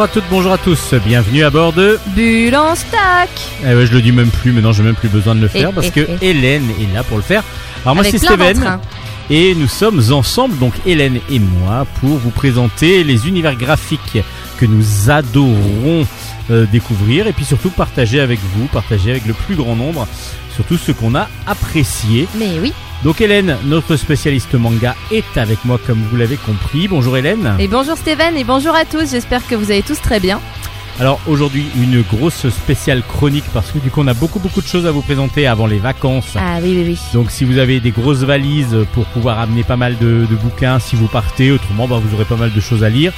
Bonjour à toutes, bonjour à tous, bienvenue à bord de... Bulle en stack Eh ouais, je le dis même plus, maintenant j'ai même plus besoin de le faire Eh, parce eh, que eh. Hélène est là pour le faire. Alors moi c'est Steven d'entrain. et nous sommes ensemble, donc Hélène et moi, pour vous présenter les univers graphiques que nous adorons euh, découvrir et puis surtout partager avec vous, partager avec le plus grand nombre, surtout ceux qu'on a appréciés. Mais oui. Donc Hélène, notre spécialiste manga, est avec moi comme vous l'avez compris. Bonjour Hélène. Et bonjour Steven et bonjour à tous, j'espère que vous allez tous très bien. Alors aujourd'hui une grosse spéciale chronique parce que du coup on a beaucoup beaucoup de choses à vous présenter avant les vacances. Ah oui, oui, oui. Donc si vous avez des grosses valises pour pouvoir amener pas mal de, de bouquins si vous partez, autrement bah, vous aurez pas mal de choses à lire.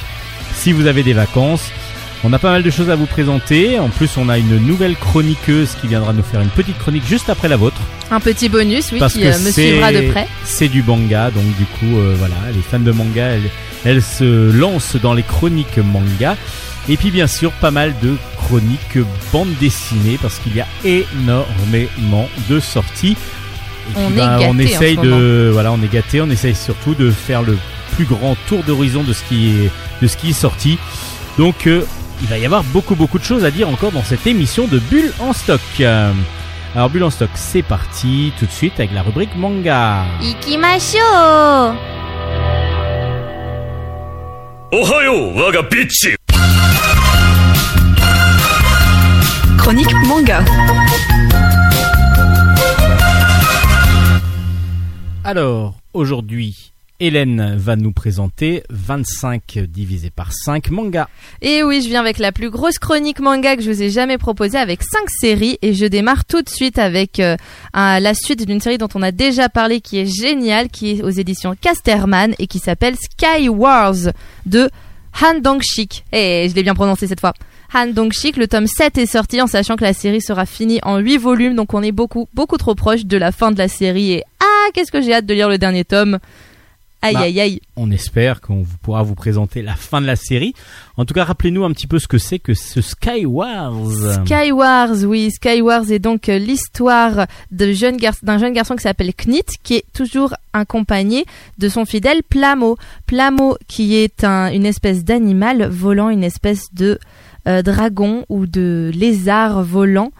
Si vous avez des vacances, on a pas mal de choses à vous présenter. En plus on a une nouvelle chroniqueuse qui viendra nous faire une petite chronique juste après la vôtre. Un petit bonus, oui, parce qui que euh, me c'est- suivra de près. C'est du manga, donc du coup euh, voilà, les fans de manga, elles, elles se lancent dans les chroniques manga. Et puis bien sûr pas mal de chroniques bande dessinée parce qu'il y a énormément de sorties. Et On puis, est en essaye ce de voilà, on est gâté, on essaye surtout de faire le plus grand tour d'horizon de ce qui est de ce qui est sorti. Donc euh, il va y avoir beaucoup beaucoup de choses à dire encore dans cette émission de Bulle en stock. Euh, alors Bulle en stock, c'est parti tout de suite avec la rubrique manga. Ikimasho Ohayo, waga bitch Chronique manga. Alors, aujourd'hui, Hélène va nous présenter 25 divisé par 5 mangas. Et oui, je viens avec la plus grosse chronique manga que je vous ai jamais proposée avec 5 séries et je démarre tout de suite avec euh, la suite d'une série dont on a déjà parlé qui est géniale, qui est aux éditions Casterman et qui s'appelle Sky Wars de Han Dong-shik. Et je l'ai bien prononcé cette fois. Han Dong-shik, le tome 7 est sorti en sachant que la série sera finie en 8 volumes, donc on est beaucoup, beaucoup trop proche de la fin de la série et ah, qu'est-ce que j'ai hâte de lire le dernier tome. Aïe Bah, aïe aïe. On espère qu'on vous- pourra vous présenter la fin de la série. En tout cas, rappelez-nous un petit peu ce que c'est que ce Sky Wars. Sky Wars, oui, Sky Wars est donc euh, l'histoire de jeune gar- d'un jeune garçon qui s'appelle Knit, qui est toujours accompagné de son fidèle Plamo. Plamo, qui est un- une espèce d'animal volant, une espèce de euh, dragon ou de lézard volant.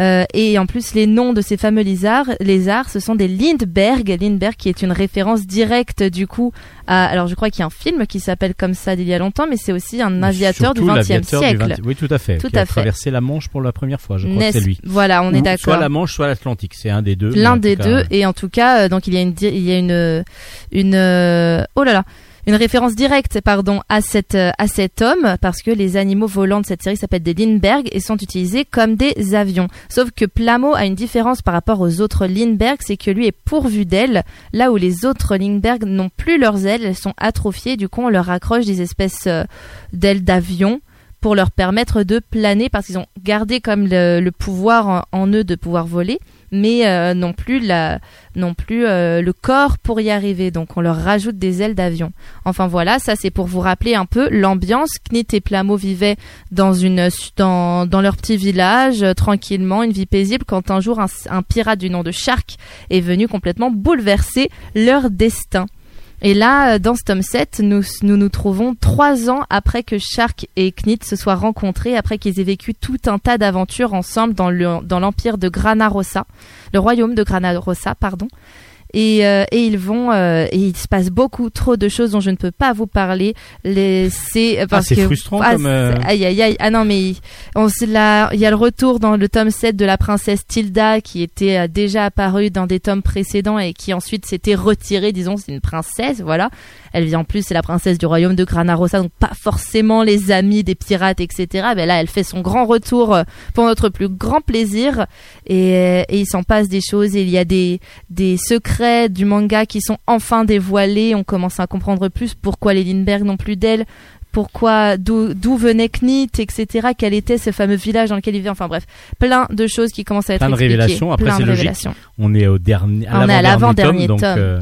Euh, et en plus, les noms de ces fameux lézards, lézards, ce sont des Lindbergh. Lindbergh, qui est une référence directe du coup à. Alors, je crois qu'il y a un film qui s'appelle comme ça d'il y a longtemps, mais c'est aussi un aviateur du XXe du siècle. 20 Oui, tout à fait. Tout qui à a fait. traversé la Manche pour la première fois, je crois que c'est lui. Voilà, on est d'accord. Soit la Manche, soit l'Atlantique. C'est un des deux. L'un des cas, deux et en tout cas euh, donc il y a une il y a une une euh, oh là là une référence directe pardon à euh, à cet homme parce que les animaux volants de cette série s'appellent des Lindbergh et sont utilisés comme des avions. Sauf que Plamo a une différence par rapport aux autres Lindbergh, c'est que lui est pourvu d'ailes, là où les autres Lindbergh n'ont plus leurs ailes, elles sont atrophiées, du coup on leur accroche des espèces euh, d'ailes d'avion pour leur permettre de planer parce qu'ils ont gardé comme le, pouvoir en eux de pouvoir voler mais euh, non plus la non plus euh, le corps pour y arriver. Donc on leur rajoute des ailes d'avion. Enfin voilà ça c'est pour vous rappeler un peu l'ambiance. Knit et Plamo vivaient dans une dans, dans leur petit village euh, tranquillement une vie paisible quand un jour un, un pirate du nom de Shark est venu complètement bouleverser leur destin et là, euh, dans ce tome 7, nous, nous nous trouvons trois ans après que Shark et Knit se soient rencontrés, après qu'ils aient vécu tout un tas d'aventures ensemble dans le- dans l'empire de Granarossa, le royaume de Granarossa, pardon. Et, euh, et ils vont, euh, et il se passe beaucoup trop de choses dont je ne peux pas vous parler. C'est parce c'est que frustrant ah, comme, euh, aïe aïe aïe. Ah non mais on se l'a- il y a le retour dans le tome 7 de la princesse Tilda qui était euh, déjà apparue dans des tomes précédents et qui ensuite s'était retirée, disons, c'est une princesse, voilà. Elle vient en plus, c'est la princesse du royaume de Granarossa, donc pas forcément les amis des pirates, etc. Mais là, elle fait son grand retour euh, pour notre plus grand plaisir et, et il s'en passe des choses et il y a des, des secrets du manga qui sont enfin dévoilés. On commence à comprendre plus pourquoi les Lindbergh n'ont plus d'elle, pourquoi, d'où venait Knit, etc. Quel était ce fameux village dans lequel il vivait. Enfin bref, plein de choses qui commencent à être Plein de expliquées. révélations. Après, Plein c'est de logique. révélations. On est au dernier, On est à l'avant-dernier tome, donc euh,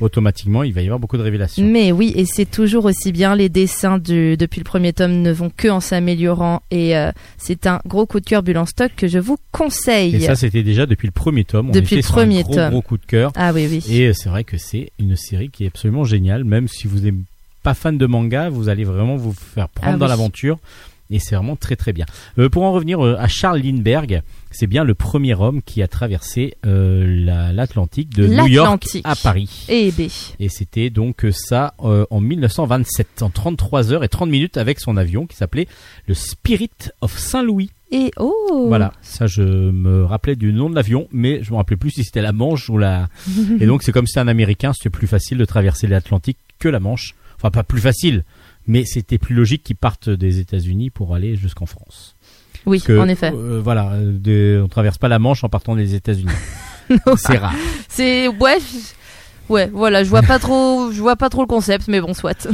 automatiquement, il va y avoir beaucoup de révélations. Mais oui, et c'est toujours aussi bien. Les dessins du, depuis le premier tome ne vont que en s'améliorant. Et euh, c'est un gros coup de cœur Bulle en stock que je vous conseille. Et ça, c'était déjà depuis le premier tome. On Depuis le premier un gros, tome. gros coup de cœur. ah oui, oui. Et euh, c'est vrai que c'est une série qui est absolument géniale, même si vous n'aimez pas fan de manga, vous allez vraiment vous faire prendre Ah dans oui. l'aventure. Et c'est vraiment très très bien. Euh, pour en revenir à Charles Lindbergh, c'est bien le premier homme qui a traversé euh, la- l'Atlantique de New York à Paris. Et B. Et c'était donc euh, ça euh, en 1927, en 33 heures et 30 minutes avec son avion qui s'appelait le Spirit of Saint-Louis. Et oh. Voilà, ça je me rappelais du nom de l'avion, mais je me rappelais plus si c'était la Manche ou la. et donc c'est comme si un Américain, c'était plus facile de traverser l'Atlantique que la Manche. Enfin pas plus facile, mais c'était plus logique qu'ils partent des États-Unis pour aller jusqu'en France. Oui, Que, en effet. euh, voilà, de- on traverse pas la Manche en partant des États-Unis. c'est rare. C'est ouais. Ouais, voilà, je vois pas trop, je vois pas trop le concept, mais bon, soit.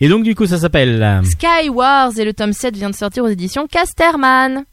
Et donc du coup ça s'appelle. euh, Sky Wars et le tome 7 vient de sortir aux éditions Casterman.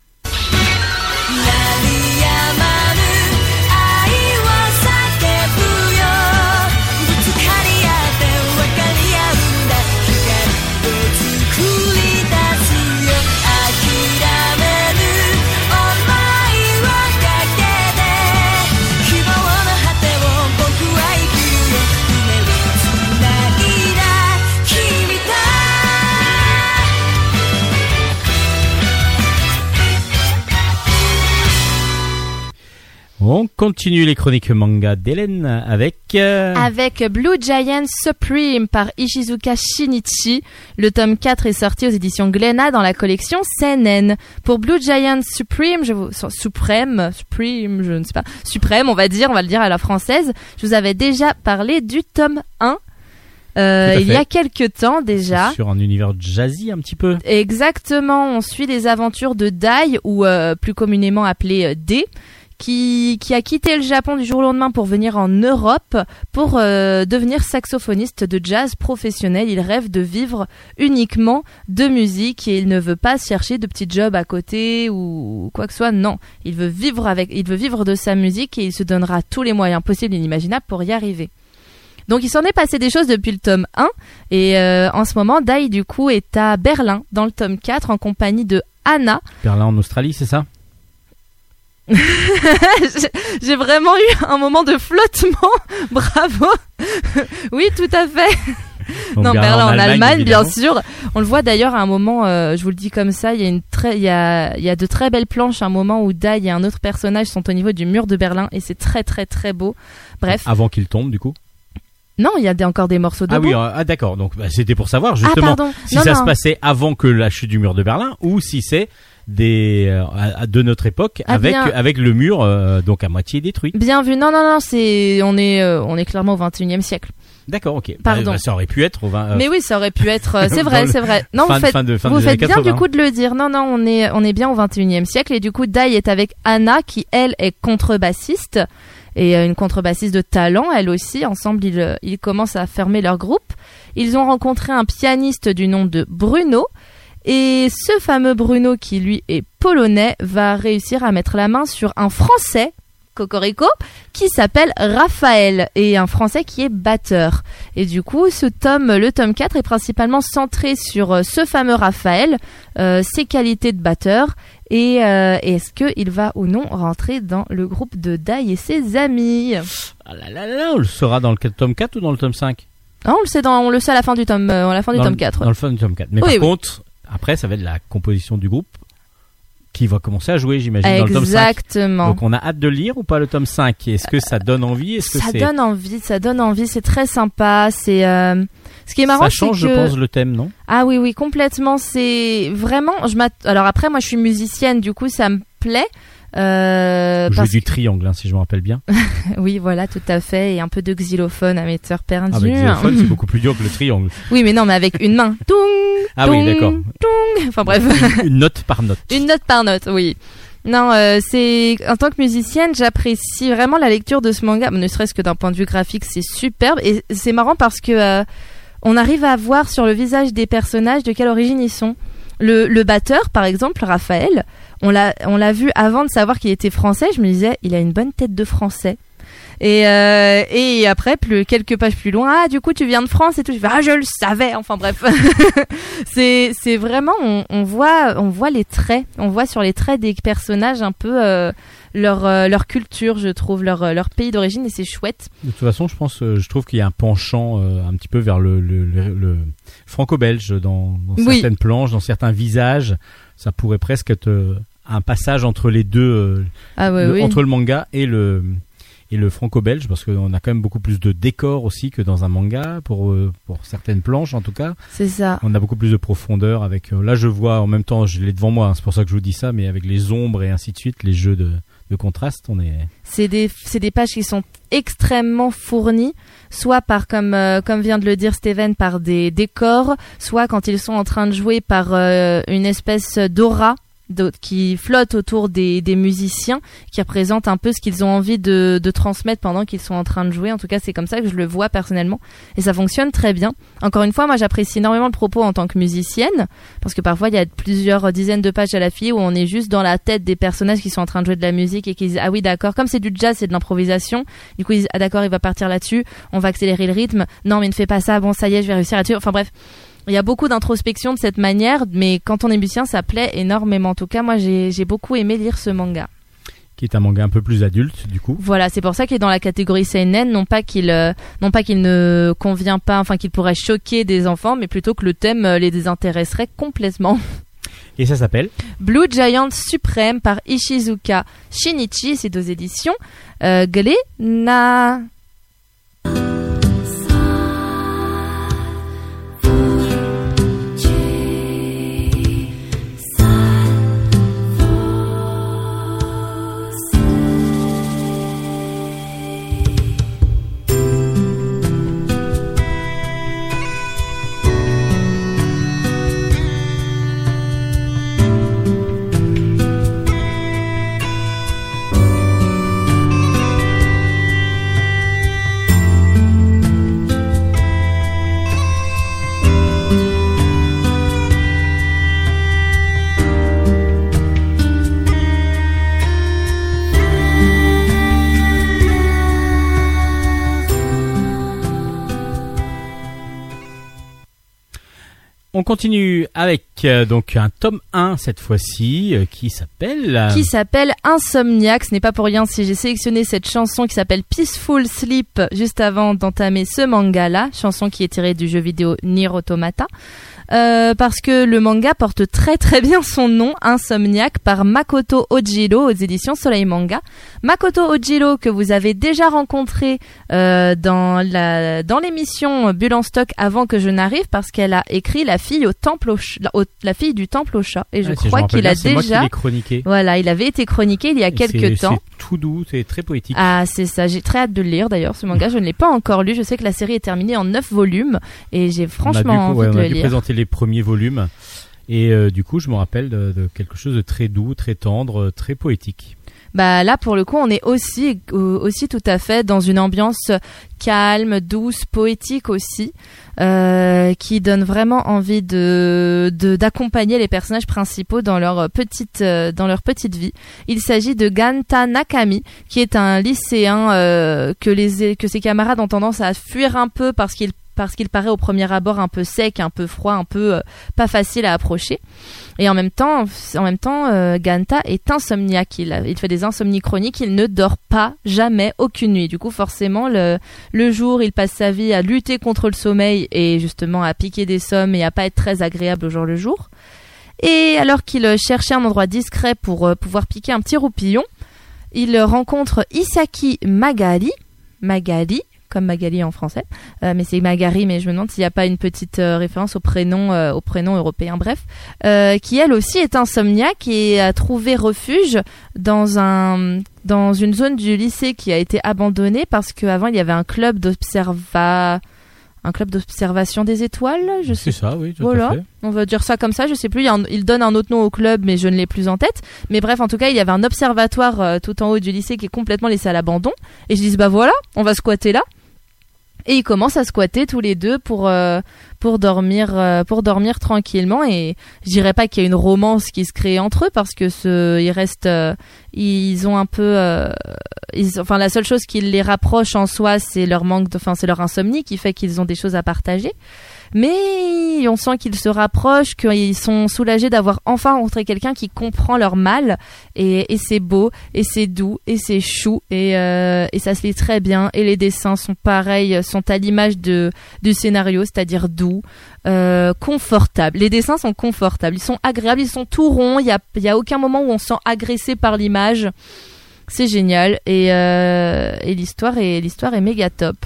On continue les chroniques manga d'Hélène avec. euh, Avec Blue Giant Supreme par Ishizuka Shinichi. Le tome 4 est sorti aux éditions Glénat dans la collection Seinen. Pour Blue Giant Supreme, je vous, Supreme, Supreme, je ne sais pas, Suprême, on va dire, on va le dire à la française. Je vous avais déjà parlé du tome 1. euh, il y a quelques temps déjà. Sur un univers jazzy un petit peu. Exactement, on suit les aventures de Dai, ou euh, plus communément appelé D, qui, a quitté le Japon du jour au lendemain pour venir en Europe pour euh, devenir saxophoniste de jazz professionnel. Il rêve de vivre uniquement de musique et il ne veut pas chercher de petits jobs à côté ou quoi que ce soit. Non, il veut vivre avec, il veut vivre de sa musique et il se donnera tous les moyens possibles et inimaginables pour y arriver. Donc il s'en est passé des choses depuis le tome 1 et euh, en ce moment Dai du coup est à Berlin dans le tome 4 en compagnie de Anna. Berlin en Australie, c'est ça? J'ai vraiment eu un moment de flottement. Bravo. oui, tout à fait. Donc, non, Berlin en Allemagne, bien sûr. On le voit d'ailleurs à un moment, euh, je vous le dis comme ça, il y a une très, il y a, il y a de très belles planches, un moment où Dai et un autre personnage sont au niveau du mur de Berlin et c'est très très très beau. Bref, Avant qu'il tombe, du coup? non, il y a des- encore des morceaux de Ah oui, euh, ah, d'accord. Donc bah, c'était pour savoir Ah justement si non, ça non. se passait avant que la chute du mur de Berlin ou si c'est des euh, de notre époque Ah, avec bien. avec le mur euh, donc à moitié détruit. Bien vu. Non, non, non, c'est, on est, euh, on est clairement au 21e siècle. D'accord, ok. Pardon. Bah, ça aurait pu être au 20, euh, Mais oui, ça aurait pu être. euh, c'est vrai, c'est vrai. Non, fin, vous faites, fin de fin vous faites bien 80. du coup de le dire. Non, non, on est, on est bien au 21e siècle et du coup, Dai est avec Anna qui elle est contrebassiste et euh, une contrebassiste de talent, elle aussi. Ensemble, ils, ils commencent à fermer leur groupe. Ils ont rencontré un pianiste du nom de Bruno. Et ce fameux Bruno, qui lui est polonais, va réussir à mettre la main sur un Français, Cocorico, qui s'appelle Raphaël, et un Français qui est batteur. Et du coup, ce tome, le tome 4, est principalement centré sur euh, ce fameux Raphaël, euh, ses qualités de batteur, et euh, est-ce qu'il va ou non rentrer dans le groupe de Dai et ses amis? Ah là là là, on le saura dans le tome 4 ou dans le tome 5 Ah, On le sait dans, on le sait à la fin du tome, euh, à la fin du dans tome le, 4. Dans le fin du tome 4. Mais Oui, par oui. contre, après ça va être la composition du groupe qui va commencer à jouer, j'imagine dans le tome 5. Exactement. Donc on a hâte de lire ou pas le tome 5 Est-ce que ça donne envie? Est-ce ça donne envie, ça donne envie, c'est très sympa, c'est euh, ce qui est marrant ça change, je pense, le thème, non? Ah oui oui, complètement, c'est vraiment je alors après moi je suis musicienne, du coup ça me plaît euh, Jouer parce du triangle, hein, si je me rappelle bien. oui, voilà, tout à fait, et un peu de xylophone à mes heures perdues. Ah, mais xylophone, c'est beaucoup plus dur que le triangle. Oui, mais non, mais avec une main. Toung, Ah oui, toung, d'accord. toung. Enfin bref, Une note par note. une note par note, oui. Non, euh, c'est en tant que musicienne, j'apprécie vraiment la lecture de ce manga, ne serait-ce que d'un point de vue graphique, c'est superbe et c'est marrant parce que euh, on arrive à voir sur le visage des personnages de quelle origine ils sont. Le, le batteur, par exemple, Raphaël, on l'a vu avant de savoir qu'il était français. Je me disais, il a une bonne tête de français. Et, euh, et après, plus, quelques pages plus loin, ah, du coup, tu viens de France et tout. Je fais, ah, je le savais. Enfin, bref. c'est, vraiment, on, on voit, on voit les traits. On voit sur les traits des personnages un peu, euh, leur euh, leur culture, je trouve leur euh, leur pays d'origine et c'est chouette. De toute façon, je pense, euh, je trouve qu'il y a un penchant euh, un petit peu vers le, le, le- le franco-belge dans, dans Oui. certaines planches, dans certains visages. Ça pourrait presque être euh, un passage entre les deux, euh, Ah ouais, le- oui. entre le manga et le et le franco-belge, parce qu'on a quand même beaucoup plus de décors aussi que dans un manga pour euh, pour certaines planches en tout cas. C'est ça. On a beaucoup plus de profondeur avec. là, je vois en même temps, je l'ai devant moi, hein, c'est pour ça que je vous dis ça, mais avec les ombres et ainsi de suite, les jeux de de contraste, on est. C'est des, des pages qui sont extrêmement fournies, soit par, comme, euh, comme vient de le dire Steven, par des décors, soit quand ils sont en train de jouer par euh, une espèce d'aura d'au- qui flotte autour des, musiciens, qui représente un peu ce qu'ils ont envie de, de transmettre pendant qu'ils sont en train de jouer. En tout cas, c'est comme ça que je le vois personnellement. Et ça fonctionne très bien. Encore une fois, moi j'apprécie énormément le propos en tant que musicienne, parce que parfois il y a plusieurs dizaines de pages à la fille où on est juste dans la tête des personnages qui sont en train de jouer de la musique et qui disent ah oui d'accord comme c'est du jazz c'est de l'improvisation du coup ils disent ah d'accord il va partir là-dessus on va accélérer le rythme non mais ne fais pas ça bon ça y est je vais réussir là-dessus enfin bref il y a beaucoup d'introspection de cette manière mais quand on est musicien ça plaît énormément en tout cas moi j'ai beaucoup aimé lire ce manga qui est un manga un peu plus adulte du coup. voilà, c'est pour ça qu'il est dans la catégorie seinen, non pas qu'il euh, non pas qu'il ne convient pas, enfin qu'il pourrait choquer des enfants, mais plutôt que le thème euh, les désintéresserait complètement. Et ça s'appelle Blue Giant Suprême par Ishizuka Shinichi, c'est deux éditions. Euh, Gléna. On continue avec euh, donc un tome 1 cette fois-ci euh, qui s'appelle euh, qui s'appelle Insomniac. Ce n'est pas pour rien si j'ai sélectionné cette chanson qui s'appelle Peaceful Sleep juste avant d'entamer ce manga-là, chanson qui est tirée du jeu vidéo Nier Automata. Euh, parce que le manga porte très très bien son nom, Insomniac, par Makoto Ojiro aux éditions Soleil Manga. Makoto Ojiro que vous avez déjà rencontré euh, dans la dans l'émission Bulle en stock avant que je n'arrive parce qu'elle a écrit la fille au temple au, ch- la, au- la fille du temple au chat et je Ah, crois qu'il a déjà chroniqué. voilà, il avait été chroniqué il y a quelques temps. C'est tout doux, c'est très poétique. Ah, c'est ça. J'ai très hâte de le lire d'ailleurs ce manga. Je ne l'ai pas encore lu. Je sais que la série est terminée en 9 volumes et j'ai franchement on a dû, envie ouais, de on a le dû lire. présenter les premiers volumes. Et euh, du coup, je me rappelle de, quelque chose de très doux, très tendre, euh, très poétique. Bah là, pour le coup, on est aussi euh, aussi tout à fait dans une ambiance calme, douce, poétique aussi, qui donne vraiment envie de d'accompagner les personnages principaux dans leur petite dans leur petite vie. Il s'agit de Ganta Nakami, qui est un lycéen que les que ses camarades ont tendance à fuir un peu parce qu'il parce qu'il paraît au premier abord un peu sec, un peu froid, un peu euh, pas facile à approcher. Et en même temps, en même temps, euh, Ganta est insomniaque. Il, il fait des insomnies chroniques. Il ne dort pas jamais aucune nuit. Du coup, forcément, le, le jour, il passe sa vie à lutter contre le sommeil et justement à piquer des sommes et à pas être très agréable au jour le jour. Et alors qu'il euh, cherchait un endroit discret pour euh, pouvoir piquer un petit roupillon, il rencontre Isaki Magali, Magali, comme Magali en français, Euh, mais c'est Magari, mais je me demande s'il n'y a pas une petite euh, référence au prénom, euh, au prénom européen. Bref, qui elle aussi est insomniaque et a trouvé refuge dans un dans une zone du lycée qui a été abandonnée parce qu'avant il y avait un club d'observa un club d'observation des étoiles, je sais C'est ça, oui, tout Voilà. à fait. on va dire ça comme ça, je sais plus. Il, donne un autre nom au club, mais je ne l'ai plus en tête. Mais bref, en tout cas, il y avait un observatoire euh, tout en haut du lycée qui est complètement laissé à l'abandon. Et je dis bah voilà, on va squatter là. Et ils commencent à squatter tous les deux pour euh, pour dormir euh, pour dormir tranquillement. Et je dirais pas qu'il y a une romance qui se crée entre eux parce que ce ils restent euh, ils ont un peu enfin la seule chose qui les rapproche en soi c'est leur manque de enfin c'est leur insomnie qui fait qu'ils ont des choses à partager mais on sent qu'ils se rapprochent, qu'ils sont soulagés d'avoir enfin rencontré quelqu'un qui comprend leur mal. Et, et c'est beau, et c'est doux, et c'est chou, et, euh, et ça se lit très bien. Et les dessins sont pareils, sont à l'image de du scénario, c'est-à-dire doux, euh, confortables. Les dessins sont confortables, ils sont agréables, ils sont tout ronds. Il y a, y a aucun moment où on se sent agressé par l'image. C'est génial et, euh, et l'histoire est l'histoire est méga top.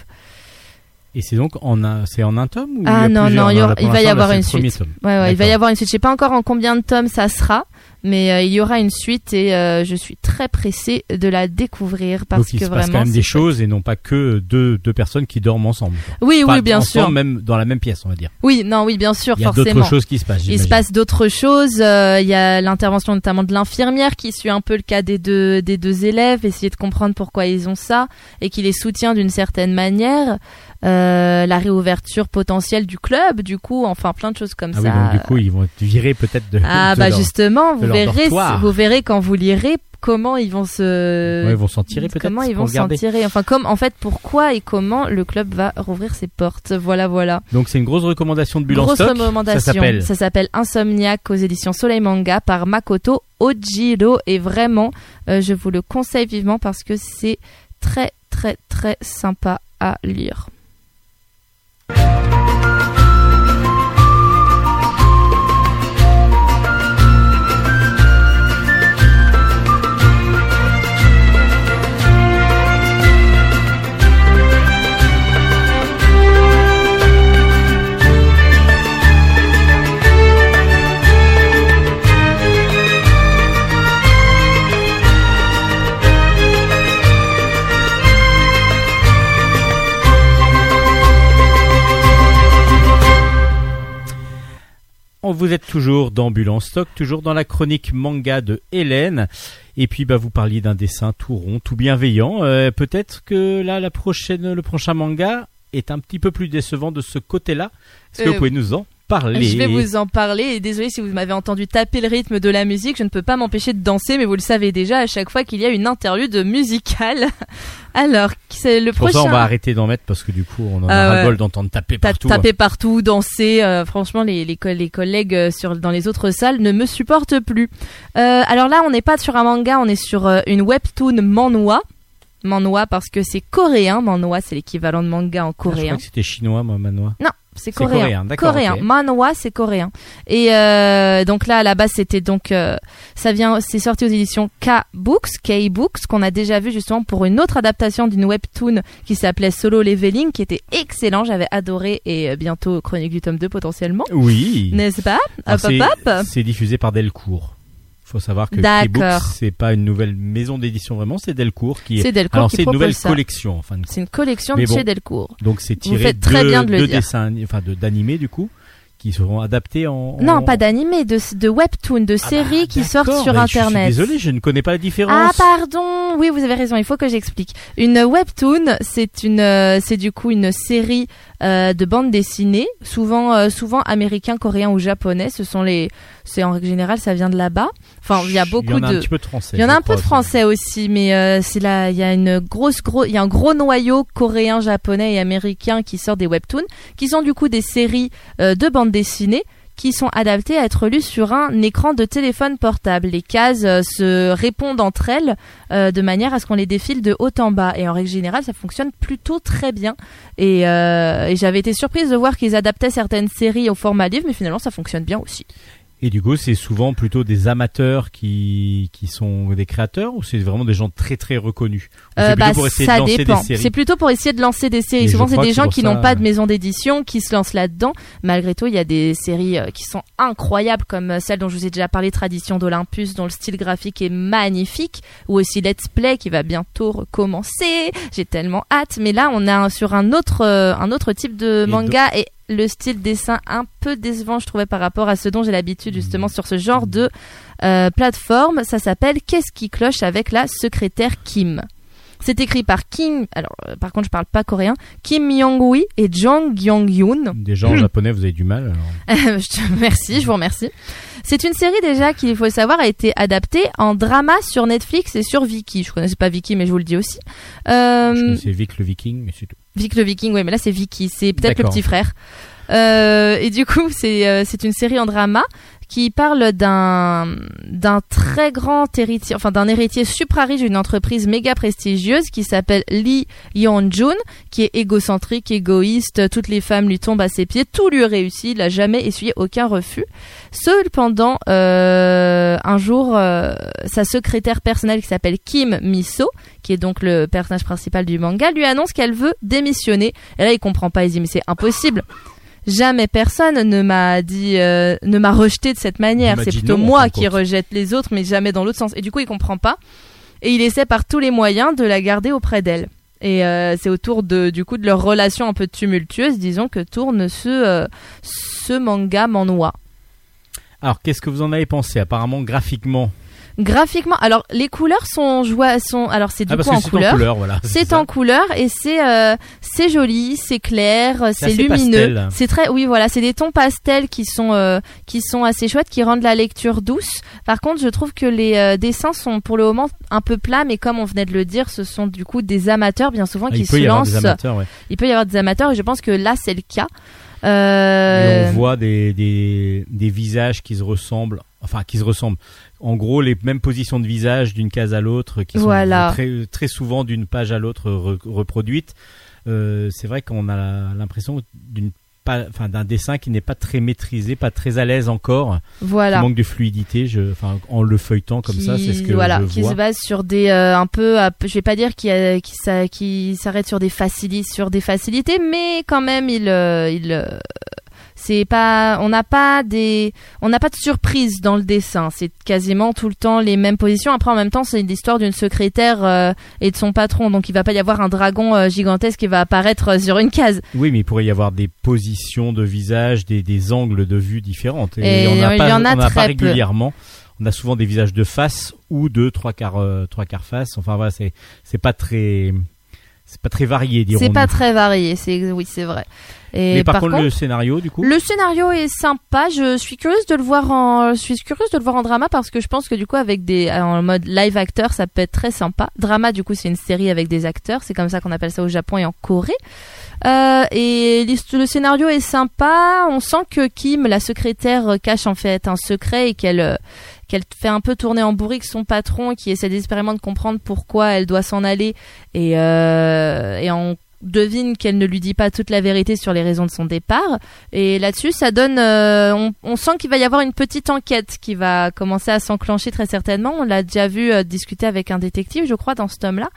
Et c'est donc en un, c'est en un tome ou Ah il y a non, il y aura- Là, pour il va y avoir une suite. Ouais, ouais, il va y avoir une suite. Je sais pas encore en combien de tomes ça sera, mais euh, il y aura une suite et euh, je suis très pressée de la découvrir parce Donc il que se passe vraiment. quand même des choses et non pas que deux, deux personnes qui dorment ensemble. Oui, Enfin, oui, bien ensemble, sûr. Même dans la même pièce, on va dire. Oui, non, oui, bien sûr, Il y a forcément. d'autres choses qui se passent. Il se passe d'autres choses. euh, Il y a l'intervention notamment de l'infirmière qui suit un peu le cas des deux des deux élèves, essayer de comprendre pourquoi ils ont ça et qui les soutient d'une certaine manière. Euh, la réouverture potentielle du club, du coup, enfin plein de choses comme Ah ça. oui, donc du coup, ils vont être virés peut-être de. Ah de bah leur- justement, vous leur verrez, dortoir. vous verrez quand vous lirez comment ils vont se, Ouais, ils vont s'en tirer peut-être. comment ils vont s'en tirer. Enfin, comme en fait, pourquoi et comment le club va rouvrir ses portes. Voilà, voilà. Donc c'est une grosse recommandation de Bulle en Grosse stock. recommandation. Ça s'appelle. Ça s'appelle Insomniac aux éditions Soleil Manga par Makoto Ojiro et vraiment, euh, je vous le conseille vivement parce que c'est très très très sympa à lire. On vous êtes toujours en stock, toujours dans la chronique manga de Hélène. Et puis bah vous parliez d'un dessin tout rond, tout bienveillant. Euh, Peut-être que là la prochaine, le prochain manga est un petit peu plus décevant de ce côté-là. Est-ce que Euh, vous pouvez nous en parler Je vais vous en parler et désolé si vous m'avez entendu taper le rythme de la musique, je ne peux pas m'empêcher de danser, mais vous le savez déjà à chaque fois qu'il y a une interlude musicale. Alors, c'est le Pour prochain. ça, on va arrêter d'en mettre parce que du coup, on en a Ah ouais. ras-le-bol d'entendre taper Ta- partout. hein. taper partout, danser. euh, franchement, les, les, co- les collègues euh, sur, dans les autres salles ne me supportent plus. Euh, alors là, on n'est pas sur un manga, on est sur une webtoon manhwa. Manhwa parce que c'est coréen. Manhwa, c'est l'équivalent de manga en Ah, je crois coréen. que c'était chinois, moi, Manois. Non, c'est coréen. coréen, d'accord, Coréen. Manhwa, c'est coréen. Et euh, donc là, à la base, c'était donc euh, ça vient, c'est sorti aux éditions K-Books, K-Books, qu'on a déjà vu justement pour une autre adaptation d'une webtoon qui s'appelait Solo Leveling, qui était excellent. J'avais adoré et euh, bientôt Chronique du tome 2 potentiellement. Oui. N'est-ce pas? Hop, hop. C'est diffusé par Delcourt. Faut savoir que. K-Books, c'est pas une nouvelle maison d'édition vraiment, c'est Delcourt qui est. C'est Delcourt Alors c'est une nouvelle ça. collection, enfin. C'est une collection de bon. chez Delcourt. Donc c'est tiré faites très de, bien de de dessins, enfin de d'animés du coup, qui seront adaptés en. Non, en- pas d'animé, de, de webtoon, de Ah bah, séries qui sortent sur bah, Internet. Je suis désolé, je ne connais pas la Ah différence. pardon, oui vous avez raison, il faut que j'explique. Une webtoon, c'est une, euh, c'est du coup une série euh, de bandes dessinées, souvent, euh, souvent américain, coréen ou japonais. Ce sont les, c'est en règle générale, ça vient de là-bas. Enfin, il y a beaucoup Il y en a de. un petit peu de français. Il y en a un peu de français aussi, mais euh, c'est là, il y a une grosse, gros, il y a un gros noyau coréen, japonais et américain qui sort des webtoons, qui sont du coup des séries de bandes dessinées qui sont adaptées à être lues sur un écran de téléphone portable. Les cases euh, se répondent entre elles euh, de manière à ce qu'on les défile de haut en bas. Et en règle générale, ça fonctionne plutôt très bien. Et, euh, et j'avais été surprise de voir qu'ils adaptaient certaines séries au format livre, mais finalement, ça fonctionne bien aussi. Et du coup, c'est souvent plutôt des amateurs qui qui sont des créateurs ou c'est vraiment des gens très très reconnus. Euh, bah, ça dépend. C'est plutôt pour essayer de lancer des séries. Et Souvent, c'est des gens qui n'ont pas de maison d'édition qui se lancent là-dedans. Malgré tout, il y a des séries euh, qui sont incroyables, comme euh, celle dont je vous ai déjà parlé, Tradition d'Olympus, dont le style graphique est magnifique, ou aussi Let's Play qui va bientôt recommencer. J'ai tellement hâte. Mais là, on est un- sur un autre, euh, un autre type de manga et le style dessin un peu décevant, je trouvais, par rapport à ce dont j'ai l'habitude justement sur ce genre de euh, plateforme. Ça s'appelle Qu'est-ce qui cloche avec la secrétaire Kim? C'est écrit par Kim, alors euh, par contre je parle pas coréen, Kim Myung-wi et Jong Gyong-yoon. Déjà en japonais, vous avez du mal. alors. Merci, je vous remercie. C'est une série déjà qui, il faut le savoir, a été adaptée en drama sur Netflix et sur Viki. Je connaissais pas Viki, mais je vous le dis aussi. Euh, Je connaissais Vic le Viking, mais c'est tout. Vic le Viking, oui, mais là c'est Vicky, c'est peut-être le petit frère. Euh, et du coup, c'est euh, c'est une série en drama qui parle d'un d'un très grand héritier, enfin d'un héritier supra riche d'une entreprise méga prestigieuse qui s'appelle Lee Yeon-jun, qui est égocentrique, égoïste, toutes les femmes lui tombent à ses pieds, tout lui réussit, il a jamais essuyé aucun refus. Cependant, euh, un jour, euh, sa secrétaire personnelle qui s'appelle Kim Miso, qui est donc le personnage principal du manga, lui annonce qu'elle veut démissionner. Et là, il comprend pas, il dit mais c'est impossible. Jamais personne ne m'a dit, euh, ne m'a rejeté de cette manière. m'a C'est plutôt non, moi qui compte. rejette les autres, mais jamais dans l'autre sens. Et du coup, il comprend pas. Et il essaie par tous les moyens de la garder auprès d'elle. Et euh, c'est autour de, du coup, de leur relation un peu tumultueuse, disons, que tourne ce, euh, ce manga manhwa. Alors, qu'est-ce que vous en avez pensé Apparemment, graphiquement? Graphiquement, alors les couleurs sont joie sont alors c'est du ah, coup en c'est couleur. en couleur, voilà. C'est en couleur et c'est euh, c'est joli, c'est clair, c'est lumineux. C'est très oui voilà, c'est des tons pastels qui sont euh, qui sont assez chouettes, qui rendent la lecture douce. Par contre, je trouve que les euh, dessins sont pour le moment un peu plats, mais comme on venait de le dire, ce sont du coup des amateurs bien souvent Ah, qui il peut se y avoir lancent. des amateurs, ouais. Il peut y avoir des amateurs et je pense que là c'est le cas. Et Euh, on voit des, des, des visages qui se ressemblent, enfin qui se ressemblent. En gros, les mêmes positions de visage d'une case à l'autre, qui sont Voilà. très, très souvent d'une page à l'autre re- reproduites. Euh, c'est vrai qu'on a l'impression d'une pas- enfin d'un dessin qui n'est pas très maîtrisé, pas très à l'aise encore, voilà. qui manque de fluidité. Je, enfin, en le feuilletant comme ça, c'est ce que voilà, je qui vois. se base sur des euh, un peu à- je vais pas dire qui ça qui s'arrête sur des facilités sur des facilités mais quand même il euh, il euh, c'est pas on n'a pas des on n'a pas de surprise dans le dessin c'est quasiment tout le temps les mêmes positions après en même temps c'est l'histoire d'une secrétaire euh, et de son patron donc il va pas y avoir un dragon euh, gigantesque qui va apparaître euh, sur une case Oui, mais il pourrait y avoir des positions de visage, des, des angles de vue différentes. Et on n'a il pas, y en a on n'a pas très peu. régulièrement. On a souvent des visages de face ou de trois quarts, euh, trois quarts face. Enfin voilà, c'est c'est pas très c'est pas très varié, dirons-nous. c'est pas très varié c'est oui c'est vrai et Mais par, contre, le scénario, du coup, Le scénario est sympa. Je suis curieuse de le voir en, je suis curieuse de le voir en drama parce que je pense que du coup avec des en mode live acteur, ça peut être très sympa. Drama, du coup, c'est une série avec des acteurs. C'est comme ça qu'on appelle ça au Japon et en Corée. Euh, et le scénario est sympa. On sent que Kim, la secrétaire, euh, cache en fait un secret et qu'elle euh, qu'elle fait un peu tourner en bourrique son patron qui essaie désespérément de comprendre pourquoi elle doit s'en aller et euh, et on devine qu'elle ne lui dit pas toute la vérité sur les raisons de son départ. Et là-dessus ça donne euh, on, sent qu'il va y avoir une petite enquête qui va commencer à s'enclencher très certainement. On l'a déjà vu euh, discuter avec un détective je crois dans ce tome là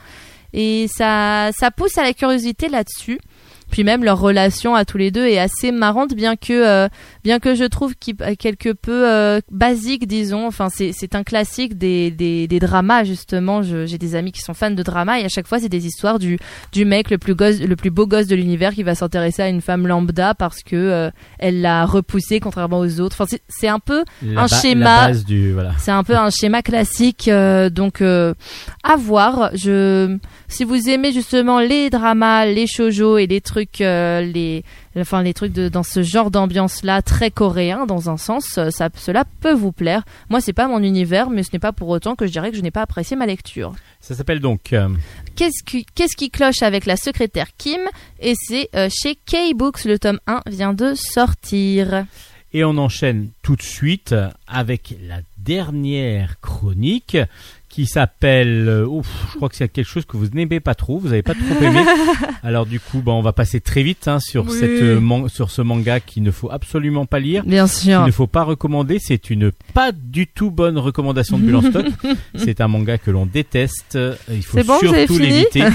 et ça ça pousse à la curiosité là-dessus. Puis même leur relation à tous les deux est assez marrante bien que euh, bien que je trouve qu'il est quelque peu euh, basique disons enfin c'est un classique des, des, des dramas justement j'ai des amis qui sont fans de drama et à chaque fois c'est des histoires du du mec le plus gosse le plus beau gosse de l'univers qui va s'intéresser à une femme lambda parce que euh, elle l'a repoussé contrairement aux autres enfin c'est- c'est un peu la un schéma- du voilà. c'est un peu un schéma classique, euh, donc euh, à voir. Je, si vous aimez justement les dramas, les shoujo et les trucs, euh, les, enfin les trucs de, dans ce genre d'ambiance-là, très coréen dans un sens, euh, ça, cela peut vous plaire. Moi, c'est pas mon univers, mais ce n'est pas pour autant que je dirais que je n'ai pas apprécié ma lecture. Ça s'appelle donc euh, Qu'est-ce qui, qu'est-ce qui cloche avec la secrétaire Kim? Et c'est euh, chez K-Books, le tome 1 vient de sortir. Et on enchaîne tout de suite avec la dernière chronique qui s'appelle. euh, ouf, je crois que c'est quelque chose que vous n'aimez pas trop, vous n'avez pas trop aimé. Alors du coup, bah, on va passer très vite hein, sur Oui. cette euh, man- sur ce manga qu'il ne faut absolument pas lire. Bien qu'il sûr. ne faut pas recommander. C'est une pas du tout bonne recommandation de Bulle en stock. C'est un manga que l'on déteste. Il faut bon, surtout l'éviter.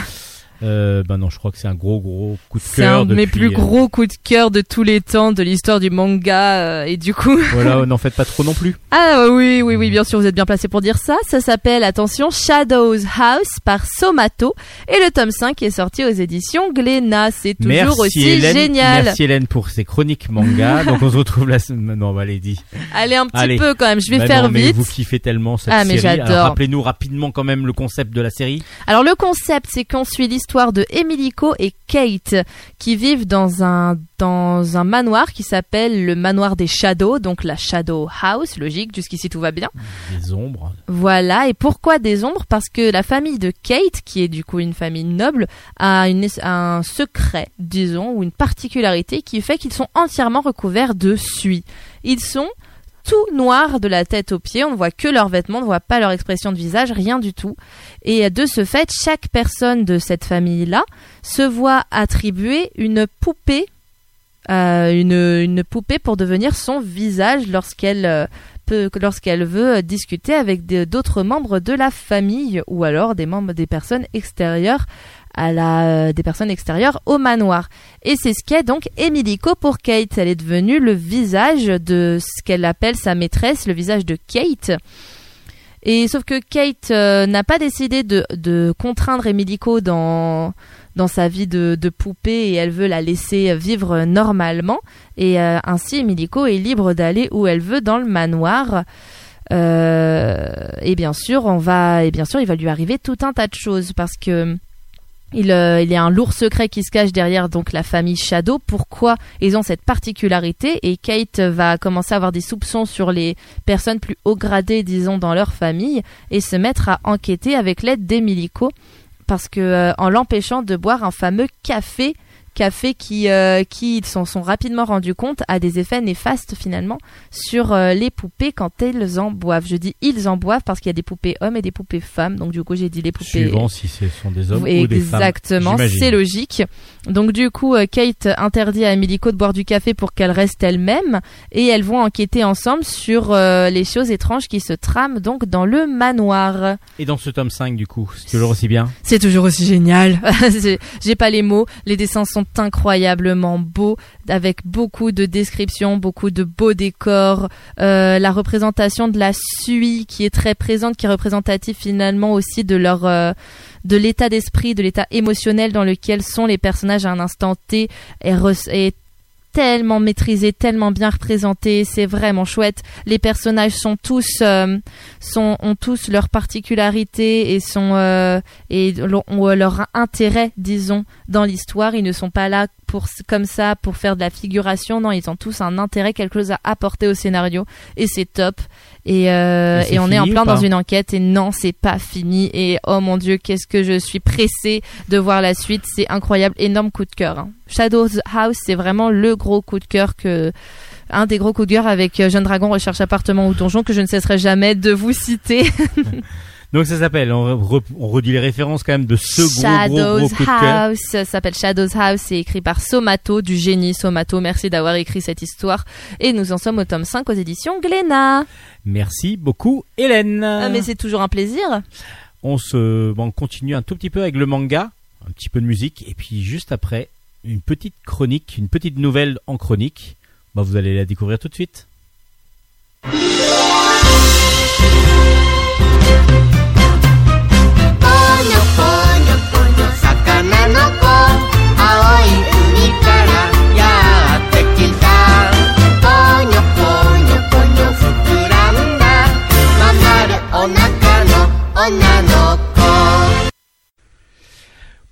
Euh, bah non, je crois que c'est un gros gros coup de C'est un cœur. de mes plus euh, gros coups de cœur de tous les temps de l'histoire du manga euh, et du coup Voilà, n'en faites pas trop non plus. Ah oui oui oui bien sûr vous êtes bien placé pour dire ça ça s'appelle attention Shadows House par Somato et le tome 5 est sorti aux éditions Glénat c'est toujours Merci aussi Hélène. génial Merci Hélène pour ces chroniques manga. Donc on se retrouve la semaine. Non, bah, allez, dis. allez un petit Allez. peu quand même je vais Bah faire non, mais vite Vous kiffez tellement cette Ah, mais série. Rappelez-nous rapidement quand même le concept de la série. Alors le concept, c'est qu'on suit l'histoire de Emilico et Kate qui vivent dans un dans un manoir qui s'appelle le manoir des Shadows, donc la Shadow House, logique, jusqu'ici tout va bien. Des ombres. Voilà, et pourquoi des ombres? Parce que la famille de Kate, qui est du coup une famille noble, a une, un secret, disons, ou une particularité qui fait qu'ils sont entièrement recouverts de suie. Ils sont tout noirs de la tête aux pieds, on ne voit que leurs vêtements, on ne voit pas leur expression de visage, rien du tout. Et de ce fait, chaque personne de cette famille-là se voit attribuer une poupée, euh, une, une poupée pour devenir son visage lorsqu'elle euh, lorsqu'elle veut discuter avec d'autres membres de la famille ou alors des membres des personnes extérieures à la des personnes extérieures au manoir. Et c'est ce qu'est donc Emilico pour Kate. Elle est devenue le visage de ce qu'elle appelle sa maîtresse, le visage de Kate. Et sauf que Kate euh, n'a pas décidé de, de contraindre Emilico dans dans sa vie de, poupée et elle veut la laisser vivre normalement. Et euh, ainsi, Emilico est libre d'aller où elle veut dans le manoir. Euh, et bien sûr, on va et bien sûr, il va lui arriver tout un tas de choses parce que il, euh, il y a un lourd secret qui se cache derrière donc la famille Shadow. Pourquoi ils ont cette particularité? Et Kate va commencer à avoir des soupçons sur les personnes plus haut gradées, disons, dans leur famille, et se mettre à enquêter avec l'aide d'Emilico, parce que euh, en l'empêchant de boire un fameux café, café qui, euh, qui ils s'en sont rapidement rendus compte a des effets néfastes finalement sur euh, les poupées quand elles en boivent. Je dis ils en boivent parce qu'il y a des poupées hommes et des poupées femmes, donc du coup j'ai dit les poupées. Suivant si ce sont des hommes ou des femmes. Exactement, c'est logique. Donc du coup, euh, Kate interdit à Emilico de boire du café pour qu'elle reste elle-même et elles vont enquêter ensemble sur euh, les choses étranges qui se trament donc dans le manoir. Et dans ce tome 5, du coup, c'est toujours aussi bien? C'est toujours aussi génial. C'est- J'ai pas les mots. Les dessins sont incroyablement beaux, avec beaucoup de descriptions, beaucoup de beaux décors. Euh, la représentation de la suie qui est très présente, qui est représentative finalement aussi de leur euh, de l'état d'esprit, de l'état émotionnel dans lequel sont les personnages à un instant T tellement maîtrisé, tellement bien représenté, c'est vraiment chouette. Les personnages sont tous euh, sont ont tous leurs particularités et sont euh, et ont leur intérêt, disons, dans l'histoire. Ils ne sont pas là pour comme ça pour faire de la figuration. Non, ils ont tous un intérêt, quelque chose à apporter au scénario et c'est top. Et, euh, Et c'est et on est en plein dans une enquête et non, c'est pas fini. Et oh mon dieu, qu'est-ce que je suis pressée de voir la suite. C'est incroyable, énorme coup de cœur. hein. Shadows House, c'est vraiment le gros coup de cœur que un des gros coups de cœur avec euh, Jeune Dragon recherche appartement ou donjon que je ne cesserai jamais de vous citer. Donc ça s'appelle, on, re- on redit les références quand même de ce gros, Shadows gros, gros coup de cœur. House ça s'appelle Shadows House, c'est écrit par Somato, du génie Somato. Merci d'avoir écrit cette histoire. Et nous en sommes au tome 5 aux éditions Glénat. Merci beaucoup, Hélène. Ah, mais c'est toujours un plaisir. on se, bon, on continue un tout petit peu avec le manga, un petit peu de musique, et puis juste après, une petite chronique, une petite nouvelle en chronique. Bah, vous allez la découvrir tout de suite.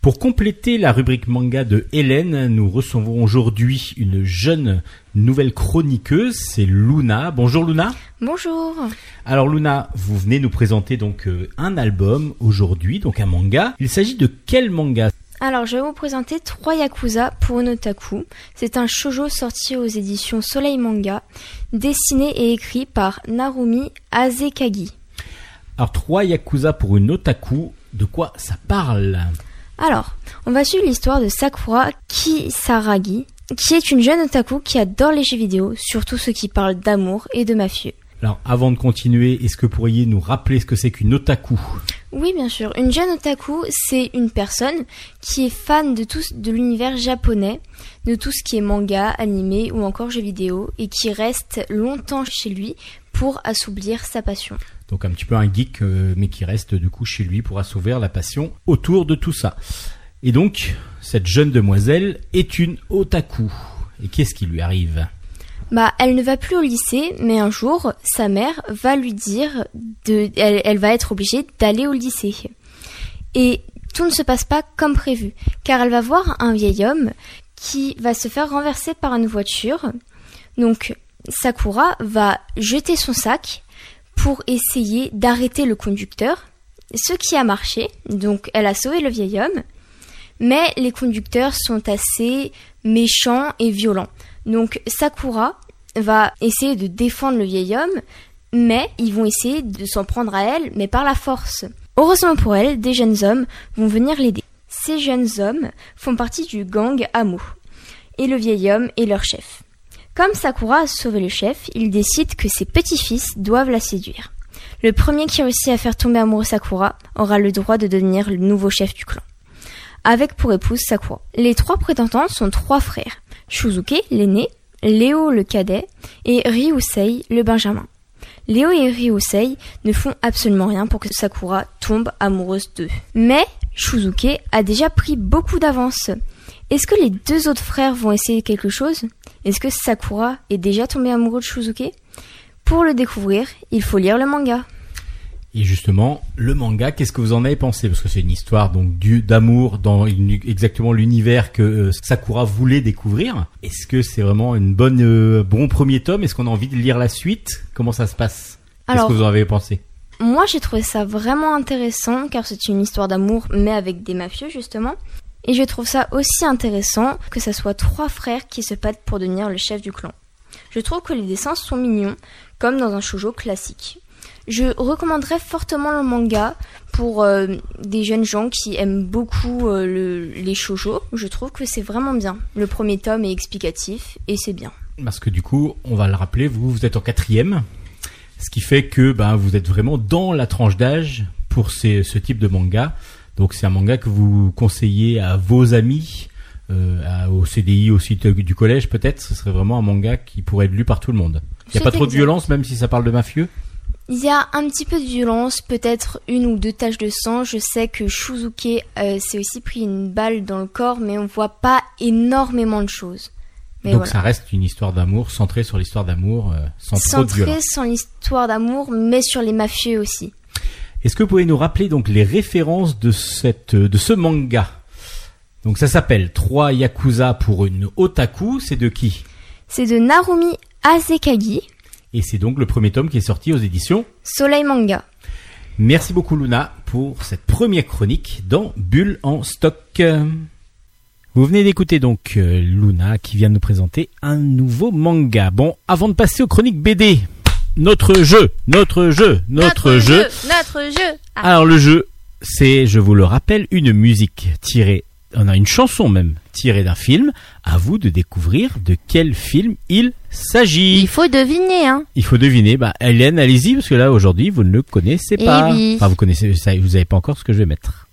Pour compléter la rubrique manga de Hélène, nous recevons aujourd'hui une jeune nouvelle chroniqueuse, c'est Luna. Bonjour Luna. Bonjour. Alors Luna, vous venez nous présenter donc euh, un album aujourd'hui, donc un manga. Il s'agit de quel manga? Alors, je vais vous présenter trois Yakuza pour un otaku. C'est un shoujo sorti aux éditions Soleil Manga, dessiné et écrit par Narumi Azekagi. Alors trois Yakuza pour une otaku, de quoi ça parle? Alors, on va suivre l'histoire de Sakura Kisaragi, qui est une jeune otaku qui adore les jeux vidéo, surtout ceux qui parlent d'amour et de mafieux. Alors, avant de continuer, est-ce que vous pourriez nous rappeler ce que c'est qu'une otaku? Oui, bien sûr. Une jeune otaku, c'est une personne qui est fan de tout de l'univers japonais, de tout ce qui est manga, animé ou encore jeux vidéo, et qui reste longtemps chez lui pour assouvir sa passion. Donc un petit peu un geek, euh, mais qui reste du coup chez lui pour assouvir la passion autour de tout ça. Et donc, cette jeune demoiselle est une otaku. Et qu'est-ce qui lui arrive? Bah, elle ne va plus au lycée, mais un jour, sa mère va lui dire de, elle, elle va être obligée d'aller au lycée. Et tout ne se passe pas comme prévu, car elle va voir un vieil homme qui va se faire renverser par une voiture. Donc, Sakura va jeter son sac pour essayer d'arrêter le conducteur, ce qui a marché. Donc, elle a sauvé le vieil homme. Mais les conducteurs sont assez méchants et violents. Donc Sakura va essayer de défendre le vieil homme, mais ils vont essayer de s'en prendre à elle, mais par la force. Heureusement pour elle, des jeunes hommes vont venir l'aider. Ces jeunes hommes font partie du gang Amo, et le vieil homme est leur chef. Comme Sakura a sauvé le chef, il décide que ses petits-fils doivent la séduire. Le premier qui réussit à faire tomber amoureux Sakura aura le droit de devenir le nouveau chef du clan avec pour épouse Sakura. Les trois prétendantes sont trois frères. Shuzuke, l'aîné, Léo, le cadet, et Ryusei, le benjamin. Léo et Ryusei ne font absolument rien pour que Sakura tombe amoureuse d'eux. Mais Shuzuke a déjà pris beaucoup d'avance. Est-ce que les deux autres frères vont essayer quelque chose? Est-ce que Sakura est déjà tombée amoureuse de Shuzuke Pour le découvrir, il faut lire le manga. Et justement, le manga, qu'est-ce que vous en avez pensé? Parce que c'est une histoire donc d'amour dans une- exactement l'univers que euh, Sakura voulait découvrir. Est-ce que c'est vraiment une bonne euh, bon premier tome? Est-ce qu'on a envie de lire la suite? Comment ça se passe? Qu'est-ce que vous en avez pensé? Moi, j'ai trouvé ça vraiment intéressant car c'est une histoire d'amour, mais avec des mafieux justement. Et je trouve ça aussi intéressant que ça soit trois frères qui se battent pour devenir le chef du clan. Je trouve que les dessins sont mignons, comme dans un shoujo classique. Je recommanderais fortement le manga pour euh, des jeunes gens qui aiment beaucoup euh, le- les shoujo. Je trouve que c'est vraiment bien. Le premier tome est explicatif et c'est bien. Parce que du coup, on va le rappeler, vous, vous êtes en quatrième, ce qui fait que ben, vous êtes vraiment dans la tranche d'âge pour ce type de manga. Donc c'est un manga que vous conseillez à vos amis, euh, à- au CDI aussi de- du collège peut-être? Ce serait vraiment un manga qui pourrait être lu par tout le monde. Il n'y a pas trop de violence, même si ça parle de mafieux? Il y a un petit peu de violence, peut-être une ou deux taches de sang. Je sais que Shuzuke euh, s'est aussi pris une balle dans le corps, mais on voit pas énormément de choses. Mais Donc voilà. ça reste une histoire d'amour, centrée sur l'histoire d'amour, euh, sans trop de Centré violence. sur l'histoire d'amour, mais sur les mafieux aussi. Est-ce que vous pouvez nous rappeler donc les références de cette de ce manga? Donc ça s'appelle 3 Yakuza pour une otaku, c'est de qui? C'est de Narumi Azekagi, Et c'est donc le premier tome qui est sorti aux éditions. Soleil Manga. Merci beaucoup Luna pour cette première chronique dans Bulle en stock. Vous venez d'écouter donc euh, Luna qui vient de nous présenter un nouveau manga. Bon, avant de passer aux chroniques BD, notre jeu, notre jeu, notre, jeu. Notre jeu Ah, Alors le jeu, c'est, je vous le rappelle, une musique tirée, on a une chanson même tirée d'un film. À vous de découvrir de quel film il s'agit. Il faut deviner, hein Il faut deviner. Bah, Hélène, allez-y, parce que là, aujourd'hui, vous ne le connaissez Eh pas. oui. Enfin, vous connaissez, vous savez pas encore ce que je vais mettre.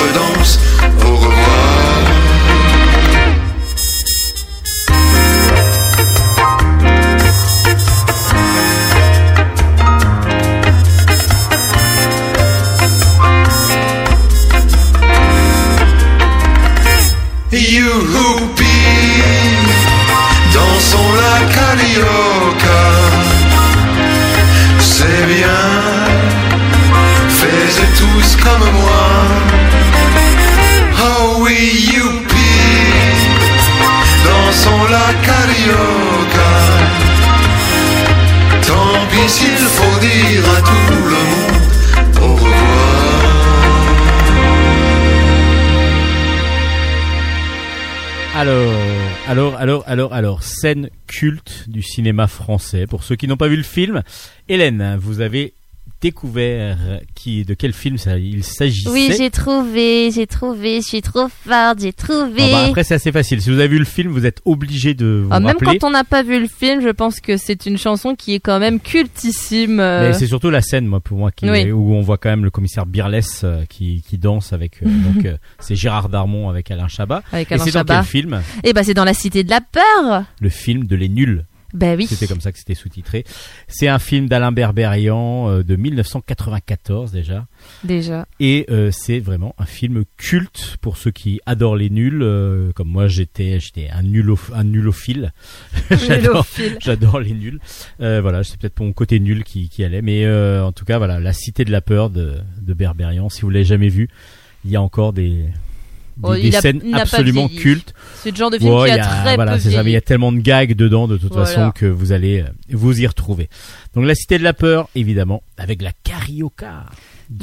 Aux scène culte du cinéma français. Pour ceux qui n'ont pas vu le film, Hélène, vous avez découvert qui, de quel film ça, il s'agissait. Oui, j'ai trouvé, j'ai trouvé, je suis trop forte, j'ai trouvé. Ah bah, après, c'est assez facile. Si vous avez vu le film, vous êtes obligé de vous Ah, même rappeler. quand on n'a pas vu le film, je pense que c'est une chanson qui est quand même cultissime. euh. Mais c'est surtout la scène, moi, pour moi, qui, Oui. où on voit quand même le commissaire Birles euh, qui, qui danse avec. euh, donc, euh, c'est Gérard Darmon avec Alain Chabat. Avec Et c'est dans quel film? Eh ben, c'est dans la cité de la peur. Le film de Les Nuls. Ben oui. C'était comme ça que c'était sous-titré. C'est un film d'Alain Berberian euh, de 1994 déjà. Déjà. Et euh, c'est vraiment un film culte pour ceux qui adorent les nuls. euh, comme moi, j'étais, j'étais un un nulophile. J'adore, j'adore les nuls. Voilà, c'est peut-être mon côté nul qui, qui allait, mais en tout cas, voilà, la Cité de la peur de, de Berberian. Si vous l'avez jamais vu, il y a encore des, des, Oh, des a- scènes absolument cultes. C'est le genre de film Ouais, qui a, a- très voilà, peu c'est ça, mais il y a tellement de gags dedans de toute Voilà. façon que vous allez euh, vous y retrouver. Donc la Cité de la peur, évidemment, avec la carioca,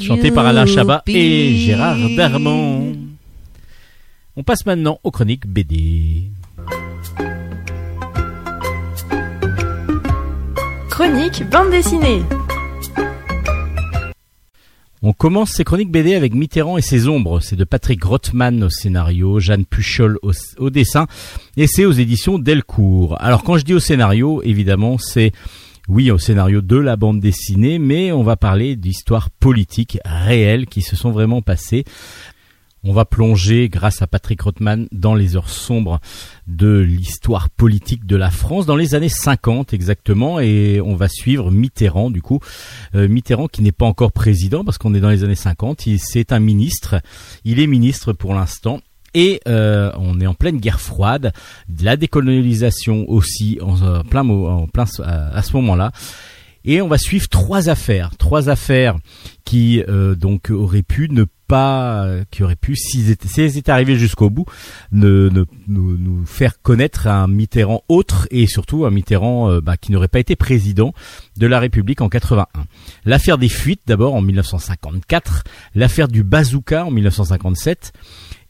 chantée par Alain Chabat et. Gérard Darmon. On passe maintenant aux chroniques BD. Chronique bande dessinée. On commence ces chroniques BD avec Mitterrand et ses ombres. C'est de Patrick Rothman au scénario, Jeanne Puchol au, au dessin, et c'est aux éditions Delcourt. Alors quand je dis au scénario, évidemment, c'est oui au scénario de la bande dessinée, mais on va parler d'histoires politiques réelles qui se sont vraiment passées. On va plonger, grâce à Patrick Rothman, dans les heures sombres de l'histoire politique de la France, dans les années 50 exactement, et on va suivre Mitterrand, du coup, Euh, Mitterrand qui n'est pas encore président, parce qu'on est dans les années 50, il- c'est un ministre, il est ministre pour l'instant, et euh, on est en pleine guerre froide, de la décolonisation aussi en euh, à, ce moment-là. Et on va suivre trois affaires, trois affaires qui donc auraient pu ne pas, euh, qui auraient pu, s'ils étaient, si elles étaient arrivées jusqu'au bout, ne, ne- nous, nous faire connaître un Mitterrand autre et surtout un Mitterrand euh, bah, qui n'aurait pas été président de la République en 81. L'affaire des fuites d'abord en 1954, l'affaire du bazooka en 1957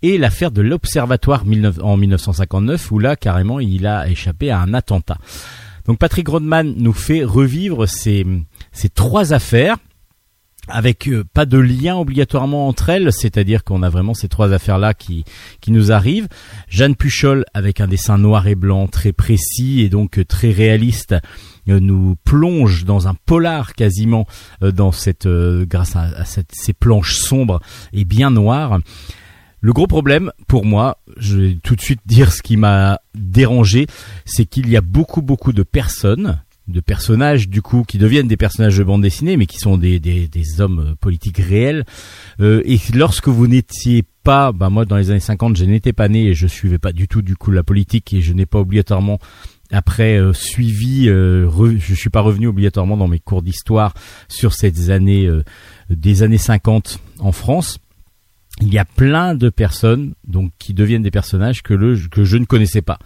et l'affaire de l'Observatoire 19 en 1959 où là carrément il a échappé à un attentat. Donc Patrick Rodman nous fait revivre ces, ces trois affaires avec euh, pas de lien obligatoirement entre elles, c'est-à-dire qu'on a vraiment ces trois affaires-là qui, qui nous arrivent. Jeanne Puchol avec un dessin noir et blanc très précis et donc euh, très réaliste euh, nous plonge dans un polar quasiment dans cette grâce à, à cette, ces planches sombres et bien noires. Le gros problème pour moi, je vais tout de suite dire ce qui m'a dérangé, c'est qu'il y a beaucoup beaucoup de personnes, de personnages du coup qui deviennent des personnages de bande dessinée, mais qui sont des, des, des hommes euh, politiques réels. Euh, et lorsque vous n'étiez pas, bah moi dans les années 50, je n'étais pas né et je suivais pas du tout du coup la politique et je n'ai pas obligatoirement après euh, suivi, euh, re- je suis pas revenu obligatoirement dans mes cours d'histoire sur ces années euh, des années 50 en France. Il y a plein de personnes donc qui deviennent des personnages que le que je ne connaissais pas.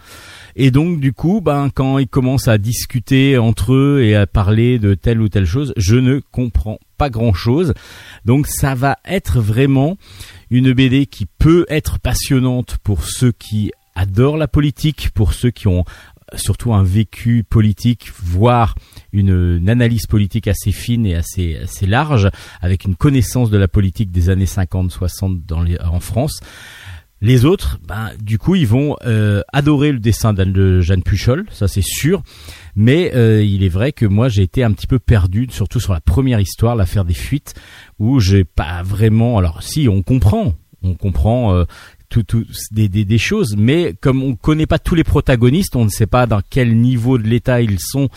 Et donc du coup, ben quand ils commencent à discuter entre eux et à parler de telle ou telle chose, je ne comprends pas grand-chose. Donc ça va être vraiment une BD qui peut être passionnante pour ceux qui adorent la politique, pour ceux qui ont surtout un vécu politique, voire une, analyse politique assez fine et assez, assez large, avec une connaissance de la politique des années 50-60 dans les, en France. Les autres, ben, du coup, ils vont euh, adorer le dessin de Jeanne Puchol, ça c'est sûr. Mais euh, il est vrai que moi j'ai été un petit peu perdu, surtout sur la première histoire, l'affaire des fuites, où j'ai pas vraiment. Alors si, on comprend, on comprend euh, tout, tout- des, des, des choses, mais comme on connaît pas tous les protagonistes, on ne sait pas dans quel niveau de l'état ils sont.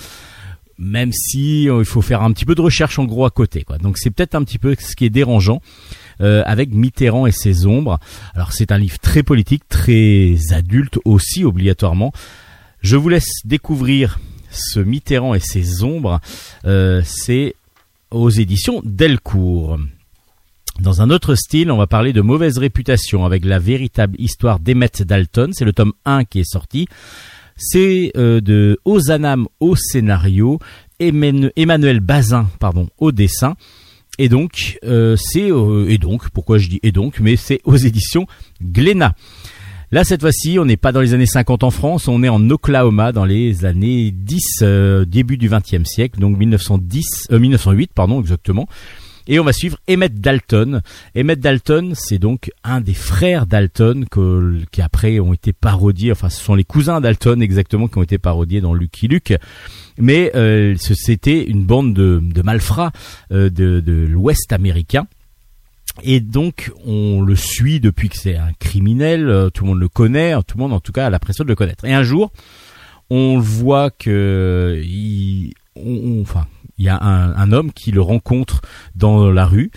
Même si euh, il faut faire un petit peu de recherche en gros à côté, quoi. Donc c'est peut-être un petit peu ce qui est dérangeant euh, avec Mitterrand et ses ombres. Alors c'est un livre très politique, très adulte aussi obligatoirement. Je vous laisse découvrir ce Mitterrand et ses ombres. Euh, c'est aux éditions Delcourt. Dans un autre style, on va parler de mauvaise réputation avec la véritable histoire d'Emmett Dalton. C'est le tome 1 qui est sorti. C'est euh, de Ozanam au scénario, Emmanuel Bazin pardon au dessin. Et donc euh, c'est euh, et donc pourquoi je dis et donc mais c'est aux éditions Glénat. Là cette fois-ci, on n'est pas dans les années 50 en France, on est en Oklahoma dans les années 10 euh, début du 20e siècle, donc 1910 euh, 1908 pardon exactement. Et on va suivre Emmett Dalton. Emmett Dalton, c'est donc un des frères Dalton qui après ont été parodiés. Enfin, ce sont les cousins Dalton exactement qui ont été parodiés dans Lucky Luke. Mais euh, c'était une bande de, malfrats euh, de, de l'Ouest américain. Et donc on le suit depuis que c'est un criminel, euh, tout le monde le connaît, tout le monde en tout cas a l'impression de le connaître. Et un jour, on voit que il, enfin, il y a un, homme qui le rencontre dans la rue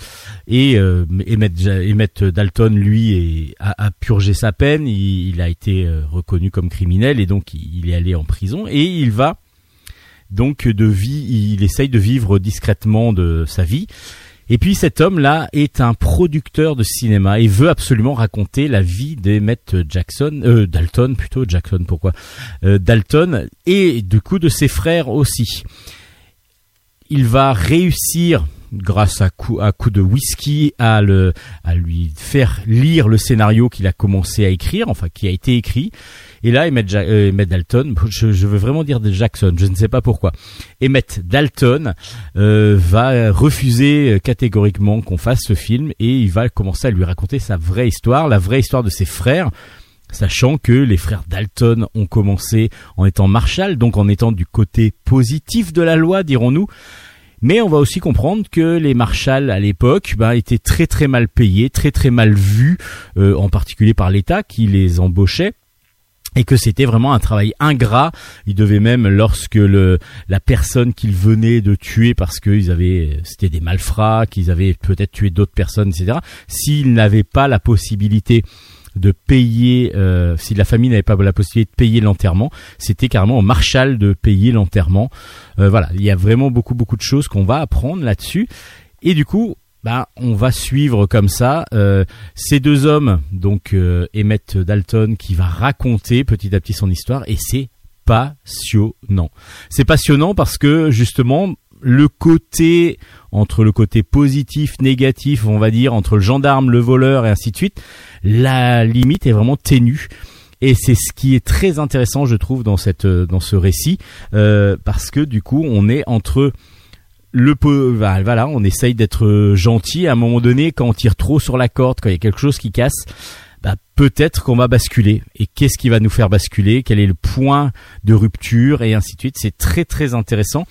et euh, Emmett, Dalton lui a, purgé sa peine, il, il a été euh, reconnu comme criminel et donc il est allé en prison et il va donc de vie, il essaye de vivre discrètement de sa vie. Et puis cet homme-là est un producteur de cinéma et veut absolument raconter la vie d'Emmett Jackson, euh, Dalton plutôt, Jackson pourquoi, euh, Dalton et du coup de ses frères aussi. Il va réussir grâce à coup, à coup de whisky à le à lui faire lire le scénario qu'il a commencé à écrire enfin qui a été écrit et là Emmett, euh, Dalton je, veux vraiment dire Jackson je ne sais pas pourquoi Emmett Dalton euh, va refuser euh, catégoriquement qu'on fasse ce film et il va commencer à lui raconter sa vraie histoire la vraie histoire de ses frères Sachant que les frères Dalton ont commencé en étant Marshall, donc en étant du côté positif de la loi, dirons-nous. Mais on va aussi comprendre que les Marshall à l'époque ben, étaient très très mal payés, très très mal vus, euh, en particulier par l'État qui les embauchait et que c'était vraiment un travail ingrat. Ils devaient même, lorsque le, la personne qu'ils venaient de tuer, parce qu'ils avaient, c'était des malfrats, qu'ils avaient peut-être tué d'autres personnes, etc. S'ils n'avaient pas la possibilité de payer, euh, si la famille n'avait pas la possibilité de payer l'enterrement, c'était carrément au Marshall de payer l'enterrement. Euh, voilà, il y a vraiment beaucoup beaucoup de choses qu'on va apprendre là-dessus. Et du coup, bah, on va suivre comme ça euh, ces deux hommes, donc euh, Emmett Dalton, qui va raconter petit à petit son histoire, et c'est passionnant. C'est passionnant parce que justement le côté entre le côté positif, négatif, on va dire entre le gendarme, le voleur et ainsi de suite, la limite est vraiment ténue. Et c'est ce qui est très intéressant, je trouve, dans cette euh, dans ce récit, euh, parce que du coup, on est entre le bah, voilà, on essaye d'être euh, gentil. À un moment donné, quand on tire trop sur la corde, quand il y a quelque chose qui casse, bah, peut-être qu'on va basculer. Et qu'est-ce qui va nous faire basculer? Quel est le point de rupture? Et ainsi de suite. C'est très très intéressant.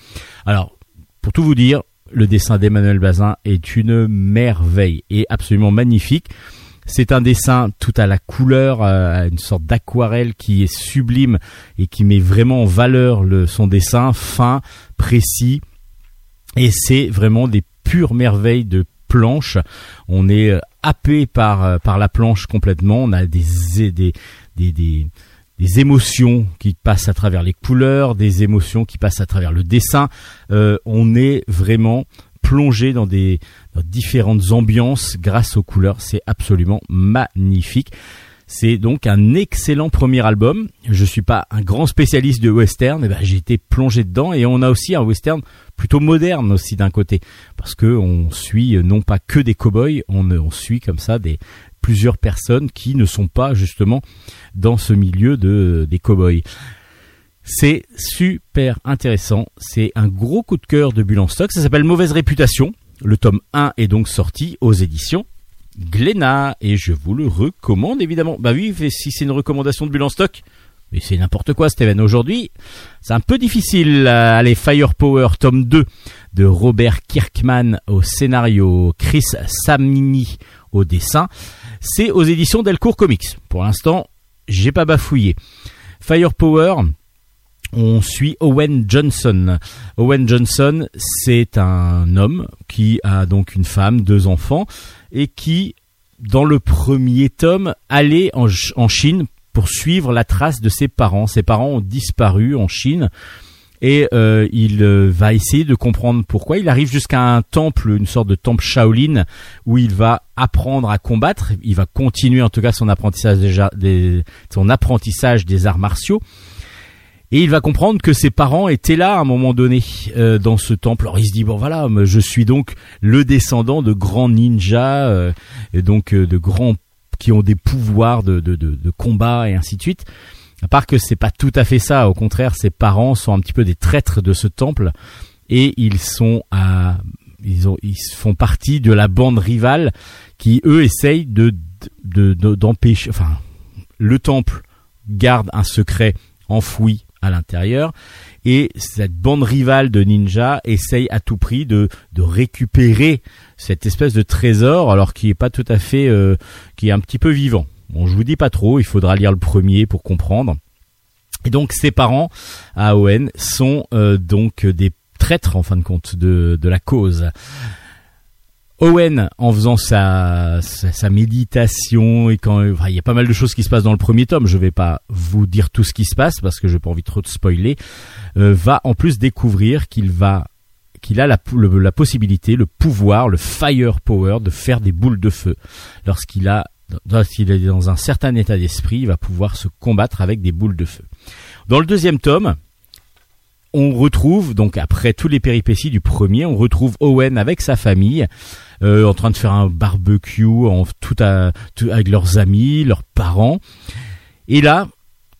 Alors, pour tout vous dire, le dessin d'Emmanuel Bazin est une merveille et absolument magnifique. C'est un dessin tout à la couleur, euh, une sorte d'aquarelle qui est sublime et qui met vraiment en valeur le, son dessin fin, précis. Et c'est vraiment des pures merveilles de planches. On est euh, happé par euh, par la planche complètement. On a des des des des, des émotions qui passent à travers les couleurs, des émotions qui passent à travers le dessin. Euh, on est vraiment plongé dans des dans différentes ambiances grâce aux couleurs. C'est absolument magnifique. C'est donc un excellent premier album. Je suis pas un grand spécialiste de western, et ben j'ai été plongé dedans et on a aussi un western plutôt moderne aussi d'un côté parce que on suit non pas que des cowboys, on, on suit comme ça des plusieurs personnes qui ne sont pas justement dans ce milieu de des cowboys. C'est super intéressant. C'est un gros coup de cœur de Bulle en stock. Ça s'appelle Mauvaise réputation. Le tome 1 est donc sorti aux éditions Glénat et je vous le recommande évidemment. Bah oui, si c'est une recommandation de Bulle en stock, mais c'est n'importe quoi Steven aujourd'hui. C'est un peu difficile. Euh, Allez, Firepower tome 2 de Robert Kirkman au scénario, Chris Samini au dessin. C'est aux éditions Delcourt Comics. Pour l'instant, j'ai pas bafouillé. Firepower, on suit Owen Johnson. Owen Johnson, c'est un homme qui a donc une femme, deux enfants, et qui, dans le premier tome, allait en, Ch- en Chine pour suivre la trace de ses parents. Ses parents ont disparu en Chine. Et euh, il euh, va essayer de comprendre pourquoi. Il arrive jusqu'à un temple, une sorte de temple Shaolin, où il va apprendre à combattre. Il va continuer en tout cas son apprentissage des arts martiaux. Et il va comprendre que ses parents étaient là à un moment donné euh, dans ce temple. Alors il se dit bon voilà, je suis donc le descendant de grands ninjas, euh, et donc euh, de grands qui ont des pouvoirs de, de, de, de combat et ainsi de suite. À part que c'est pas tout à fait ça. Au contraire, ses parents sont un petit peu des traîtres de ce temple et ils sont à ils ont ils font partie de la bande rivale qui eux essayent de- d'empêcher enfin le temple garde un secret enfoui à l'intérieur et cette bande rivale de ninjas essaye à tout prix de, de récupérer cette espèce de trésor alors qui est pas tout à fait euh, qui est un petit peu vivant. Bon, je vous dis pas trop, il faudra lire le premier pour comprendre. Et donc ses parents à Owen sont euh, donc des traîtres en fin de compte de, de la cause. Owen, en faisant sa, sa, sa méditation et quand il y a pas mal de choses qui se passent dans le premier tome, je vais pas vous dire tout ce qui se passe parce que j'ai pas envie trop de spoiler, euh, va en plus découvrir qu'il va qu'il a la, le- la possibilité, le pouvoir, le fire power de faire des boules de feu. Lorsqu'il a lorsqu'il est dans un certain état d'esprit, il va pouvoir se combattre avec des boules de feu. Dans le deuxième tome, on retrouve donc après tous les péripéties du premier, on retrouve Owen avec sa famille euh, en train de faire un barbecue en tout, à, tout avec leurs amis, leurs parents. Et là,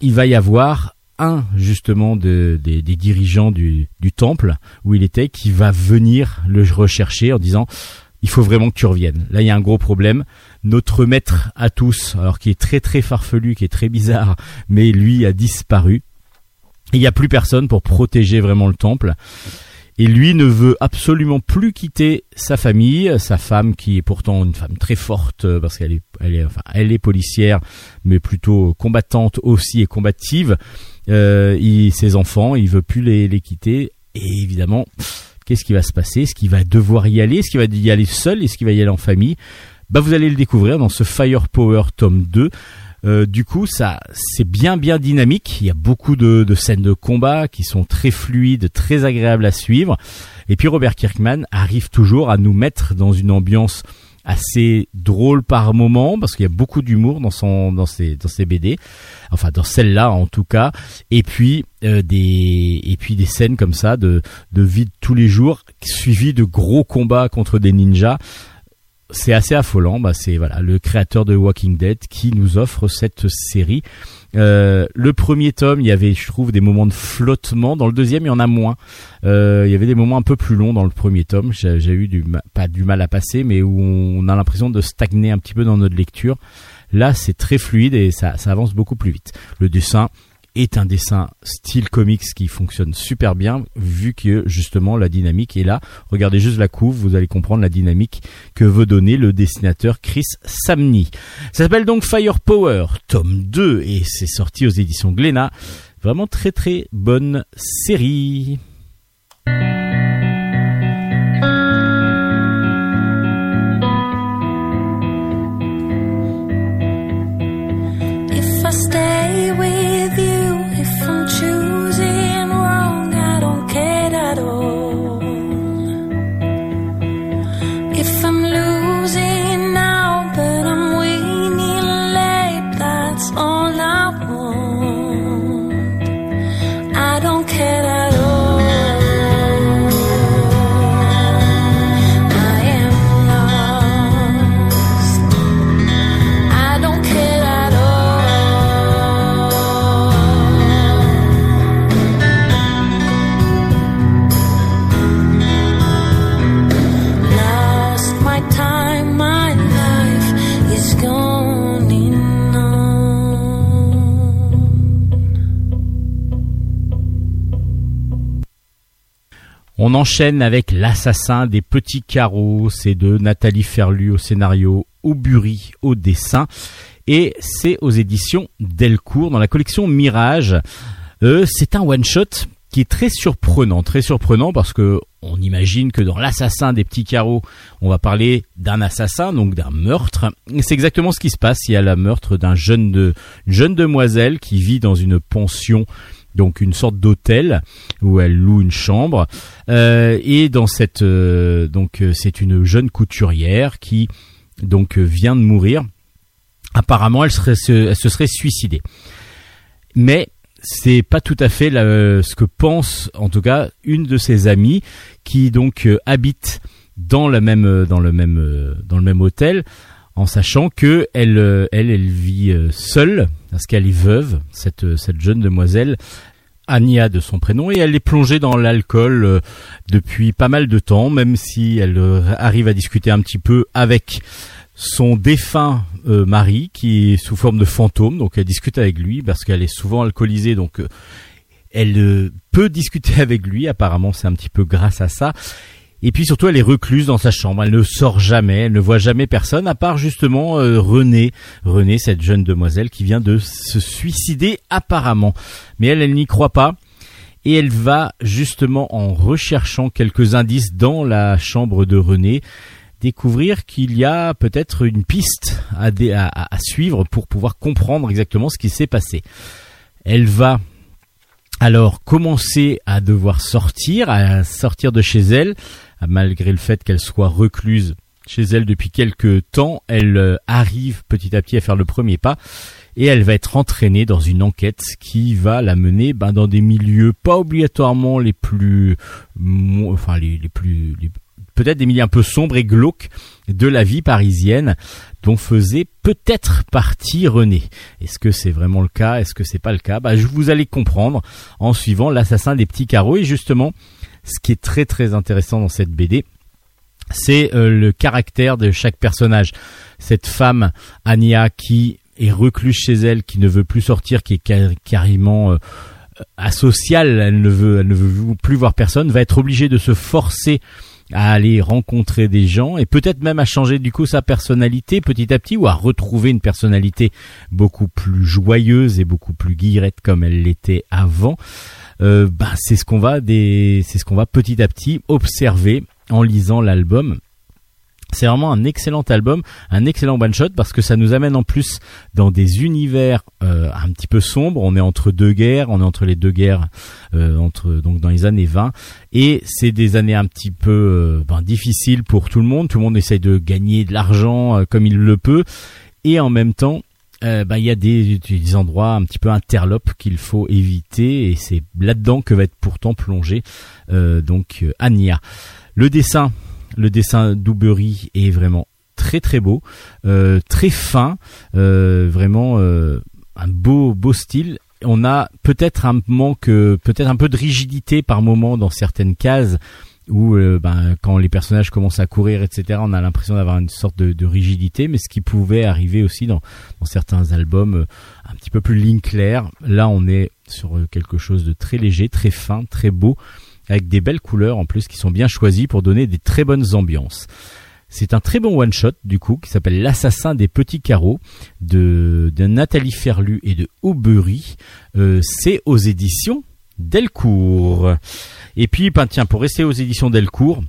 il va y avoir un justement de- des, des dirigeants du, du temple où il était qui va venir le rechercher en disant il faut vraiment que tu reviennes. Là, il y a un gros problème. Notre maître à tous, alors qui est très très farfelu, qui est très bizarre, mais lui a disparu. Il n'y a plus personne pour protéger vraiment le temple. Et lui ne veut absolument plus quitter sa famille, sa femme qui est pourtant une femme très forte euh, parce qu'elle est, elle est, enfin, elle est policière, mais plutôt combattante aussi et combative. Euh, il- ses enfants, il veut plus les, les quitter. Et évidemment, qu'est-ce qui va se passer? Est-ce qu'il va devoir y aller? Est-ce qu'il va y aller seul? Est-ce qu'il va y aller en famille? Bah, vous allez le découvrir dans ce Firepower tome 2. Euh, du coup, ça, c'est bien bien dynamique. Il y a beaucoup de, scènes de combat qui sont très fluides, très agréables à suivre. Et puis Robert Kirkman arrive toujours à nous mettre dans une ambiance assez drôle par moment parce qu'il y a beaucoup d'humour dans son dans ses dans ses BD enfin dans celle-là en tout cas et puis euh, des et puis des scènes comme ça de de vie de tous les jours suivies de gros combats contre des ninjas c'est assez affolant. Bah, c'est voilà le créateur de Walking Dead qui nous offre cette série. Euh, le premier tome, il y avait, je trouve, des moments de flottement. Dans le deuxième, il y en a moins. Euh, il y avait des moments un peu plus longs dans le premier tome. J'ai j'ai eu du pas du mal à passer, mais où on a l'impression de stagner un petit peu dans notre lecture. Là, c'est très fluide et ça, ça avance beaucoup plus vite. Le dessin est un dessin style comics qui fonctionne super bien vu que justement la dynamique est là. Regardez juste la couve, vous allez comprendre la dynamique que veut donner le dessinateur Chris Samney. Ça s'appelle donc Firepower, tome 2 et c'est sorti aux éditions Glénat. Vraiment très très bonne série. On enchaîne avec L'assassin des petits carreaux, c'est de Nathalie Ferlu au scénario, Aubury au dessin, et c'est aux éditions Delcourt dans la collection Mirage. Euh, c'est un one-shot qui est très surprenant, très surprenant parce que on imagine que dans l'assassin des petits carreaux, on va parler d'un assassin, donc d'un meurtre. C'est exactement ce qui se passe. Il y a le meurtre d'un jeune de, une jeune demoiselle qui vit dans une pension, donc une sorte d'hôtel où elle loue une chambre. Euh, et dans cette, euh, donc euh, c'est une jeune couturière qui donc vient de mourir. Apparemment, elle se, serait suicidée. Mais c'est pas tout à fait ce que pense en tout cas une de ses amies qui donc habite dans le même hôtel en sachant que elle euh, vit euh, seule parce qu'elle est veuve cette euh, cette jeune demoiselle Ania de son prénom et elle est plongée dans l'alcool depuis pas mal de temps même si elle arrive à discuter un petit peu avec son défunt mari qui est sous forme de fantôme donc elle discute avec lui parce qu'elle est souvent alcoolisée donc elle peut discuter avec lui apparemment c'est un petit peu grâce à ça et puis surtout elle est recluse dans sa chambre. Elle ne sort jamais. Elle ne voit jamais personne à part justement euh, Renée Renée cette jeune demoiselle qui vient de se suicider apparemment. Mais elle elle n'y croit pas. Et elle va justement en recherchant quelques indices dans la chambre de René découvrir qu'il y a peut-être une piste à, suivre pour pouvoir comprendre exactement ce qui s'est passé. Elle va alors commencer à devoir sortir, à sortir de chez elle, malgré le fait qu'elle soit recluse chez elle depuis quelques temps, elle euh, arrive petit à petit à faire le premier pas et elle va être entraînée dans une enquête qui va la mener ben, dans des milieux pas obligatoirement les plus, enfin les, plus, peut-être des milieux un peu sombres et glauques de la vie parisienne dont faisait peut-être partie René. Est-ce que c'est vraiment le cas? Est-ce que c'est pas le cas? Bah, je Vous allez comprendre en suivant l'assassin des petits carreaux et justement ce qui est très très intéressant dans cette BD c'est euh, le caractère de chaque personnage. Cette femme, Ania, qui est recluse chez elle, qui ne veut plus sortir, qui est car- carrément euh, asociale, elle ne veut, elle ne veut plus voir personne, va être obligée de se forcer à aller rencontrer des gens et peut-être même à changer du coup sa personnalité petit à petit ou à retrouver une personnalité beaucoup plus joyeuse et beaucoup plus guillerette comme elle l'était avant. Euh, bah, c'est ce qu'on va des, c'est ce qu'on va petit à petit observer en lisant l'album. C'est vraiment un excellent album, un excellent one shot parce que ça nous amène en plus dans des univers euh, un petit peu sombres. On est entre deux guerres, on est entre les deux guerres, euh, entre donc dans les années 20 et c'est des années un petit peu euh, ben, difficiles pour tout le monde. Tout le monde essaye de gagner de l'argent euh, comme il le peut et en même temps euh, ben, il y a des, endroits un petit peu interlopes qu'il faut éviter et c'est là-dedans que va être pourtant plongé euh, donc euh, Anya. Le dessin, le dessin d'Ubery est vraiment très très beau, euh, très fin, vraiment un beau beau style. On a peut-être un manque, peut-être un peu de rigidité par moment dans certaines cases où euh, ben, quand les personnages commencent à courir, etc., on a l'impression d'avoir une sorte de, rigidité, mais ce qui pouvait arriver aussi dans, certains albums euh, un petit peu plus ligne claire. Là, on est sur euh, quelque chose de très léger, très fin, très beau avec des belles couleurs en plus qui sont bien choisies pour donner des très bonnes ambiances. C'est un très bon one shot du coup qui s'appelle L'assassin des petits carreaux de, Nathalie Ferlu et de Aubery. C'est aux éditions Delcourt. Et puis ben, tiens pour rester aux éditions Delcourt.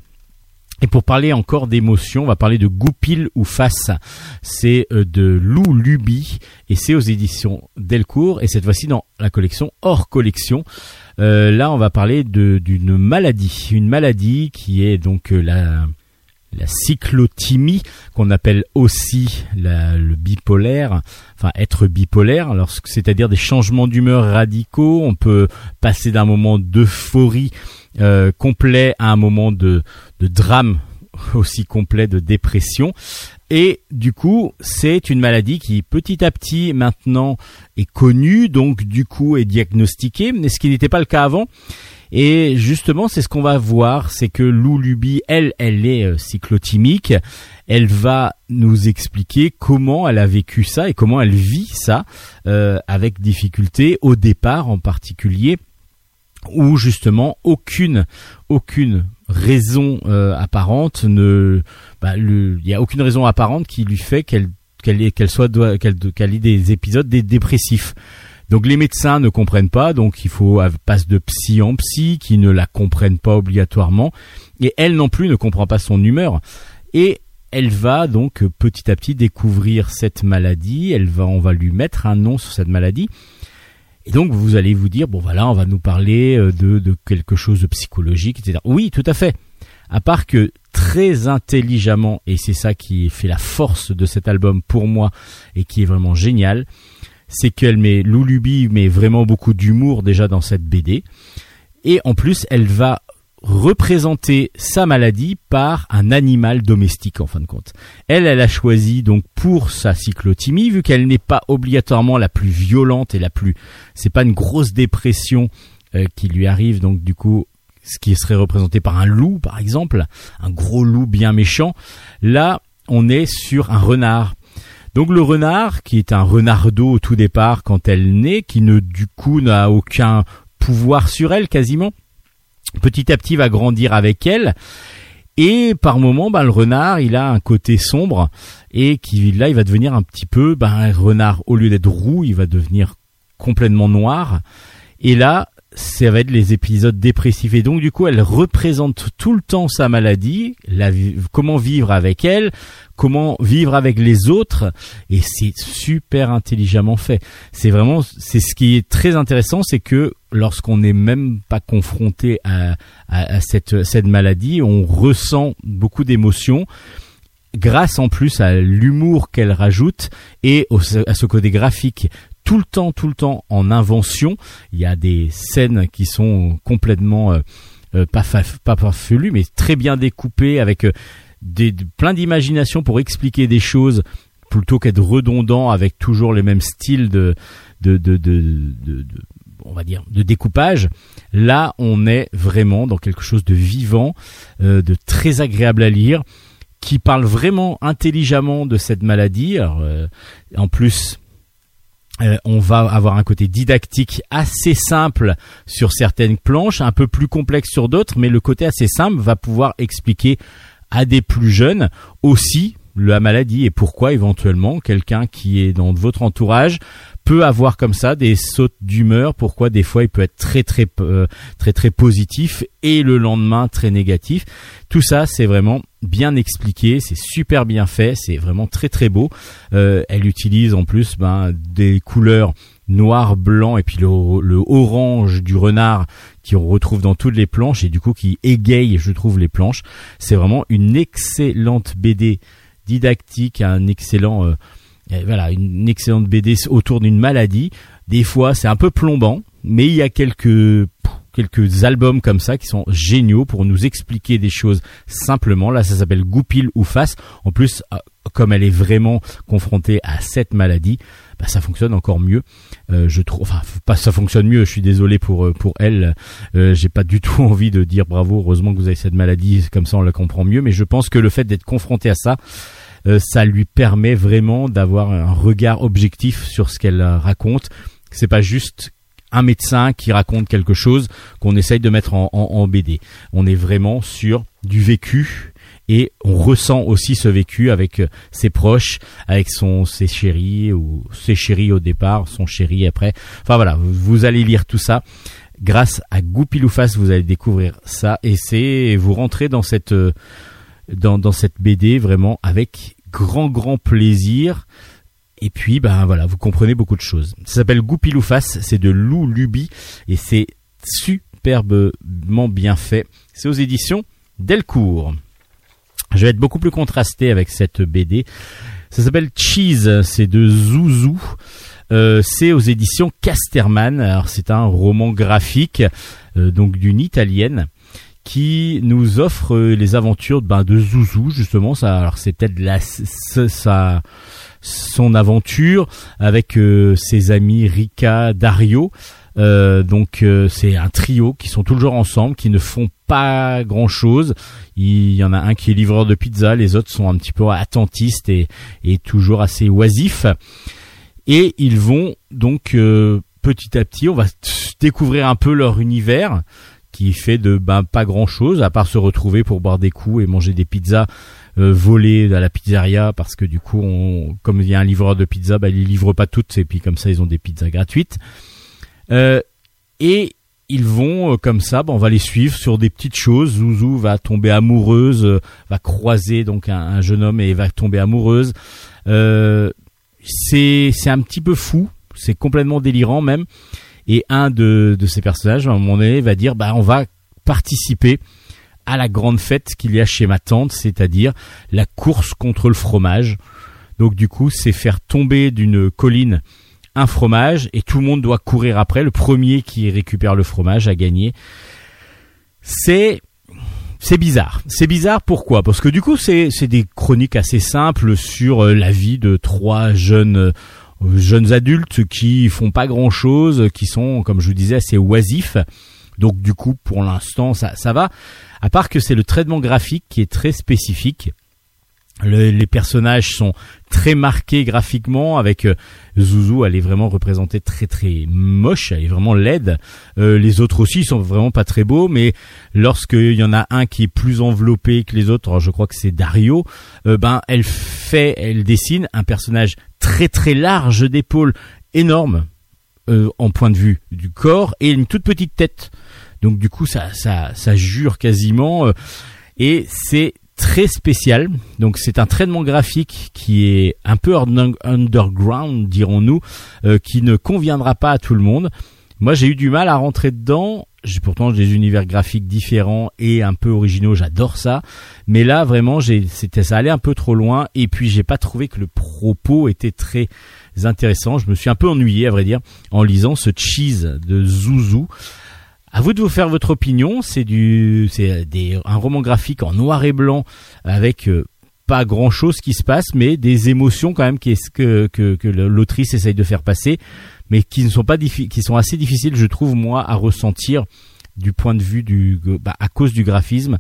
Et pour parler encore d'émotion, on va parler de Goupil ou Face. C'est euh, de Lou Luby et c'est aux éditions Delcourt et cette fois-ci dans la collection hors collection. Euh, là, on va parler d'une maladie, une maladie qui est donc euh, la la cyclothymie qu'on appelle aussi le bipolaire, enfin être bipolaire, c'est-à-dire des changements d'humeur radicaux. On peut passer d'un moment d'euphorie euh, complet à un moment de, de drame aussi complet de dépression. Et du coup, c'est une maladie qui petit à petit maintenant est connue, donc du coup est diagnostiquée, mais ce qui n'était pas le cas avant. Et justement, c'est ce qu'on va voir, c'est que Lou Luby, elle, elle est euh, cyclotimique. Elle va nous expliquer comment elle a vécu ça et comment elle vit ça euh, avec difficulté au départ en particulier où justement aucune aucune raison euh, apparente ne bah, il y a aucune raison apparente qui lui fait qu'elle qu'elle soit qu'elle qu'elle ait des épisodes des dépressifs. Donc les médecins ne comprennent pas, donc il faut passe de psy en psy qui ne la comprennent pas obligatoirement et elle non plus ne comprend pas son humeur et elle va donc petit à petit découvrir cette maladie, elle va on va lui mettre un nom sur cette maladie et donc vous allez vous dire bon voilà on va nous parler euh, de, de quelque chose de psychologique etc. Oui tout à fait. À part que très intelligemment et c'est ça qui fait la force de cet album pour moi et qui est vraiment génial, c'est qu'elle met Loulubi met vraiment beaucoup d'humour déjà dans cette BD et en plus elle va représenter sa maladie par un animal domestique en fin de compte. Elle, elle a choisi donc pour sa cyclothymie, vu qu'elle n'est pas obligatoirement la plus violente et la plus, c'est pas une grosse dépression euh, qui lui arrive donc du coup ce qui serait représenté par un loup par exemple, un gros loup bien méchant. Là, on est sur un renard. Donc le renard, qui est un renardeau au tout départ quand elle naît, qui ne du coup n'a aucun pouvoir sur elle quasiment, petit à petit va grandir avec elle. Et par moment, bah, le renard, il a un côté sombre et qui là, il va devenir un petit peu, bah, un renard au lieu d'être roux, il va devenir complètement noir. Et là, ça va être les épisodes dépressifs. Et donc, du coup, elle représente tout le temps sa maladie, la, comment vivre avec elle, comment vivre avec les autres. Et c'est super intelligemment fait. C'est vraiment, c'est ce qui est très intéressant, c'est que lorsqu'on n'est même pas confronté à, à, à cette, cette maladie, on ressent beaucoup d'émotions grâce en plus à l'humour qu'elle rajoute et à ce côté graphique tout le temps, tout le temps en invention. Il y a des scènes qui sont complètement euh, euh, pas, pas mais très bien découpées avec euh, des, de- plein d'imagination pour expliquer des choses plutôt qu'être redondant avec toujours les mêmes styles de, de, de, on va dire de découpage. Là, on est vraiment dans quelque chose de vivant, de très agréable à lire, qui parle vraiment intelligemment de cette maladie. Euh, en plus, euh, on va avoir un côté didactique assez simple sur certaines planches, un peu plus complexe sur d'autres, mais le côté assez simple va pouvoir expliquer à des plus jeunes aussi la maladie et pourquoi éventuellement quelqu'un qui est dans votre entourage peut avoir comme ça des sautes d'humeur, pourquoi des fois il peut être très très euh, très très positif et le lendemain très négatif. Tout ça c'est vraiment bien expliqué, c'est super bien fait, c'est vraiment très très beau. Euh, elle utilise en plus ben, des couleurs noir, blanc et puis le, le orange du renard qui on retrouve dans toutes les planches et du coup qui égaye je trouve les planches. C'est vraiment une excellente BD didactique, un excellent euh, voilà, une excellente BD autour d'une maladie. Des fois, c'est un peu plombant, mais il y a quelques quelques albums comme ça qui sont géniaux pour nous expliquer des choses simplement. Là, ça s'appelle Goupil ou Face. En plus, euh, comme elle est vraiment confrontée à cette maladie, bah, ça fonctionne encore mieux. Euh, je trouve, enfin, pas ça fonctionne mieux. Je suis désolé pour euh, pour elle. Euh, J'ai pas du tout envie de dire bravo. Heureusement que vous avez cette maladie, comme ça on la comprend mieux. Mais je pense que le fait d'être confronté à ça, ça lui permet vraiment d'avoir un regard objectif sur ce qu'elle raconte. C'est pas juste un médecin qui raconte quelque chose qu'on essaye de mettre en, BD. On est vraiment sur du vécu et on ressent aussi ce vécu avec euh, ses proches, avec son ses chéris ou ses chéris au départ, son chéri après. Enfin voilà, vous, vous allez lire tout ça. Grâce à Goupiloufas, vous allez découvrir ça et c'est vous rentrez dans cette euh, dans, dans cette BD vraiment avec grand grand plaisir. Et puis, ben voilà, vous comprenez beaucoup de choses. Ça s'appelle Goupiloufas, c'est de Lou Luby et c'est superbement bien fait. C'est aux éditions Delcourt. Je vais être beaucoup plus contrasté avec cette BD. Ça s'appelle Cheese, c'est de Zouzou. Euh, c'est aux éditions Casterman. Alors c'est un roman graphique euh, donc d'une italienne qui nous offre euh, les aventures ben, de Zouzou justement. Ça, alors c'est peut-être la sa son aventure avec euh, ses amis Rika, Dario. Euh, donc euh, c'est un trio qui sont toujours ensemble, qui ne font pas grand chose. Il y en a un qui est livreur de pizza, les autres sont un petit peu attentistes et, toujours assez oisifs. Et ils vont donc petit à petit, on va découvrir un peu leur univers qui fait de ben pas grand chose à part se retrouver pour boire des coups et manger des pizzas euh, volées à la pizzeria parce que du coup on, comme il y a un livreur de pizza ben, il livre pas toutes et puis comme ça ils ont des pizzas gratuites. Euh, et ils vont euh, comme ça ben, on va les suivre sur des petites choses. Zouzou va tomber amoureuse va croiser donc un, un jeune homme et va tomber amoureuse. C'est c'est un petit peu fou. C'est complètement délirant même. Et un de, de ces personnages à un moment donné va dire bah on va participer à la grande fête qu'il y a chez ma tante c'est-à-dire la course contre le fromage donc du coup c'est faire tomber d'une colline un fromage et tout le monde doit courir après le premier qui récupère le fromage a gagné c'est c'est bizarre. C'est bizarre pourquoi? Parce que du coup, c'est des chroniques assez simples sur euh, la vie de trois jeunes euh, jeunes adultes qui font pas grand chose, qui sont, comme je vous disais, assez oisifs. Donc du coup, pour l'instant, ça ça va. À part que c'est le traitement graphique qui est très spécifique. Le- les personnages sont très marqués graphiquement avec euh, Zouzou elle est vraiment représentée très très moche elle est vraiment laide Euh, les autres aussi sont vraiment pas très beaux mais lorsqu'il y en a un qui est plus enveloppé que les autres je crois que c'est Dario euh, ben elle fait elle dessine un personnage très très large d'épaules énorme en point de vue du corps et une toute petite tête donc du coup ça ça ça jure quasiment euh, et c'est très spécial. Donc c'est un traitement graphique qui est un peu un- underground, dirons-nous, euh, qui ne conviendra pas à tout le monde. Moi j'ai eu du mal à rentrer dedans. J'ai pourtant des univers graphiques différents et un peu originaux, j'adore ça. Mais là vraiment, j'ai, c'était ça allait un peu trop loin et puis j'ai pas trouvé que le propos était très intéressant. Je me suis un peu ennuyé à vrai dire en lisant ce cheese de Zouzou. À vous de vous faire votre opinion. C'est du, c'est un roman graphique en noir et blanc avec euh, pas grand chose qui se passe, mais des émotions quand même qui est, que, que, que l'autrice essaye de faire passer, mais qui ne sont pas qui sont assez difficiles, je trouve moi, à ressentir du point de vue du, bah, à cause du graphisme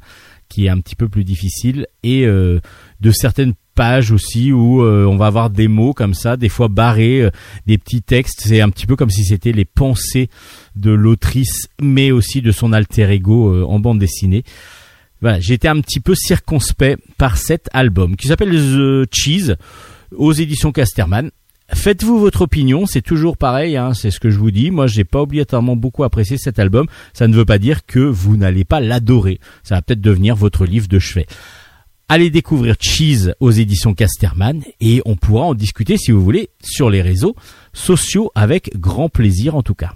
qui est un petit peu plus difficile et euh, de certaines pages aussi où euh, on va avoir des mots comme ça, des fois barrés, euh, des petits textes. C'est un petit peu comme si c'était les pensées de l'autrice, mais aussi de son alter ego euh, en bande dessinée. Voilà, été un petit peu circonspect par cet album qui s'appelle The Cheese aux éditions Casterman. Faites-vous votre opinion, c'est toujours pareil, hein, c'est ce que je vous dis. Moi, j'ai pas obligatoirement beaucoup apprécié cet album. Ça ne veut pas dire que vous n'allez pas l'adorer. Ça va peut-être devenir votre livre de chevet. Allez découvrir Cheese aux éditions Casterman et on pourra en discuter si vous voulez sur les réseaux sociaux avec grand plaisir en tout cas.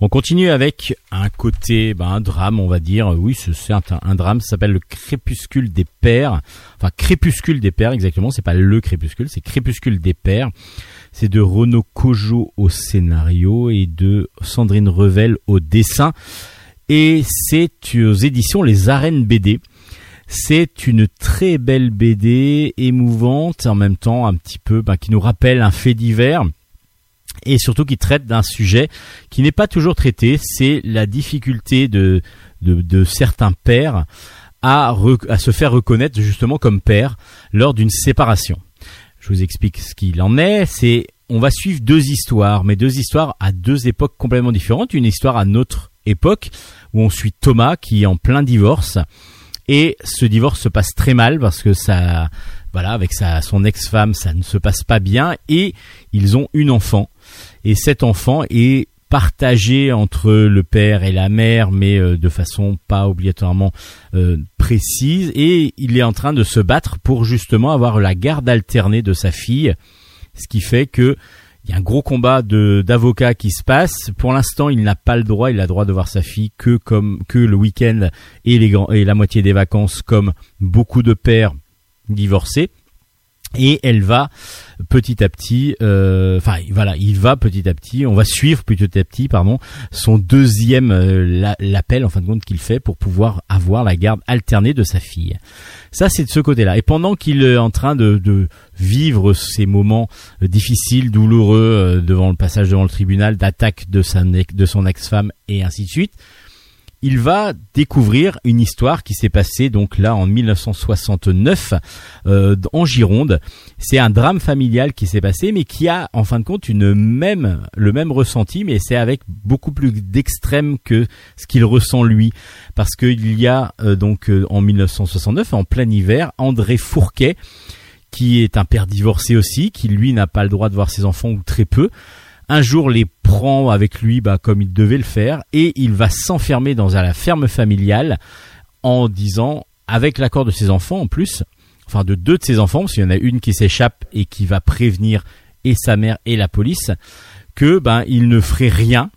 On continue avec un côté, ben, un drame, on va dire. Oui, c'est un drame. Ça s'appelle le Crépuscule des Pères. Enfin, Crépuscule des Pères, exactement. C'est pas le Crépuscule, c'est Crépuscule des Pères. C'est de Renaud Cojo au scénario et de Sandrine Revel au dessin. Et c'est aux éditions Les Arènes BD. C'est une très belle BD, émouvante, en même temps un petit peu, ben, qui nous rappelle un fait divers et surtout qui traite d'un sujet qui n'est pas toujours traité, c'est la difficulté de, certains pères à, à se faire reconnaître justement comme père lors d'une séparation. Je vous explique ce qu'il en est. C'est on va suivre deux histoires, mais deux histoires à deux époques complètement différentes. Une histoire à notre époque où on suit Thomas qui est en plein divorce et ce divorce se passe très mal parce que ça, voilà, avec sa son ex-femme, ça ne se passe pas bien et ils ont une enfant et cet enfant est partagé entre le père et la mère, mais euh, de façon pas obligatoirement euh, précise, et il est en train de se battre pour justement avoir la garde alternée de sa fille, ce qui fait que il y a un gros combat d'avocats qui se passe. Pour l'instant, il n'a pas le droit, il a le droit de voir sa fille que comme que le week-end et la moitié des vacances, comme beaucoup de pères divorcés. Et elle va petit à petit, euh, enfin voilà, il va petit à petit, on va suivre petit à petit, pardon, son deuxième euh, la- l'appel en fin de compte qu'il fait pour pouvoir avoir la garde alternée de sa fille. Ça c'est de ce côté-là. Et pendant qu'il est en train de, vivre ces moments euh, difficiles, douloureux euh, devant le passage devant le tribunal, d'attaque de son ex-femme et ainsi de suite, il va découvrir une histoire qui s'est passée donc là en 1969 euh, en Gironde. C'est un drame familial qui s'est passé, mais qui a en fin de compte une même le même ressenti, mais c'est avec beaucoup plus d'extrême que ce qu'il ressent lui, parce qu'il y a euh, donc euh, en 1969 en plein hiver André Fourquet qui est un père divorcé aussi, qui lui n'a pas le droit de voir ses enfants ou très peu. Un jour les prend avec lui bah, comme il devait le faire et il va s'enfermer dans la ferme familiale en disant, avec l'accord de ses enfants en plus, enfin de deux de ses enfants, parce qu'il y en a une qui s'échappe et qui va prévenir et sa mère et la police, que ben il ne ferait rien,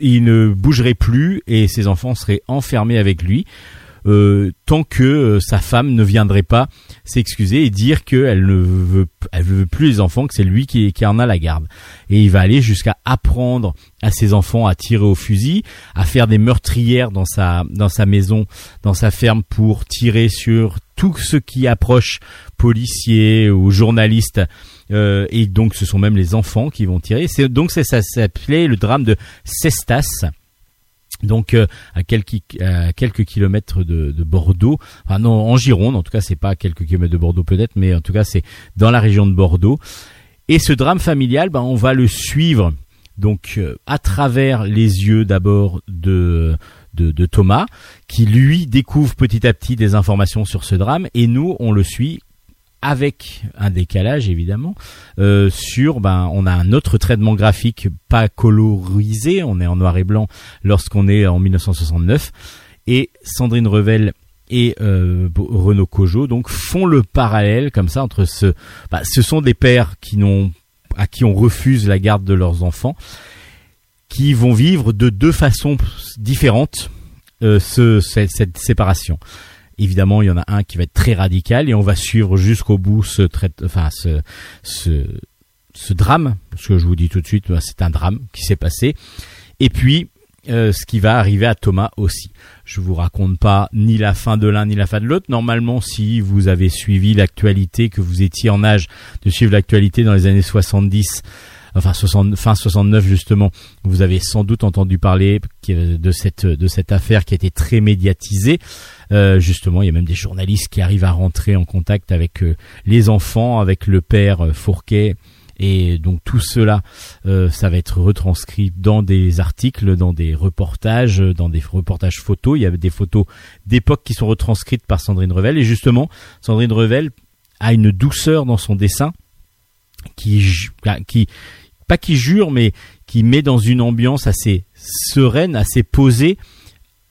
il ne bougerait plus et ses enfants seraient enfermés avec lui. Euh, tant que euh, sa femme ne viendrait pas s'excuser et dire qu'elle ne veut, elle veut plus les enfants, que c'est lui qui, qui en a la garde. Et il va aller jusqu'à apprendre à ses enfants à tirer au fusil, à faire des meurtrières dans sa, dans sa maison, dans sa ferme pour tirer sur tout ce qui approche policiers ou journalistes. Euh, et donc ce sont même les enfants qui vont tirer. C'est donc c'est ça s'appelait le drame de Cestas. Donc euh, à quelques quelques kilomètres de, de Bordeaux, enfin non en Gironde, en tout cas c'est pas à quelques kilomètres de Bordeaux peut-être, mais en tout cas c'est dans la région de Bordeaux. Et ce drame familial, ben, on va le suivre donc euh, à travers les yeux d'abord de, de de Thomas, qui lui découvre petit à petit des informations sur ce drame, et nous on le suit avec un décalage évidemment euh, sur ben on a un autre traitement graphique pas colorisé on est en noir et blanc lorsqu'on est en 1969 et Sandrine Revel et euh, Renaud Cojo donc font le parallèle comme ça entre ce bah, ce sont des pères qui n'ont à qui on refuse la garde de leurs enfants qui vont vivre de deux façons différentes euh, ce, cette séparation Évidemment, il y en a un qui va être très radical et on va suivre jusqu'au bout ce traite, enfin ce, ce ce drame, parce que je vous dis tout de suite, bah, c'est un drame qui s'est passé. Et puis euh, ce qui va arriver à Thomas aussi. Je vous raconte pas ni la fin de l'un ni la fin de l'autre. Normalement, si vous avez suivi l'actualité, que vous étiez en âge de suivre l'actualité dans les années 70, enfin 60, fin 69 justement, vous avez sans doute entendu parler de cette de cette affaire qui a été très médiatisée. Euh, justement, il y a même des journalistes qui arrivent à rentrer en contact avec euh, les enfants, avec le père euh, Fourquet. Et donc tout cela, euh, ça va être retranscrit dans des articles, dans des reportages, dans des reportages photos. Il y avait des photos d'époque qui sont retranscrites par Sandrine Revel. Et justement, Sandrine Revel a une douceur dans son dessin qui, qui pas qui jure, mais qui met dans une ambiance assez sereine, assez posée,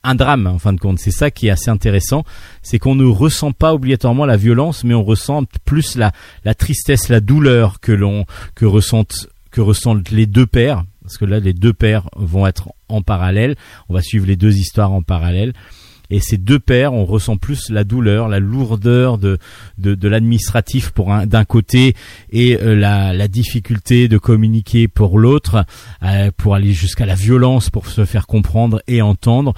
un drame en fin de compte. C'est ça qui est assez intéressant, c'est qu'on ne ressent pas obligatoirement la violence, mais on ressent plus la, la tristesse, la douleur que l'on que ressentent que ressentent les deux pères, parce que là les deux pères vont être en parallèle. On va suivre les deux histoires en parallèle. Et ces deux pères, on ressent plus la douleur, la lourdeur de de, de l'administratif pour un d'un côté et euh, la, la difficulté de communiquer pour l'autre, euh, pour aller jusqu'à la violence pour se faire comprendre et entendre.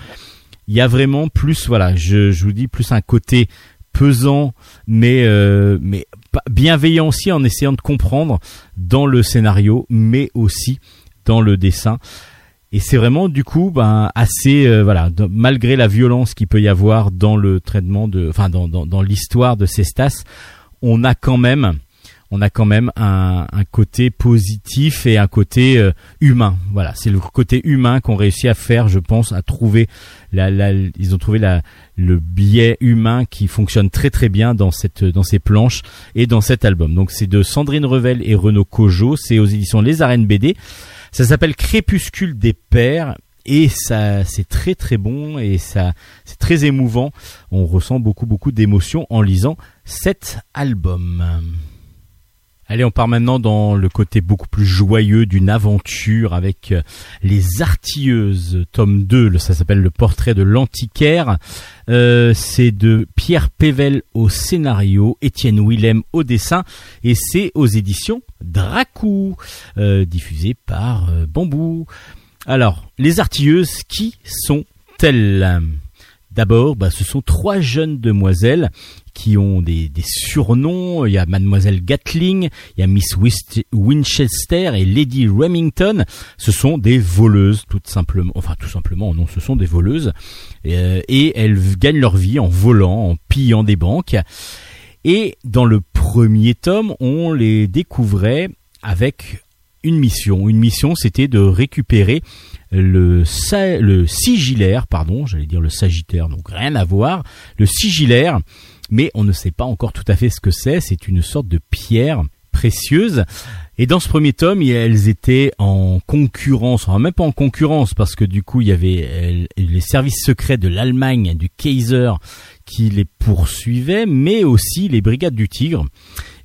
Il y a vraiment plus, voilà, je, je vous dis plus un côté pesant, mais euh, mais bienveillant aussi en essayant de comprendre dans le scénario, mais aussi dans le dessin. Et c'est vraiment du coup ben assez euh, voilà malgré la violence qu'il peut y avoir dans le traitement de enfin dans dans, dans l'histoire de Cestas, on a quand même on a quand même un, un côté positif et un côté euh, humain. Voilà, c'est le côté humain qu'on réussit à faire, je pense, à trouver la, la ils ont trouvé la le biais humain qui fonctionne très très bien dans cette dans ces planches et dans cet album. Donc c'est de Sandrine Revel et Renaud Cojo, c'est aux éditions Les Arènes BD. Ça s'appelle Crépuscule des pères et ça c'est très très bon et ça c'est très émouvant. On ressent beaucoup beaucoup d'émotions en lisant cet album. Allez, on part maintenant dans le côté beaucoup plus joyeux d'une aventure avec euh, Les Artilleuses, tome 2, le- ça s'appelle Le portrait de l'antiquaire. Euh, c'est de Pierre Pével au scénario, Étienne Willem au dessin, et c'est aux éditions Dracou, euh, diffusé par euh, Bambou. Alors, Les Artilleuses, qui sont-elles? D'abord, bah, ce sont trois jeunes demoiselles qui ont des, surnoms. Il y a Mademoiselle Gatling, il y a Miss Winchester et Lady Remington. Ce sont des voleuses, tout simplement. Enfin, tout simplement, non, ce sont des voleuses. Euh, et elles v- gagnent leur vie en volant, en pillant des banques. Et dans le premier tome, on les découvrait avec une mission. Une mission, c'était de récupérer le, sa- sigillaire, pardon, j'allais dire le sagittaire, donc rien à voir, le sigillaire, mais on ne sait pas encore tout à fait ce que c'est, c'est une sorte de pierre précieuse. Et dans ce premier tome, elles étaient en concurrence, enfin même pas en concurrence, parce que du coup, il y avait elles- les services secrets de l'Allemagne, du Kaiser, qui les poursuivaient, mais aussi les brigades du Tigre.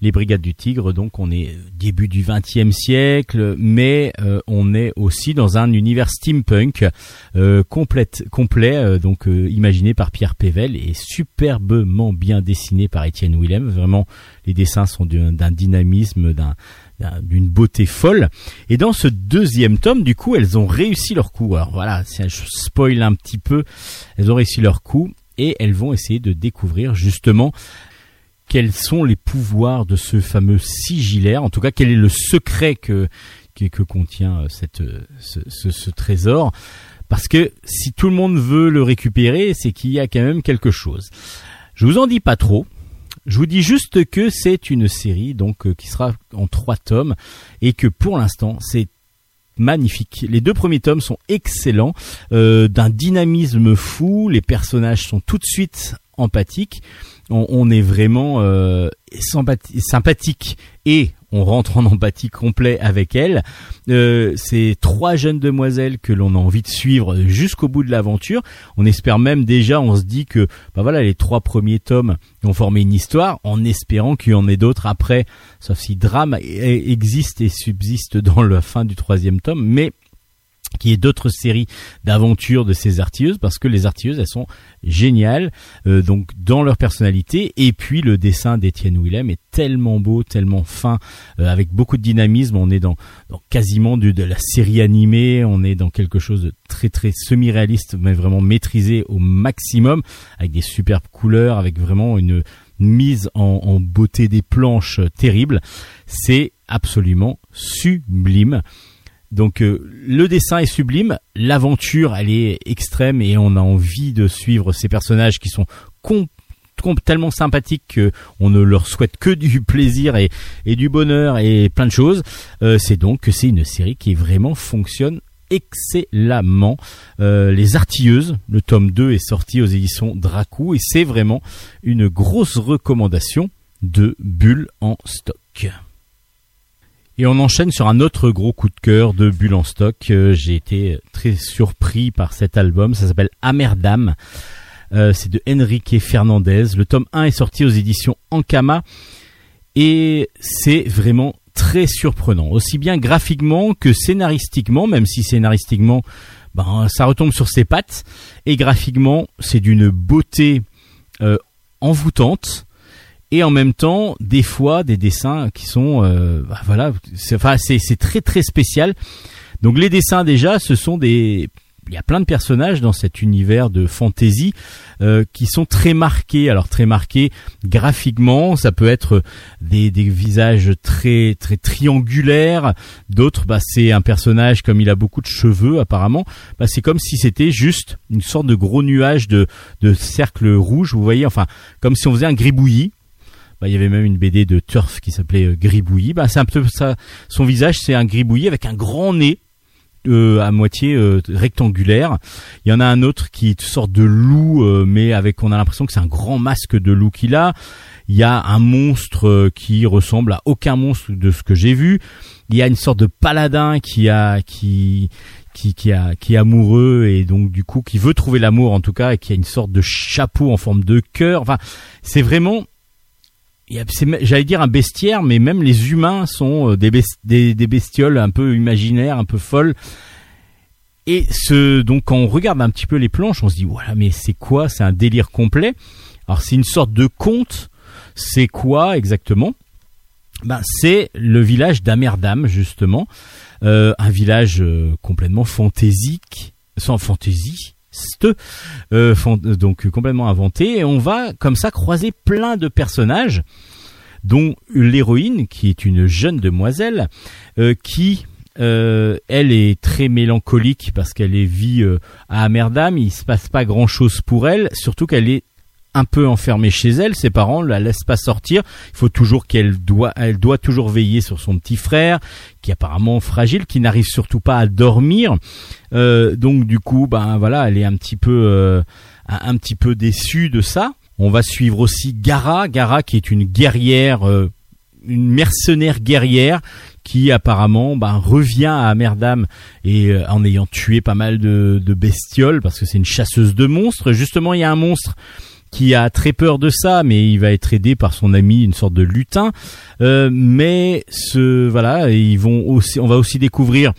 Les brigades du Tigre, donc on est début du XXe siècle, mais euh, on est aussi dans un univers steampunk euh, complète, complet, euh, donc euh, imaginé par Pierre Pével et superbement bien dessiné par Étienne Willem. Vraiment, les dessins sont d'un dynamisme, d'un- d'une beauté folle. Et dans ce deuxième tome, du coup, elles ont réussi leur coup. Alors voilà, si je spoil un petit peu, elles ont réussi leur coup et elles vont essayer de découvrir justement quels sont les pouvoirs de ce fameux sigillaire. En tout cas, quel est le secret que contient euh, euh, ce, trésor. Parce que si tout le monde veut le récupérer, c'est qu'il y a quand même quelque chose. Je vous en dis pas trop. Je vous dis juste que c'est une série donc euh, qui sera en trois tomes et que pour l'instant c'est magnifique. Les deux premiers tomes sont excellents, d'un dynamisme fou. Les personnages sont tout de suite empathiques. On, est vraiment euh, sympathi- sympathique et on rentre en empathie complet avec elle. Euh, c'est trois jeunes demoiselles que l'on a envie de suivre jusqu'au bout de l'aventure. On espère même déjà, on se dit que bah voilà, les trois premiers tomes ont formé une histoire, en espérant qu'il y en ait d'autres après, sauf si drame e- existe et subsiste dans la fin du troisième tome, mais qui est d'autres séries d'aventures de ces artilleuses parce que les artilleuses elles sont géniales euh, donc dans leur personnalité. Et puis le dessin d'Étienne Willem est tellement beau tellement fin euh, avec beaucoup de dynamisme. On est dans, dans quasiment du- de la série animée. On est dans quelque chose de très très semi-réaliste mais vraiment maîtrisé au maximum avec des superbes couleurs avec vraiment une mise en, en beauté des planches euh, terrible. C'est absolument sublime donc euh, le dessin est sublime, l'aventure elle est extrême et on a envie de suivre ces personnages qui sont tellement sympathiques qu'on ne leur souhaite que du plaisir et, et du bonheur et plein de choses. Euh, c'est donc que c'est une série qui vraiment fonctionne excellemment. Euh, Les Artilleuses, le tome 2 est sorti aux éditions Dracou et c'est vraiment une grosse recommandation de Bulle en stock. Et on enchaîne sur un autre gros coup de cœur de Bulle stock. Euh, J'ai été très surpris par cet album. Ça s'appelle Amerdam. Euh, c'est de Enrique Fernandez. Le tome 1 est sorti aux éditions Ankama. Et c'est vraiment très surprenant. Aussi bien graphiquement que scénaristiquement, même si scénaristiquement, ben, ça retombe sur ses pattes. Et graphiquement, c'est d'une beauté euh, envoûtante et en même temps des fois des dessins qui sont euh, bah, voilà c'est enfin c'est c'est très très spécial. Donc les dessins déjà ce sont des il y a plein de personnages dans cet univers de fantasy euh, qui sont très marqués. Alors très marqués graphiquement ça peut être des, des visages très très triangulaires. D'autres bah c'est un personnage comme il a beaucoup de cheveux apparemment. Bah c'est comme si c'était juste une sorte de gros nuage de de cercle rouge vous voyez. Enfin comme si on faisait un gribouillis bah, il y avait même une BD de Turf qui s'appelait euh, Gribouillis. Bah, c'est un peu ça. Son visage, c'est un gribouillis avec un grand nez. euh, à moitié euh, rectangulaire. Il y en a un autre qui est une sorte de loup, mais avec on a l'impression que c'est un grand masque de loup qu'il a. Il y a un monstre qui ressemble à aucun monstre de ce que j'ai vu. Il y a une sorte de paladin qui a qui qui, a, qui est amoureux et donc du coup qui veut trouver l'amour en tout cas et qui a une sorte de chapeau en forme de cœur. Enfin, c'est vraiment j'allais dire un bestiaire, mais même les humains sont euh, des, bes- des, des bestioles un peu imaginaires, un peu folles. Et ce, donc quand on regarde un petit peu les planches, on se dit voilà, mais c'est quoi? C'est un délire complet. Alors c'est une sorte de conte. C'est quoi exactement? Ben, c'est le village d'Amerdam justement, Euh, un village euh, complètement fantaisique, sans fantaisie, euh, fan- donc euh, complètement inventé. Et on va comme ça croiser plein de personnages, dont l'héroïne qui est une jeune demoiselle euh, qui euh, elle est très mélancolique parce qu'elle vit euh, à Amerdam. Il se passe pas grand chose pour elle, surtout qu'elle est un peu enfermée chez elle. Ses parents la laissent pas sortir. Il faut toujours qu'elle doit, elle doit toujours veiller sur son petit frère, qui est apparemment fragile, qui n'arrive surtout pas à dormir. Euh, donc du coup, ben voilà, elle est un petit peu, euh, un, petit peu déçue de ça. On va suivre aussi Gara, Gara qui est une guerrière, euh, une mercenaire guerrière qui apparemment ben, revient à Amerdam et en ayant tué pas mal de bestioles parce que c'est une chasseuse de monstres. Justement, il y a un monstre qui a très peur de ça, mais il va être aidé par son ami, une sorte de lutin. Euh, mais ce voilà, ils vont aussi, on va aussi découvrir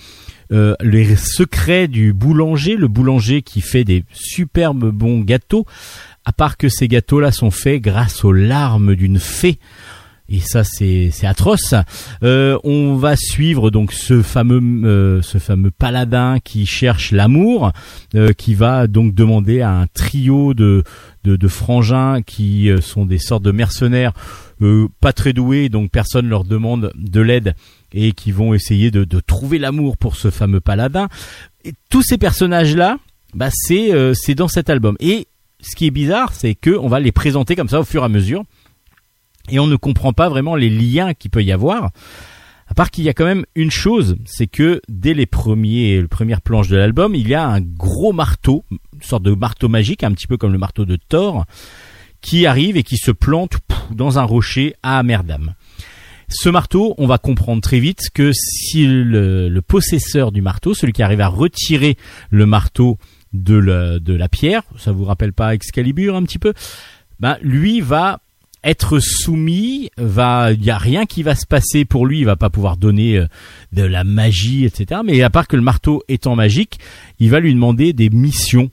euh, les secrets du boulanger, le boulanger qui fait des superbes bons gâteaux. À part que ces gâteaux-là sont faits grâce aux larmes d'une fée. Et ça, c'est atroce. Euh, on va suivre donc ce fameux euh, ce fameux paladin qui cherche l'amour, euh, qui va donc demander à un trio de de, frangins qui sont des sortes de mercenaires pas très doués, donc personne leur demande de l'aide et qui vont essayer de, trouver l'amour pour ce fameux paladin. Et tous ces personnages là, bah c'est c'est dans cet album. Et ce qui est bizarre, c'est que on va les présenter comme ça au fur et à mesure et on ne comprend pas vraiment les liens qu'il peut y avoir. À part qu'il y a quand même une chose, c'est que dès les premiers, premières planches de l'album, il y a un gros marteau, une sorte de marteau magique, un petit peu comme le marteau de Thor, qui arrive et qui se plante dans un rocher à Amerdam. Ce marteau, on va comprendre très vite que si le, le possesseur du marteau, celui qui arrive à retirer le marteau de, de la pierre, ça vous rappelle pas Excalibur un petit peu, ben lui va être soumis, va, il y a rien qui va se passer pour lui, il va pas pouvoir donner euh, de la magie, etc. Mais à part que le marteau étant magique, il va lui demander des missions.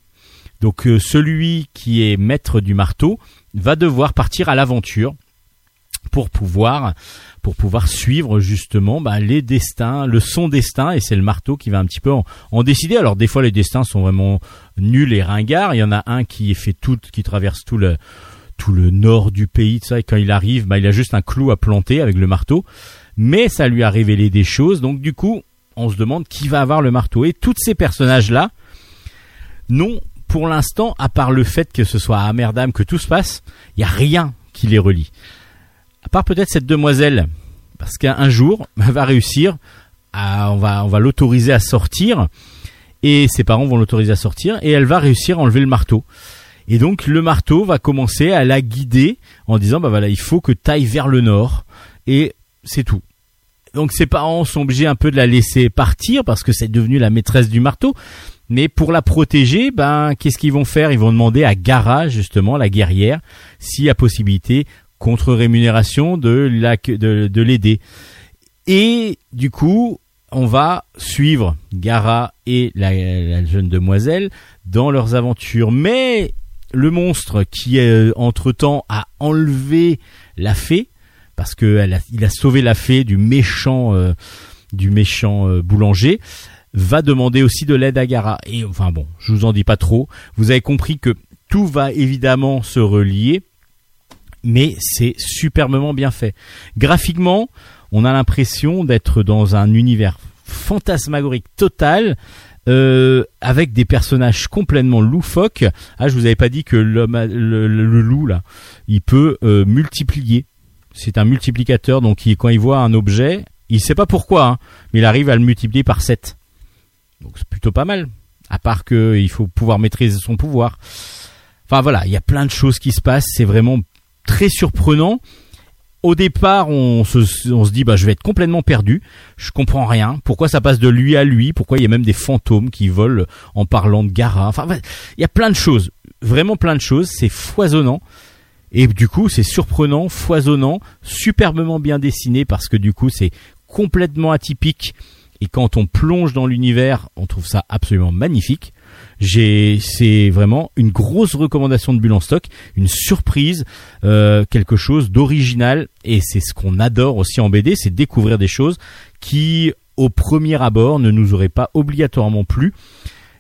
Donc euh, celui qui est maître du marteau va devoir partir à l'aventure pour pouvoir suivre justement bah, les destins, le son destin et c'est le marteau qui va un petit peu en, décider. Alors des fois les destins sont vraiment nuls et ringards. Il y en a un qui fait tout, qui traverse tout le tout le nord du pays, tout ça, et quand il arrive, bah, il a juste un clou à planter avec le marteau. Mais ça lui a révélé des choses, donc du coup, on se demande qui va avoir le marteau. Et tous ces personnages-là n'ont, pour l'instant, à part le fait que ce soit à Amerdam que tout se passe, il n'y a rien qui les relie. À part peut-être cette demoiselle, parce qu'un jour, elle va réussir, à, on va, on va l'autoriser à sortir, et ses parents vont l'autoriser à sortir, et elle va réussir à enlever le marteau. Et donc le marteau va commencer à la guider en disant bah voilà il faut que tu vers le nord et c'est tout. Donc ses parents sont obligés un peu de la laisser partir parce que c'est devenu la maîtresse du marteau. Mais pour la protéger, ben qu'est-ce qu'ils vont faire? Ils vont demander à Gara justement la guerrière s'il y a possibilité contre rémunération de l'aider. Et du coup, on va suivre Gara et la, la jeune demoiselle dans leurs aventures. Mais le monstre qui euh, entre temps a enlevé la fée parce que elle a, il a sauvé la fée du méchant euh, du méchant euh, boulanger va demander aussi de l'aide à Gara. Et enfin bon je vous en dis pas trop. Vous avez compris que tout va évidemment se relier mais c'est superbement bien fait. Graphiquement on a l'impression d'être dans un univers fantasmagorique total euh, avec des personnages complètement loufoques. Ah, je vous avais pas dit que l'homme, le, le- le loup là, il peut euh, multiplier. C'est un multiplicateur, donc il, quand il voit un objet, il sait pas pourquoi, hein, mais il arrive à le multiplier par 7. Donc c'est plutôt pas mal. À part que il faut pouvoir maîtriser son pouvoir. Enfin voilà, il y a plein de choses qui se passent. C'est vraiment très surprenant. Au départ, on se, dit bah je vais être complètement perdu. Je comprends rien. Pourquoi ça passe de lui à lui? Pourquoi il y a même des fantômes qui volent en parlant de Gara? Enfin, il y a plein de choses, vraiment plein de choses. C'est foisonnant. Et du coup, c'est surprenant, foisonnant, superbement bien dessiné parce que du coup, c'est complètement atypique. Et quand on plonge dans l'univers, on trouve ça absolument magnifique. C'est vraiment une grosse recommandation de Bulle en stock, une surprise, euh, quelque chose d'original. Et c'est ce qu'on adore aussi en BD, c'est découvrir des choses qui, au premier abord, ne nous auraient pas obligatoirement plu.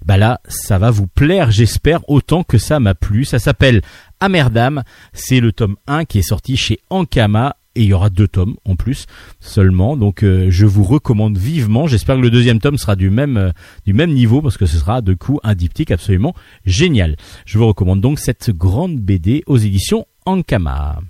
Bah là, ça va vous plaire, j'espère, autant que ça m'a plu. Ça s'appelle Amerdam. C'est le tome 1 qui est sorti chez Ankama. Et il y aura deux tomes en plus seulement. Donc euh, je vous recommande vivement. J'espère que le deuxième tome sera du même, euh, du même niveau parce que ce sera de coup un diptyque absolument génial. Je vous recommande donc cette grande BD aux éditions Ankama.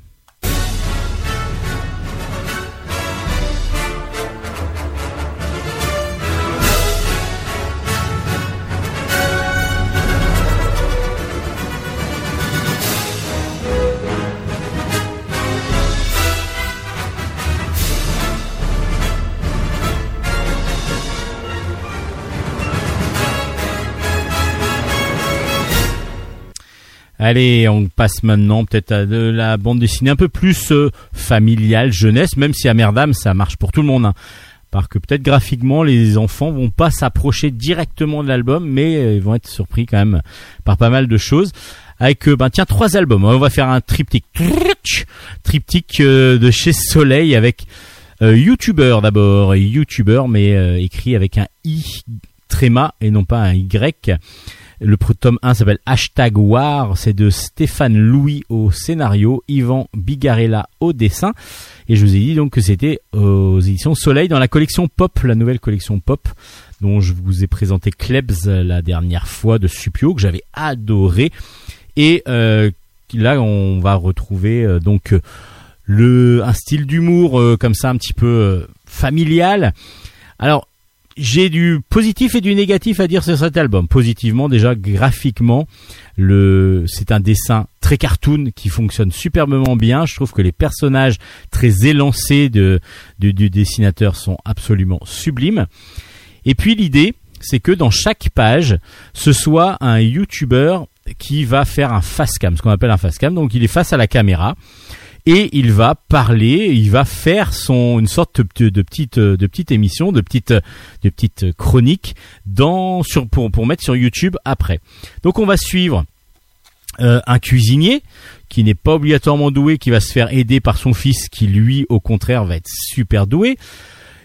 Allez, on passe maintenant peut-être à de la bande dessinée un peu plus euh, familiale, jeunesse, même si Amerdam, ça marche pour tout le monde. hein. Parce que peut-être graphiquement, les enfants vont pas s'approcher directement de l'album, mais euh, ils vont être surpris quand même par pas mal de choses. Avec, euh, ben tiens, trois albums. On va faire un triptyque. Triptyque de chez Soleil avec euh, YouTuber d'abord. YouTuber, mais écrit avec un I tréma et non pas un Y. Le tome 1 s'appelle Hashtag War, c'est de Stéphane Louis au scénario, Yvan Bigarella au dessin. Et je vous ai dit donc que c'était aux éditions Soleil dans la collection Pop, la nouvelle collection Pop, dont je vous ai présenté Klebs la dernière fois de Supio, que j'avais adoré. Et euh, là, on va retrouver euh, donc euh, le un style d'humour comme ça un petit peu familial. Alors, j'ai du positif et du négatif à dire sur cet album. Positivement, déjà graphiquement, c'est un dessin très cartoon qui fonctionne superbement bien. Je trouve que les personnages très élancés du dessinateur sont absolument sublimes. Et puis l'idée, c'est que dans chaque page, ce soit un YouTuber qui va faire un face cam, ce qu'on appelle un face cam. Donc il est face à la caméra et il va parler, il va faire son une sorte de, petite émission, de petite de chronique dans sur pour mettre sur YouTube après. Donc on va suivre euh, un cuisinier qui n'est pas obligatoirement doué, qui va se faire aider par son fils, qui lui, au contraire, va être super doué.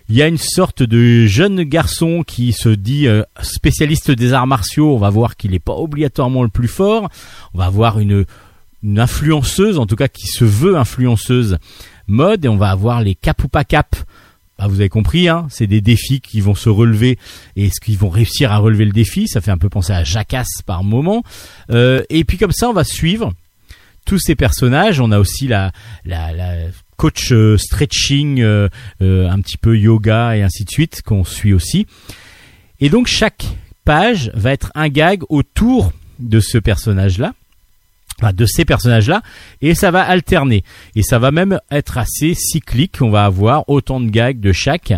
Il y a une sorte de jeune garçon qui se dit euh, spécialiste des arts martiaux. On va voir qu'il n'est pas obligatoirement le plus fort. On va avoir une, une influenceuse, en tout cas qui se veut influenceuse mode, et on va avoir les cap ou pas cap. Bah, vous avez compris, hein, c'est des défis qui vont se relever et est-ce qu'ils vont réussir à relever le défi Ça fait un peu penser à Jacasse par moment. Euh, et puis comme ça, on va suivre tous ces personnages. On a aussi la, la, la coach euh, stretching, euh, euh, un petit peu yoga et ainsi de suite qu'on suit aussi. Et donc chaque page va être un gag autour de ce personnage-là. Enfin, de ces personnages-là, et ça va alterner. Et ça va même être assez cyclique. On va avoir autant de gags de chaque.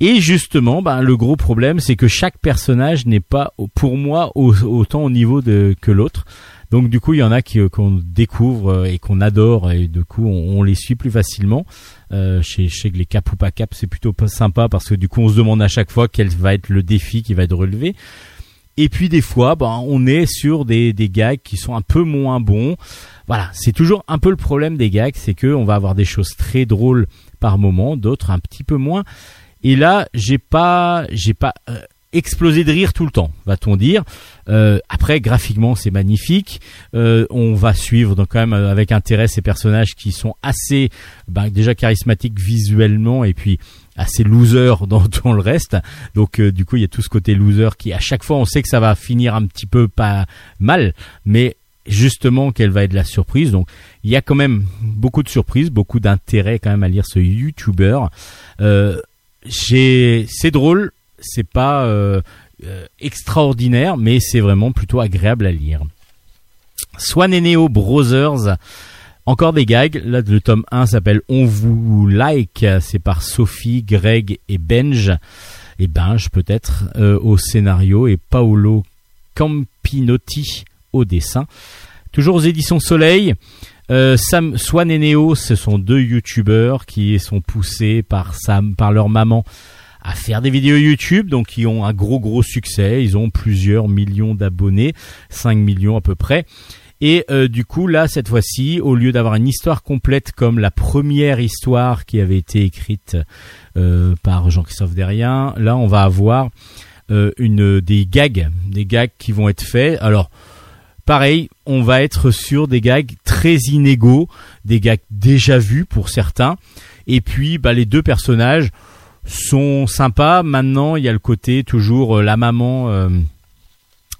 Et justement, ben, le gros problème, c'est que chaque personnage n'est pas, pour moi, au- autant au niveau de, que l'autre. Donc du coup, il y en a qui, qu'on découvre euh, et qu'on adore, et du coup, on, les suit plus facilement. Euh, chez, chez les cap ou pas cap, c'est plutôt sympa parce que du coup, on se demande à chaque fois quel va être le défi qui va être relevé. Et puis des fois, ben, on est sur des, des gags qui sont un peu moins bons. Voilà, c'est toujours un peu le problème des gags, c'est que on va avoir des choses très drôles par moment, d'autres un petit peu moins. Et là, j'ai pas, j'ai pas euh, explosé de rire tout le temps, va-t-on dire. Euh, après, graphiquement, c'est magnifique. Euh, on va suivre donc quand même avec intérêt ces personnages qui sont assez, ben, déjà charismatiques visuellement et puis assez loser dans, le reste. Donc euh, du coup, il y a tout ce côté loser qui à chaque fois on sait que ça va finir un petit peu pas mal, mais justement qu'elle va être la surprise? Donc il y a quand même beaucoup de surprises, beaucoup d'intérêt quand même à lire ce YouTuber. Euh, c'est drôle, c'est pas euh, euh, extraordinaire, mais c'est vraiment plutôt agréable à lire. Swan et Neo Brothers, encore des gags. Là, le tome 1 s'appelle On vous like. C'est par Sophie, Greg et Benj. Et Benj peut-être euh, au scénario et Paolo Campinotti au dessin. Toujours aux éditions Soleil. Euh, Sam, Swan et Neo, ce sont deux youtubeurs qui sont poussés par Sam, par leur maman à faire des vidéos YouTube, donc qui ont un gros gros succès. Ils ont plusieurs millions d'abonnés, 5 millions à peu près. Et euh, du coup, là, cette fois-ci, au lieu d'avoir une histoire complète comme la première histoire qui avait été écrite euh, par Jean-Christophe Derrien, là, on va avoir euh, une des gags, des gags qui vont être faits. Alors, pareil, on va être sur des gags très inégaux, des gags déjà vus pour certains. Et puis, bah, les deux personnages sont sympas. Maintenant, il y a le côté toujours la maman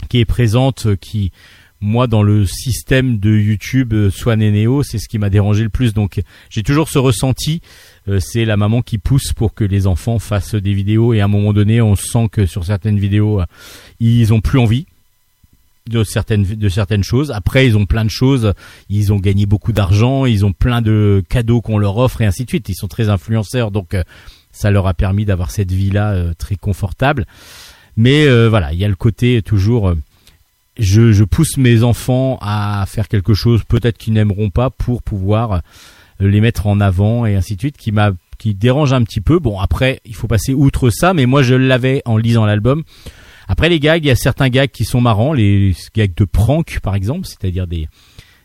qui est présente, qui moi dans le système de YouTube euh, Swan et Neo, c'est ce qui m'a dérangé le plus. Donc j'ai toujours ce ressenti. Euh, c'est la maman qui pousse pour que les enfants fassent des vidéos et à un moment donné, on sent que sur certaines vidéos, euh, ils ont plus envie de certaines de certaines choses. Après, ils ont plein de choses. Ils ont gagné beaucoup d'argent. Ils ont plein de cadeaux qu'on leur offre et ainsi de suite. Ils sont très influenceurs, donc euh, ça leur a permis d'avoir cette vie là très confortable. Mais euh, voilà, il y a le côté toujours. euh, je, pousse mes enfants à faire quelque chose peut-être qu'ils n'aimeront pas pour pouvoir euh, les mettre en avant et ainsi de suite qui m'a qui dérange un petit peu. Bon après il faut passer outre ça, mais moi je l'avais en lisant l'album. Après les gags, il y a certains gags qui sont marrants, les gags de prank par exemple, c'est-à-dire des,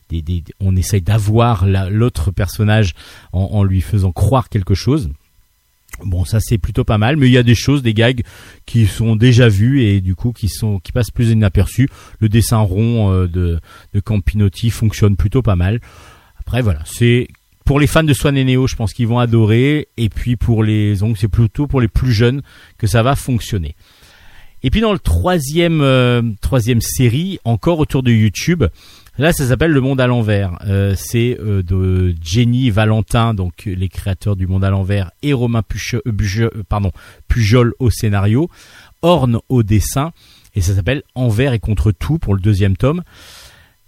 des, on essaye d'avoir la- l'autre personnage en lui faisant croire quelque chose. Bon, ça c'est plutôt pas mal, mais il y a des choses, des gags qui sont déjà vus et du coup qui sont qui passent plus inaperçus. Le dessin rond euh, de de Campinotti fonctionne plutôt pas mal. Après voilà, c'est pour les fans de Swan et Neo, je pense qu'ils vont adorer et puis pour les donc c'est plutôt pour les plus jeunes que ça va fonctionner. Et puis dans le troisième euh, troisième série, encore autour de YouTube, là ça s'appelle Le Monde à l'envers. Euh, c'est euh, de Jenny Valentin, donc les créateurs du Monde à l'envers, et Romain euh, Pujol au scénario, Horn au dessin, et ça s'appelle Envers et contre tout pour le deuxième tome.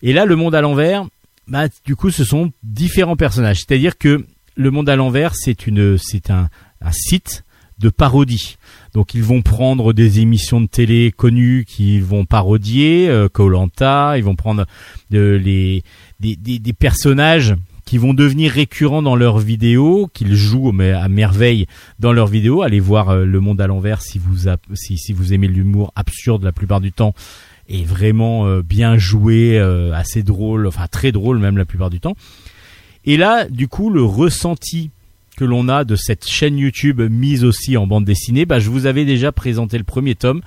Et là, Le Monde à l'envers, bah, du coup, ce sont différents personnages. C'est-à-dire que Le Monde à l'envers, c'est un site de parodie. Donc ils vont prendre des émissions de télé connues qu'ils vont parodier, euh, Koh-Lanta, ils vont prendre euh, les, des, des, des personnages qui vont devenir récurrents dans leurs vidéos, qu'ils jouent mais à merveille dans leurs vidéos. Allez voir euh, Le Monde à l'envers si vous, a- si, si vous aimez l'humour absurde la plupart du temps et vraiment euh, bien joué, euh, assez drôle, enfin très drôle même la plupart du temps. Et là, du coup, le ressenti que l'on a de cette chaîne YouTube mise aussi en bande dessinée, bah, je vous avais déjà présenté le premier tome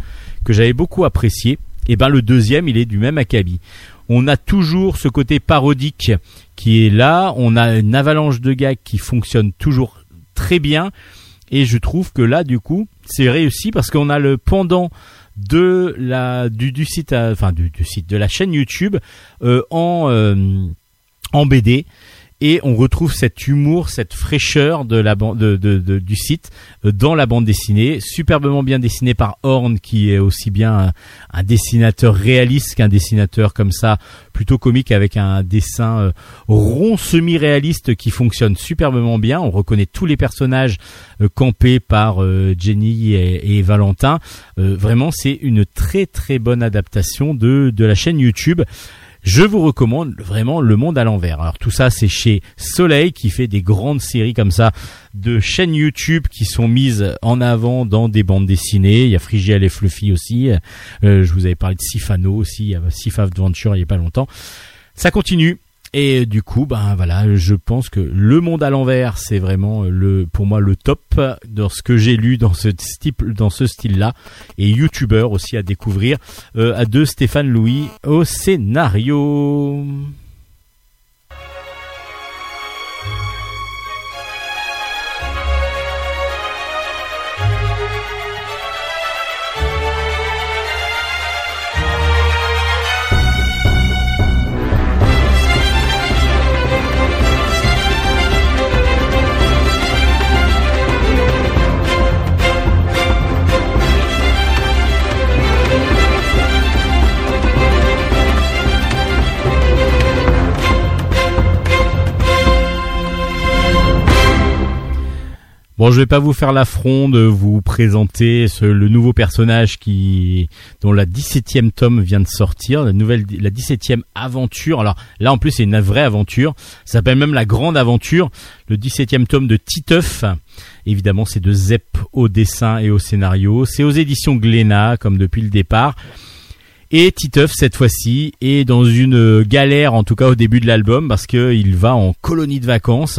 que j'avais beaucoup apprécié. Et ben le deuxième, il est du même acabit. On a toujours ce côté parodique qui est là. On a une avalanche de gags qui fonctionne toujours très bien. Et je trouve que là, du coup, c'est réussi parce qu'on a le pendant de la du, site, à- enfin du, du site de la chaîne YouTube euh, en euh, en BD et on retrouve cet humour, cette fraîcheur de la ban- de, de- de- du site euh, dans la bande dessinée, superbement bien dessiné par Horn, qui est aussi bien un, dessinateur réaliste qu'un dessinateur comme ça, plutôt comique avec un dessin euh, rond semi-réaliste qui fonctionne superbement bien. On reconnaît tous les personnages euh, campés par Jenny et, et Valentin. Vraiment, c'est une très très bonne adaptation de de la chaîne YouTube. Je vous recommande vraiment Le Monde à l'envers. Alors tout ça, c'est chez Soleil qui fait des grandes séries comme ça de chaînes YouTube qui sont mises en avant dans des bandes dessinées. Il y a Frigiel et Fluffy aussi. Euh, je vous avais parlé de Sifano aussi. Il y a Sif Adventure il y a pas longtemps. Ça continue. Et du coup, ben voilà, je pense que le monde à l'envers, c'est vraiment le, pour moi, le top dans ce que j'ai lu dans ce style, dans ce style-là. Et YouTuber aussi à découvrir, euh, à deux Stéphane Louis au scénario.「Bon, je vais pas vous faire l'affront de vous présenter le nouveau personnage qui dont la 17e tome vient de sortir, la nouvelle la 17e aventure. Alors là en plus c'est une vraie aventure, ça s'appelle même la grande aventure, le 17e tome de Titeuf. Évidemment, c'est de Zep au dessin et au scénario, c'est aux éditions Glénat comme depuis le départ. Et Titeuf cette fois-ci est dans une galère en tout cas au début de l'album parce que il va en colonie de vacances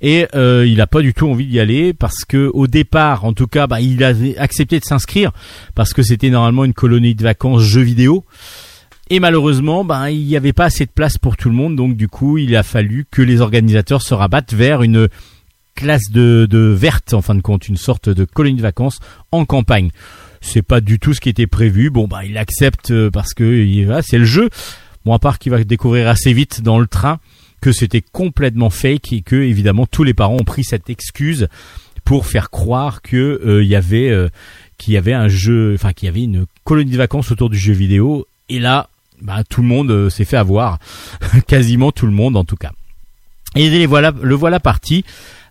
et euh, il a pas du tout envie d'y aller parce que au départ, en tout cas, bah, il avait accepté de s'inscrire parce que c'était normalement une colonie de vacances jeux vidéo. Et malheureusement, bah, il n'y avait pas assez de place pour tout le monde, donc du coup, il a fallu que les organisateurs se rabattent vers une classe de, de verte, en fin de compte, une sorte de colonie de vacances en campagne. C'est pas du tout ce qui était prévu. Bon, bah, il accepte euh, parce que c'est le jeu. Bon, à part qu'il va découvrir assez vite dans le train que c'était complètement fake et que évidemment tous les parents ont pris cette excuse pour faire croire que euh, il y avait euh, qu'il y avait un jeu, enfin qu'il y avait une colonie de vacances autour du jeu vidéo. Et là, bah, tout le monde euh, s'est fait avoir, quasiment tout le monde en tout cas. Et les voilà, le voilà parti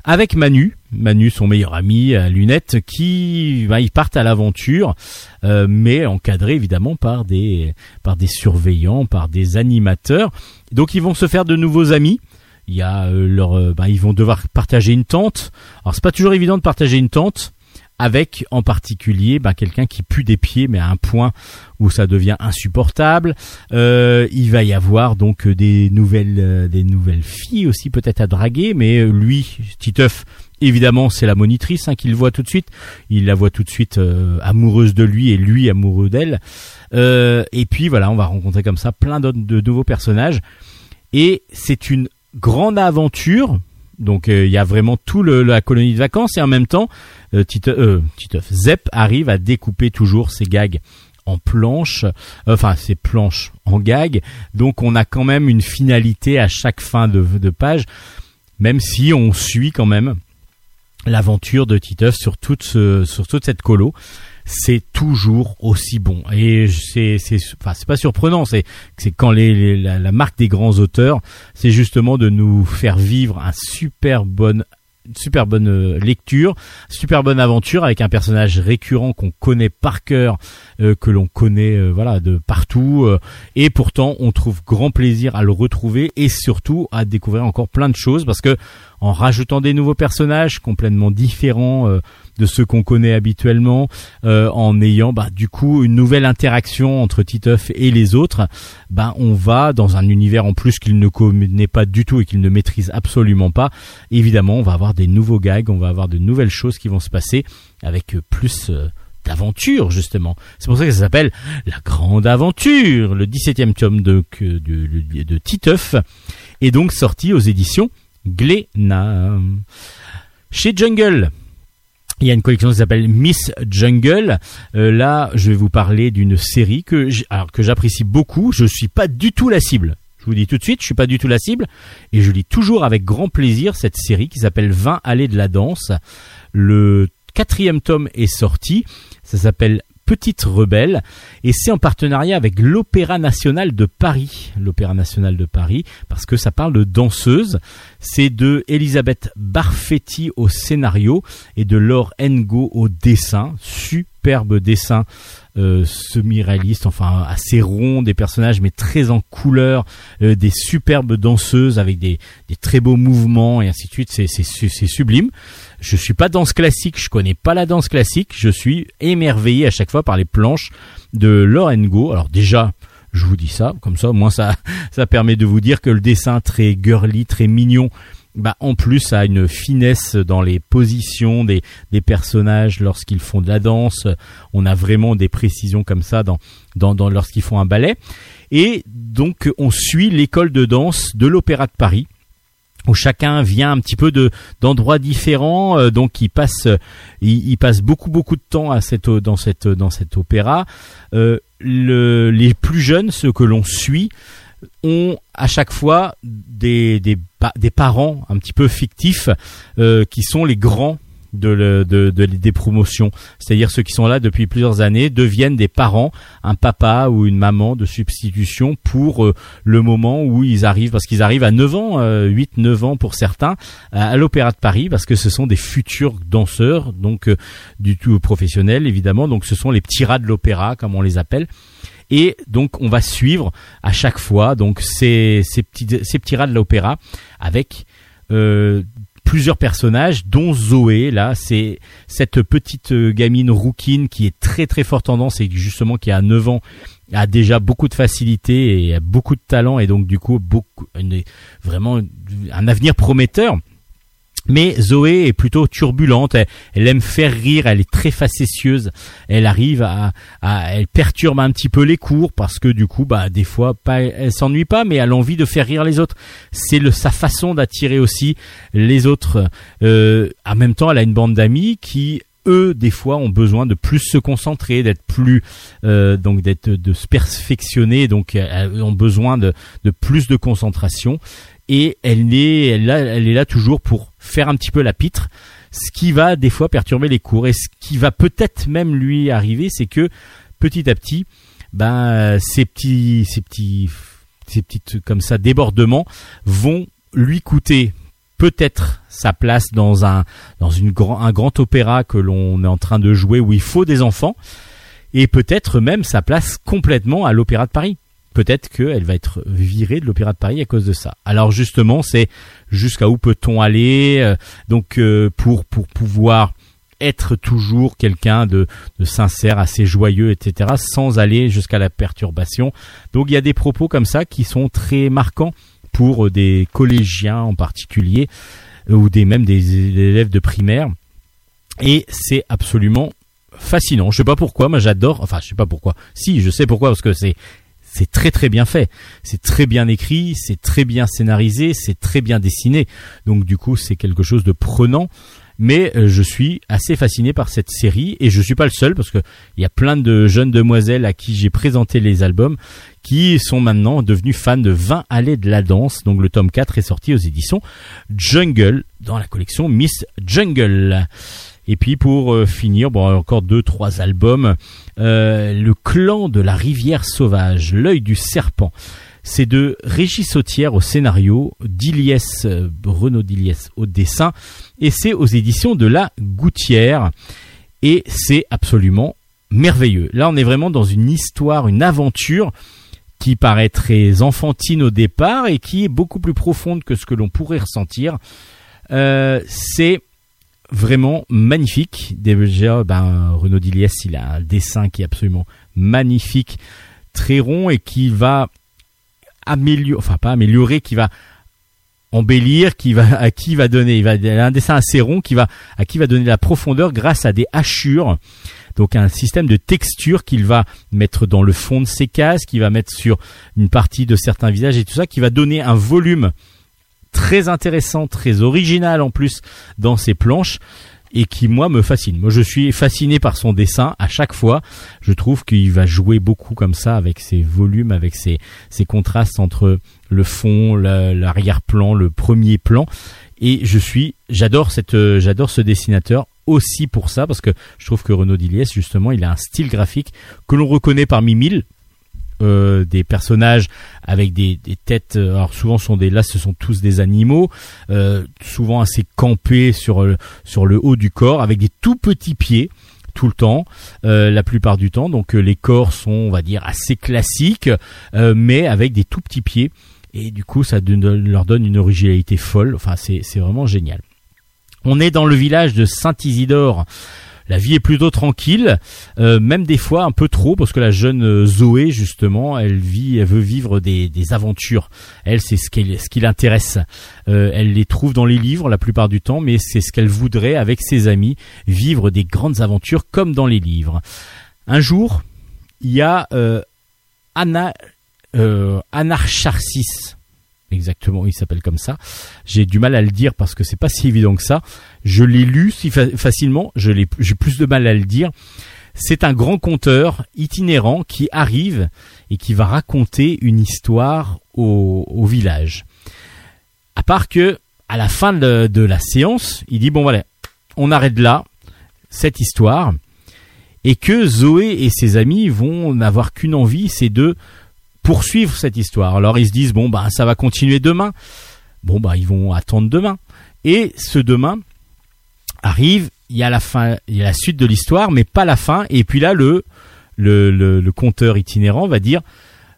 avec Manu, Manu son meilleur ami à lunettes, qui bah, ils partent à l'aventure, euh, mais encadrés évidemment par des par des surveillants, par des animateurs. Donc ils vont se faire de nouveaux amis. Il y a euh, leur, euh, bah, ils vont devoir partager une tente. Alors c'est pas toujours évident de partager une tente avec en particulier bah, quelqu'un qui pue des pieds, mais à un point où ça devient insupportable. Euh, il va y avoir donc euh, des nouvelles, euh, des nouvelles filles aussi peut-être à draguer, mais lui, Titeuf, évidemment, c'est la monitrice hein, qu'il voit tout de suite. Il la voit tout de suite amoureuse de lui et lui amoureux d'elle. Et puis voilà, on va rencontrer comme ça plein d'autres de nouveaux personnages. Et c'est une grande aventure. Donc euh, il y a vraiment tout la colonie de vacances et en même temps, euh, euh, Titeuf, Zep arrive à découper toujours ses gags en planches, enfin ses planches en gags. Donc on a quand même une finalité à chaque fin de, page, même si on suit quand même l'aventure de Titeuf sur toute cette colo. C'est toujours aussi bon. Et c'est c'est enfin c'est pas surprenant c'est c'est quand les, les- la, marque des grands auteurs c'est justement de nous faire vivre un super bonne super bonne euh, lecture, super bonne aventure avec un personnage récurrent qu'on connaît par cœur, euh, que l'on connaît euh, voilà de partout, euh, et pourtant on trouve grand plaisir à le retrouver et surtout à découvrir encore plein de choses parce que en rajoutant des nouveaux personnages complètement différents euh, de ceux qu'on connaît habituellement, euh, en ayant bah, du coup une nouvelle interaction entre Titeuf et les autres, bah, on va dans un univers en plus qu'il ne connaît pas du tout et qu'il ne maîtrise absolument pas. Évidemment, on va avoir des nouveaux gags, on va avoir de nouvelles choses qui vont se passer avec plus euh, d'aventure justement. C'est pour ça que ça s'appelle La Grande Aventure. Le 17e tome de, de, de Titeuf est donc sorti aux éditions Glénat. Chez Jungle, il y a une collection qui s'appelle Miss Jungle. Euh, là, je vais vous parler d'une série que j'apprécie beaucoup. Je suis pas du tout la cible. Je vous dis tout de suite, je suis pas du tout la cible et je lis toujours avec grand plaisir cette série qui s'appelle 20 allées de la danse. Le quatrième tome est sorti. Ça s'appelle Petite Rebelle et c'est en partenariat avec l'Opéra National de Paris. L'Opéra National de Paris parce que ça parle de danseuse. C'est de Elisabeth Barfetti au scénario et de Laure Ngo au dessin. Superbe dessin euh, semi-réaliste, enfin assez rond, des personnages mais très en couleur, euh, des superbes danseuses avec des, des très beaux mouvements et ainsi de suite. C'est, c'est, su- c'est sublime. Je suis pas danse classique, je connais pas la danse classique, je suis émerveillé à chaque fois par les planches de Laure Ngo. Alors déjà, je vous dis ça, comme ça, moins ça, ça permet de vous dire que le dessin très girly, très mignon, bah en plus a une finesse dans les positions des, des personnages lorsqu'ils font de la danse. On a vraiment des précisions comme ça dans, dans lorsqu'ils font un ballet. Et donc on suit l'école de danse de l'Opéra de Paris où chacun vient un petit peu de d'endroits différents, euh, donc il passe il, il passe beaucoup beaucoup de temps à cette dans cette dans cet opéra. Euh, le, les plus jeunes, ceux que l'on suit, ont à chaque fois des des, des parents un petit peu fictifs euh, qui sont les grands de, le- de- de- des promotions. C'est-à-dire ceux qui sont là depuis plusieurs années deviennent des parents, un papa ou une maman de substitution pour euh, le moment où ils arrivent, parce qu'ils arrivent à 9 ans, euh, 8, 9 ans pour certains, à, l'Opéra de Paris, parce que ce sont des futurs danseurs, donc euh, du tout professionnels évidemment, donc ce sont les petits rats de l'opéra, comme on les appelle. Et donc on va suivre à chaque fois donc ces, ces petits ces petits rats de l'opéra avec euh, plusieurs personnages dont Zoé là c'est cette petite euh, gamine rouquine qui est très très forte en danse et justement qui a 9 ans a déjà beaucoup de facilité et a beaucoup de talent et donc du coup beaucoup vraiment un avenir prometteur mais Zoé est plutôt turbulente, elle, aime faire rire, elle est très facétieuse, elle arrive à, à- elle perturbe un petit peu les cours parce que du coup bah des fois pas elle s'ennuie pas mais elle a envie de faire rire les autres. C'est sa façon d'attirer aussi les autres. Euh, en même temps, elle a une bande d'amis qui eux des fois ont besoin de plus se concentrer, d'être plus euh, donc d'être de se perfectionner, donc elles ont besoin de plus de concentration et elle est elle, là- elle est là toujours pour faire un petit peu la pitre. Ce qui va des fois perturber les cours. Et ce qui va peut-être même lui arriver c'est que petit à petit ben ces petits ces petits ces petites comme ça débordements vont lui coûter peut-être sa place dans un dans une grand un grand opéra que l'on est en train de jouer où il faut des enfants et peut-être même sa place complètement à l'opéra de Paris peut-être qu'elle va être virée de l'Opéra de Paris à cause de ça. Alors justement, c'est jusqu'à où peut-on aller euh, Donc euh, pour pour pouvoir être toujours quelqu'un de, sincère, assez joyeux, etc., sans aller jusqu'à la perturbation. Donc il y a des propos comme ça qui sont très marquants pour euh, des collégiens en particulier, ou des même des, élèves de primaire. Et c'est absolument fascinant. Je sais pas pourquoi, moi j'adore. Enfin, je sais pas pourquoi. Si, je sais pourquoi parce que c'est c'est très très bien fait, c'est très bien écrit, c'est très bien scénarisé, c'est très bien dessiné. Donc du coup, c'est quelque chose de prenant. Mais euh, je suis assez fasciné par cette série et je suis pas le seul parce que il y a plein de jeunes demoiselles à qui j'ai présenté les albums qui sont maintenant devenus fans de 20 allées de la danse. Donc le tome 4 est sorti aux éditions Jungle dans la collection Miss Jungle. Et puis pour euh, finir, bon encore deux trois albums, euh, le clan de la rivière sauvage, l'œil du serpent. C'est de Régis Sautière au scénario, d'Iliès euh, Renaud d'Iliès au dessin, et c'est aux éditions de la Gouttière. Et c'est absolument merveilleux. Là, on est vraiment dans une histoire, une aventure qui paraît très enfantine au départ et qui est beaucoup plus profonde que ce que l'on pourrait ressentir. Euh, c'est vraiment magnifique. Déjà, ben, Renaud Diliès, il a un dessin qui est absolument magnifique, très rond et qui va améliorer, enfin pas améliorer, qui va embellir, qui va à qui va donner, il va il a un dessin assez rond qui va à qui va donner la profondeur grâce à des hachures. Donc un système de texture qu'il va mettre dans le fond de ses cases, qu'il va mettre sur une partie de certains visages et tout ça, qui va donner un volume très intéressant, très original en plus dans ses planches et qui moi me fascine. Moi je suis fasciné par son dessin à chaque fois. Je trouve qu'il va jouer beaucoup comme ça avec ses volumes, avec ses, contrastes entre le fond, la- l'arrière-plan, le premier plan. Et je suis, j'adore euh, j'adore ce dessinateur aussi pour ça parce que je trouve que Renaud Diliès justement il a un style graphique que l'on reconnaît parmi mille euh, des personnages avec des, des têtes euh, alors souvent sont des là ce sont tous des animaux euh, souvent assez campés sur le, sur le haut du corps avec des tout petits pieds tout le temps euh, la plupart du temps. Donc euh, les corps sont on va dire assez classiques euh, mais avec des tout petits pieds. Et du coup ça leur donne une originalité folle. Enfin c'est vraiment génial. On est dans le village de Saint-Isidore la vie est plutôt tranquille, euh, même des fois un peu trop, parce que la jeune euh, Zoé justement, elle vit, elle veut vivre des, aventures. Elle, c'est ce qui, ce qui l'intéresse. Euh, elle les trouve dans les livres la plupart du temps, mais c'est ce qu'elle voudrait avec ses amis, vivre des grandes aventures comme dans les livres. Un jour, il y a euh, Anna, euh, Anarcharsis. Exactement, il s'appelle comme ça. J'ai du mal à le dire parce que c'est pas si évident que ça. Je l'ai lu si fa- facilement, j'ai plus de mal à le dire. C'est un grand conteur itinérant qui arrive et qui va raconter une histoire au, au village. À part que, à la fin de, de la séance, il dit bon voilà, on arrête là cette histoire et que Zoé et ses amis vont n'avoir qu'une envie, c'est de poursuivre cette histoire. Alors ils se disent bon bah ça va continuer demain. Bon bah ils vont attendre demain. Et ce demain arrive, il y a la fin, il y a la suite de l'histoire, mais pas la fin. Et puis là le le, conteur itinérant va dire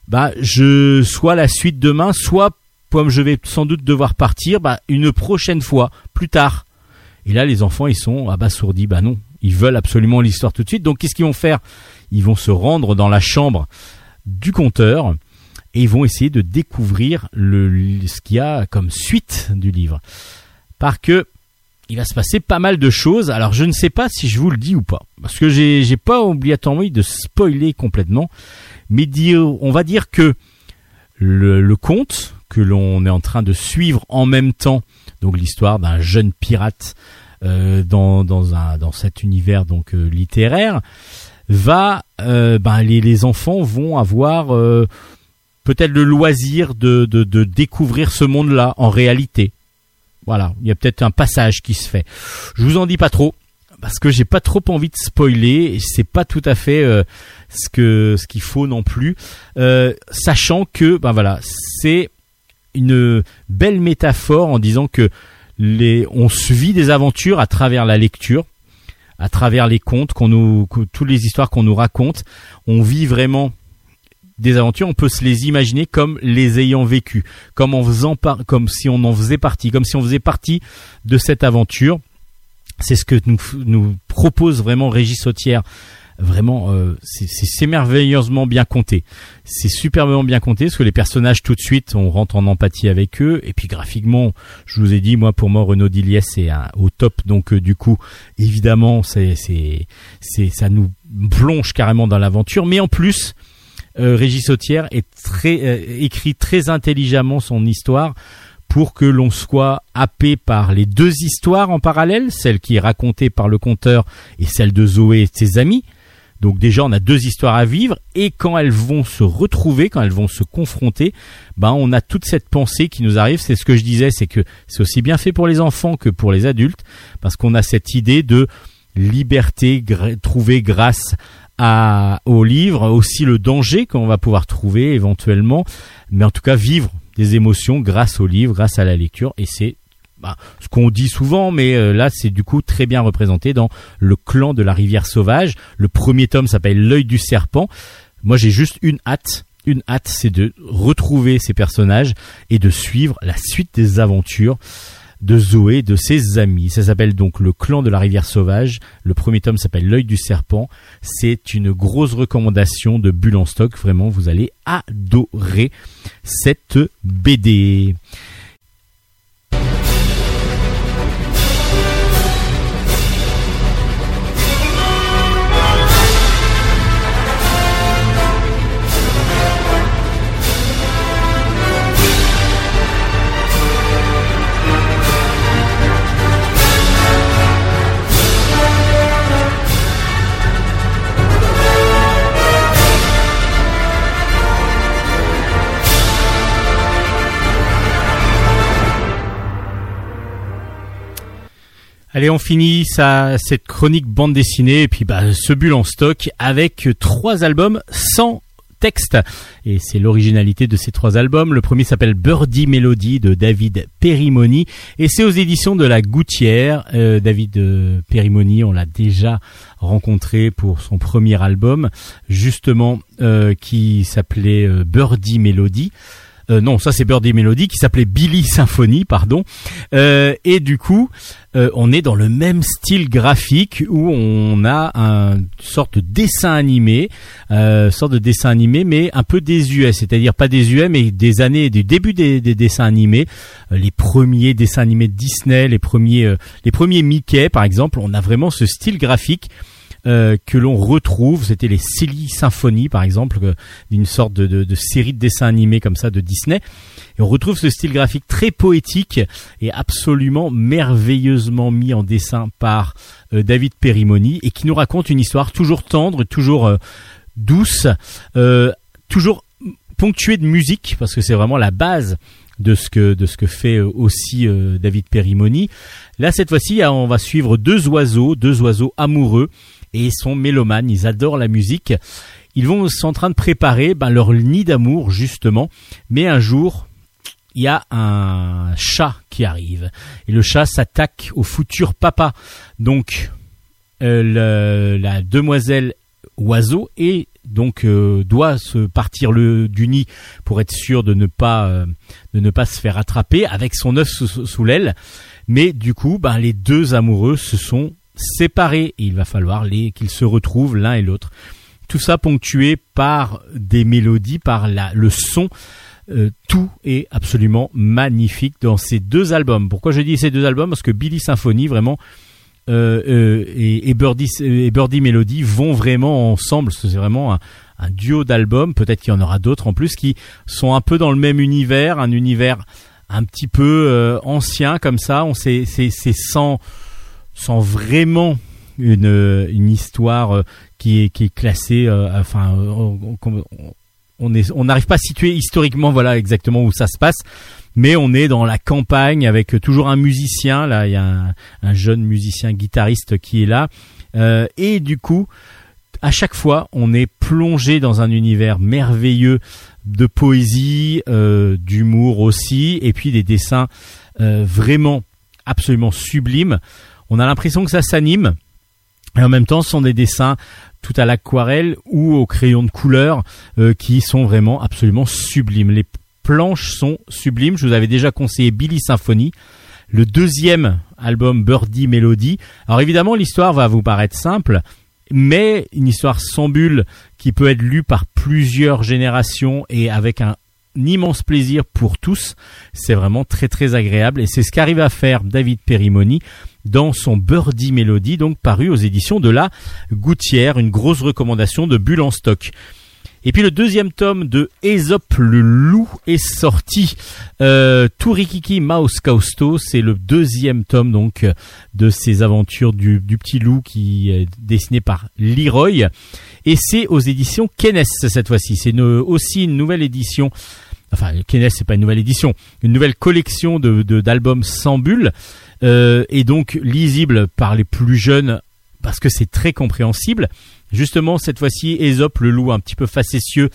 bah je soit la suite demain, soit comme je vais sans doute devoir partir, bah une prochaine fois, plus tard. Et là les enfants ils sont abasourdis, bah non, ils veulent absolument l'histoire tout de suite. Donc qu'est-ce qu'ils vont faire? Ils vont se rendre dans la chambre du conteur et ils vont essayer de découvrir le, ce qu'il y a comme suite du livre. Parce que il va se passer pas mal de choses. Alors je ne sais pas si je vous le dis ou pas, parce que j'ai j'ai pas obligatoirement envie de spoiler complètement, mais dire, on va dire que le, le conte que l'on est en train de suivre en même temps, donc l'histoire d'un jeune pirate euh, dans dans un dans cet univers donc euh, littéraire, va euh, ben les enfants vont avoir euh, peut-être le loisir de, de découvrir ce monde-là en réalité. Voilà, il y a peut-être un passage qui se fait. Je vous en dis pas trop parce que j'ai pas trop envie de spoiler c'est pas tout à fait euh, ce que ce qu'il faut non plus Euh, sachant que ben voilà, c'est une belle métaphore en disant que les on se vit des aventures à travers la lecture, à travers les contes qu'on nous que- toutes les histoires qu'on nous raconte, on vit vraiment des aventures, on peut se les imaginer comme les ayant vécues, comme en faisant comme si on en faisait partie, comme si on faisait partie de cette aventure. C'est ce que nous, nous propose vraiment Régis Sautière. Vraiment, euh, c'est- merveilleusement bien compté. C'est superbement bien compté parce que les personnages tout de suite, on rentre en empathie avec eux. Et puis graphiquement, je vous ai dit, moi pour moi, Renaud Dilliès c'est au top. Donc euh, du coup, évidemment, c'est c'est c'est ça nous plonge carrément dans l'aventure. Mais en plus, euh, Régis Sautière est très euh, écrit très intelligemment son histoire pour que l'on soit happé par les deux histoires en parallèle, celle qui est racontée par le conteur et celle de Zoé et ses amis. Donc déjà on a deux histoires à vivre et quand elles vont se retrouver, quand elles vont se confronter, ben on a toute cette pensée qui nous arrive. C'est ce que je disais, c'est que c'est aussi bien fait pour les enfants que pour les adultes parce qu'on a cette idée de liberté trouvée grâce à, au livre, aussi le danger qu'on va pouvoir trouver éventuellement, mais en tout cas vivre des émotions grâce au livre, grâce à la lecture, et c'est bah, ce qu'on dit souvent, mais euh, là c'est du coup très bien représenté dans le clan de la rivière sauvage. Le premier tome s'appelle L'œil du serpent. Moi j'ai juste une hâte, une hâte, c'est de retrouver ces personnages et de suivre la suite des aventures de Zoé et de ses amis. Ça s'appelle donc Le clan de la rivière sauvage. Le premier tome s'appelle L'œil du serpent. C'est une grosse recommandation de Bulle. Vraiment, vous allez adorer cette BD. Allez, on finit cette chronique bande dessinée et puis bah, ce bulle en stock avec trois albums sans texte. Et c'est l'originalité de ces trois albums. Le premier s'appelle Birdie Melody de David Perimoni et c'est aux éditions de la Gouttière. Euh, David euh, Perimoni, on l'a déjà rencontré pour son premier album, justement, euh, qui s'appelait Birdie Melody. Euh, non, ça c'est Birdie Melody qui s'appelait Billy Symphony, pardon. Euh, et du coup, euh, on est dans le même style graphique où on a un sorte de dessin animé, euh, sorte de dessin animé, mais un peu désuet, c'est-à-dire pas désuet, mais des années, du début des, des dessins animés, euh, les premiers dessins animés de Disney, les premiers, les premiers Mickey, par exemple, on a vraiment ce style graphique. Euh, que l'on retrouve, c'était les Silly Symphony par exemple, euh, d'une sorte de, série de dessins animés comme ça de Disney. Et on retrouve ce style graphique très poétique et absolument merveilleusement mis en dessin par euh, David Perimoni et qui nous raconte une histoire toujours tendre, toujours douce, toujours ponctuée de musique parce que c'est vraiment la base de ce que de ce que fait aussi David Perimoni Là, cette fois-ci, on va suivre deux oiseaux, deux oiseaux amoureux, et sont mélomanes, ils adorent la musique. Ils vont sont en train de préparer ben, leur nid d'amour, justement. Mais un jour, il y a un chat qui arrive. Et le chat s'attaque au futur papa. Donc, euh, la demoiselle oiseau et donc euh, doit se partir le du nid pour être sûr de ne pas euh, de ne pas se faire attraper avec son œuf sous l'aile. Mais du coup, ben, les deux amoureux se sont séparés et il va falloir les qu'ils se retrouvent l'un et l'autre. Tout ça ponctué par des mélodies, par la, le son. Euh, tout est absolument magnifique dans ces deux albums. Pourquoi je dis ces deux albums? Parce que Billy Symphony, vraiment, euh, euh, et, et Birdie et Birdie Melody vont vraiment ensemble. C'est vraiment un, duo d'albums. Peut-être qu'il y en aura d'autres en plus qui sont un peu dans le même univers, un univers un petit peu ancien comme ça. On c'est c'est sans sans vraiment une une histoire euh, qui est qui est classée. euh, enfin, euh, on- on- on n'arrive pas à situer historiquement voilà exactement où ça se passe mais on est dans la campagne avec toujours un musicien là il y a un, un jeune musicien guitariste qui est là Euh, et du coup à chaque fois on est plongé dans un univers merveilleux de poésie euh, d'humour aussi et puis des dessins euh, vraiment absolument sublimes on a l'impression que ça s'anime et en même temps ce sont des dessins tout à l'aquarelle ou au crayon de couleur euh, qui sont vraiment absolument sublimes. Les planches sont sublimes. Je vous avais déjà conseillé Billy Symphony, le deuxième album Birdie Melody. Alors évidemment, l'histoire va vous paraître simple, mais une histoire sans bulle qui peut être lue par plusieurs générations et avec un immense plaisir pour tous. C'est vraiment très très agréable et c'est ce qu'arrive à faire David Perimoni dans son Birdie Melody, donc paru aux éditions de la Gouttière, une grosse recommandation de Bulle en stock. Et puis le deuxième tome de Aesop le loup est sorti. Euh, Turikiki Mouse Kausto, c'est le deuxième tome donc de ces aventures du, petit loup qui est dessiné par Leroy. Et c'est aux éditions Kenes cette fois-ci. C'est aussi une nouvelle édition. Enfin, Kenes, c'est pas une nouvelle édition, une nouvelle collection de de- d'albums sans bulles euh, et donc lisible par les plus jeunes parce que c'est très compréhensible. Justement, cette fois-ci, Aesop, le loup un petit peu facétieux,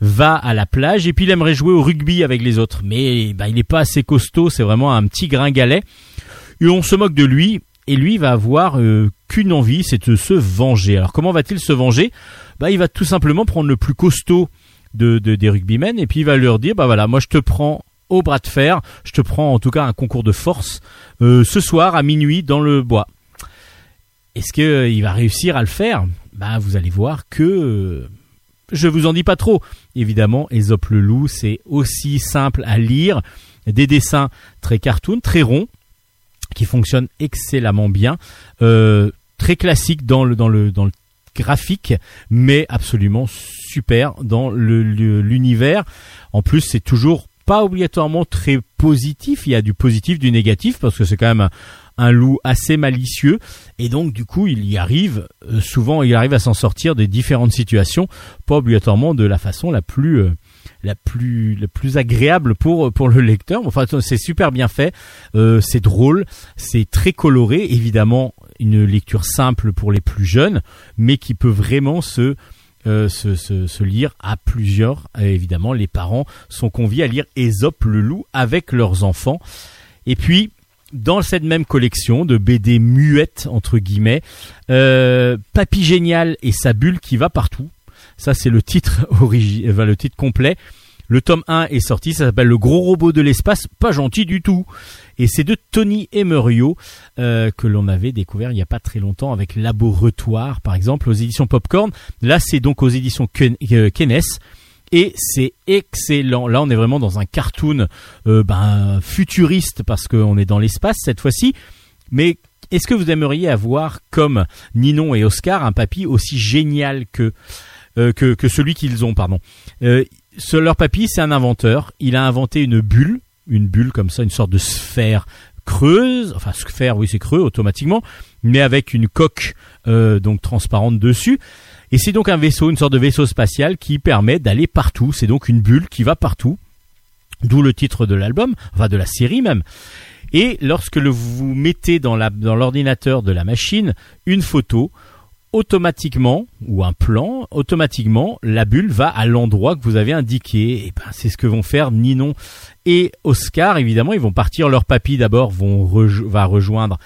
va à la plage et puis il aimerait jouer au rugby avec les autres. Mais bah, il n'est pas assez costaud, c'est vraiment un petit gringalet. Et on se moque de lui et lui va avoir euh, qu'une envie, c'est de se venger. Alors comment va-t-il se venger? Bah il va tout simplement prendre le plus costaud de, de- des rugbymen et puis il va leur dire bah voilà, moi je te prends au bras de fer, je te prends en tout cas un concours de force euh, ce soir à minuit dans le bois. Est-ce que euh, va réussir à le faire? Bah vous allez voir que euh, je vous en dis pas trop. Évidemment, Aesop le loup, c'est aussi simple à lire, des dessins très cartoon, très ronds, qui fonctionnent excellemment bien, très classique dans le dans le dans le graphique, mais absolument super dans l'univers. En plus, c'est toujours pas obligatoirement très positif. Il y a du positif, du négatif, parce que c'est quand même un, un loup assez malicieux. Et donc, du coup, il y arrive, euh, souvent, il arrive à s'en sortir des différentes situations, pas obligatoirement de la façon la plus, euh, la plus, la plus agréable pour, pour le lecteur. Enfin, c'est super bien fait, euh, c'est drôle, c'est très coloré, évidemment, une lecture simple pour les plus jeunes, mais qui peut vraiment se, euh, se, se, lire à plusieurs. Évidemment, les parents sont conviés à lire Aesop le loup avec leurs enfants. Et puis, dans cette même collection de BD muettes, entre guillemets, euh, Papy Génial et sa bulle qui va partout. Ça, c'est le titre origi- enfin, le titre complet. Le tome 1 est sorti, ça s'appelle Le gros robot de l'espace, pas gentil du tout. Et c'est de Tony Emerio euh, que l'on avait découvert il n'y a pas très longtemps avec Laboratoire, par exemple, aux éditions Popcorn. Là, c'est donc aux éditions Ken- euh, Kenes. Et c'est excellent. Là, on est vraiment dans un cartoon euh, ben, futuriste parce qu'on est dans l'espace cette fois-ci. Mais est-ce que vous aimeriez avoir comme Ninon et Oscar un papy aussi génial que euh, celui qu'ils ont, pardon? Ce, leur papy, c'est un inventeur. Il a inventé une bulle, une bulle comme ça, une sorte de sphère creuse, enfin sphère, oui c'est creux automatiquement, mais avec une coque euh, donc transparente dessus. Et c'est donc un vaisseau, une sorte de vaisseau spatial qui permet d'aller partout. C'est donc une bulle qui va partout, d'où le titre de l'album, enfin de la série même. Et lorsque vous mettez dans la- dans l'ordinateur de la machine une photo, automatiquement, ou un plan, automatiquement, la bulle va à l'endroit que vous avez indiqué. Et ben, c'est ce que vont faire Ninon et Oscar. Évidemment, ils vont partir. Leur papy d'abord va rejoindre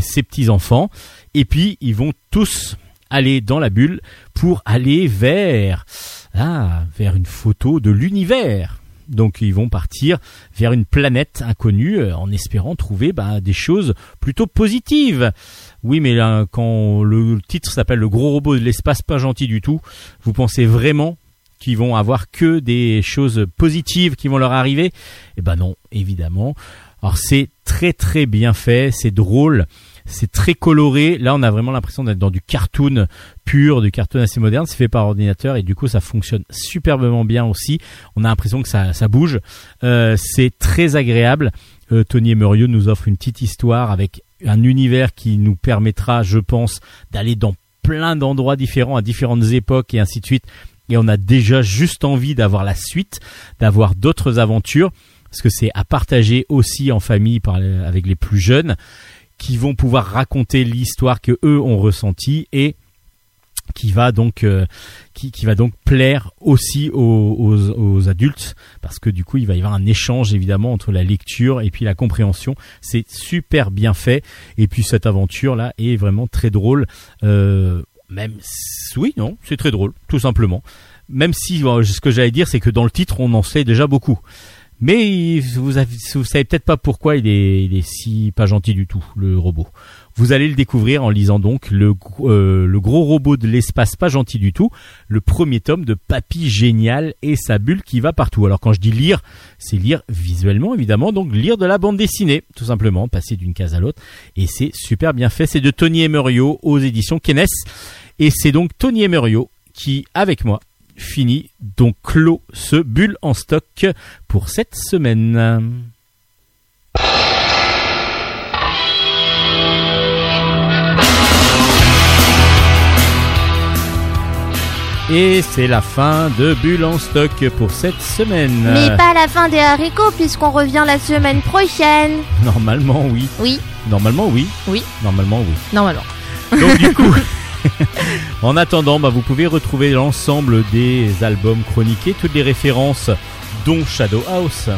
ses petits enfants, et puis ils vont tous aller dans la bulle pour aller vers ah, vers une photo de l'univers. Donc ils vont partir vers une planète inconnue euh, en espérant trouver bah, des choses plutôt positives. Oui, mais là, quand le titre s'appelle Le gros robot de l'espace, pas gentil du tout, vous pensez vraiment qu'ils vont avoir que des choses positives qui vont leur arriver? Eh ben non, évidemment. Alors c'est très très bien fait, c'est drôle, c'est très coloré. Là, on a vraiment l'impression d'être dans du cartoon pur, du cartoon assez moderne. C'est fait par ordinateur et du coup, ça fonctionne superbement bien aussi. On a l'impression que ça, ça bouge. Euh, c'est très agréable. Euh, Tony Emerio nous offre une petite histoire avec un univers qui nous permettra, je pense, d'aller dans plein d'endroits différents à différentes époques et ainsi de suite. Et on a déjà juste envie d'avoir la suite, d'avoir d'autres aventures, parce que c'est à partager aussi en famille avec les plus jeunes, qui vont pouvoir raconter l'histoire que eux ont ressentie et qui va donc euh, qui, qui va donc plaire aussi aux, aux, aux adultes parce que du coup il va y avoir un échange évidemment entre la lecture et puis la compréhension. C'est super bien fait. Et puis cette aventure là est vraiment très drôle. Euh, même oui non c'est très drôle tout simplement. Même si euh, ce que j'allais dire c'est que dans le titre on en sait déjà beaucoup. Mais vous, avez, vous savez peut-être pas pourquoi il est, il est si pas gentil du tout le robot vous allez le découvrir en lisant donc le, euh, le gros robot de l'espace pas gentil du tout, le premier tome de Papy Génial et sa bulle qui va partout. Alors quand je dis lire, c'est lire visuellement évidemment, donc lire de la bande dessinée, tout simplement, passer d'une case à l'autre. Et c'est super bien fait, c'est de Tony Emerio aux éditions Kenes. Et c'est donc Tony Emerio qui, avec moi, finit donc clôt ce bulle en stock pour cette semaine. Et c'est la fin de Bulle en stock pour cette semaine. Mais pas la fin des haricots puisqu'on revient la semaine prochaine. Normalement, oui. Oui, Normalement, oui. Oui. Normalement, oui. normalement. Donc du coup, en attendant, bah, vous pouvez retrouver l'ensemble des albums chroniqués, toutes les références, dont Shadow House,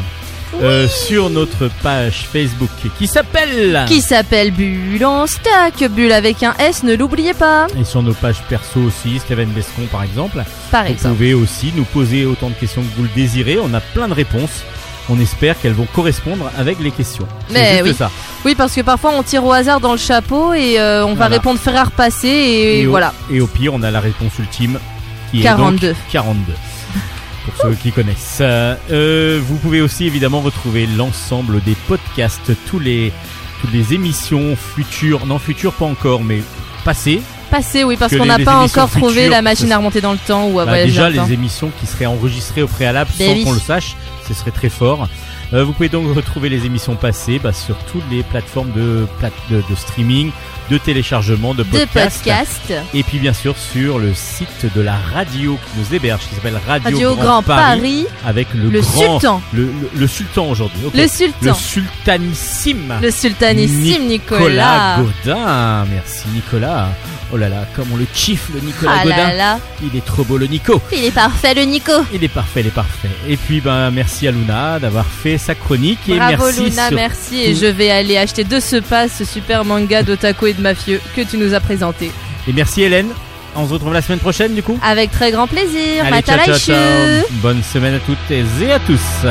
euh, sur notre page Facebook qui s'appelle Qui s'appelle Bulle en stock. Bulle avec un S, ne l'oubliez pas. et sur nos pages perso aussi, Steven Bescon par exemple. Par Vous exemple. pouvez aussi nous poser autant de questions que vous le désirez. On a plein de réponses. On espère qu'elles vont correspondre avec les questions. Mais oui. ça. Oui, parce que parfois on tire au hasard dans le chapeau et euh, on va répondre fer à repasser et, au, voilà. et au pire, on a la réponse ultime qui est 42. donc 42. Pour ceux qui connaissent. Euh, vous pouvez aussi évidemment retrouver l'ensemble des podcasts, tous les, toutes les émissions futures, non futures pas encore, mais passées. Passé, oui, parce qu'on n'a pas encore trouvé futures, la machine à remonter dans le temps ou à Bah, voyager déjà dans le temps. les émissions qui seraient enregistrées au préalable Ben sans oui. qu'on le sache, ce serait très fort. Euh, vous pouvez donc retrouver les émissions passées bah, sur toutes les plateformes de, plate- de, de streaming, de téléchargement, de podcast. Et puis bien sûr sur le site de la radio qui nous héberge, qui s'appelle Radio, Radio Grand, Grand Paris. avec le, Le grand, sultan. le, le- le sultan aujourd'hui. Le Le sultan. sultanissime. Le sultanissime Nicolas Nicolas. Godin. Merci Nicolas. Oh là là, comme on le kiffe le Nicolas Ah Godin. là là. Il est trop beau le Nico. Il est parfait le Nico. Il est parfait, il est parfait. Et puis ben merci à Luna d'avoir fait sa chronique et Bravo merci Luna, merci. Et je vais aller acheter de ce pas ce super manga d'Otako et de Mafieux que tu nous as présenté. et merci Hélène. On se retrouve la semaine prochaine du coup. Avec très grand plaisir. Allez, ciao, ciao, ciao. Bonne semaine à toutes et à tous.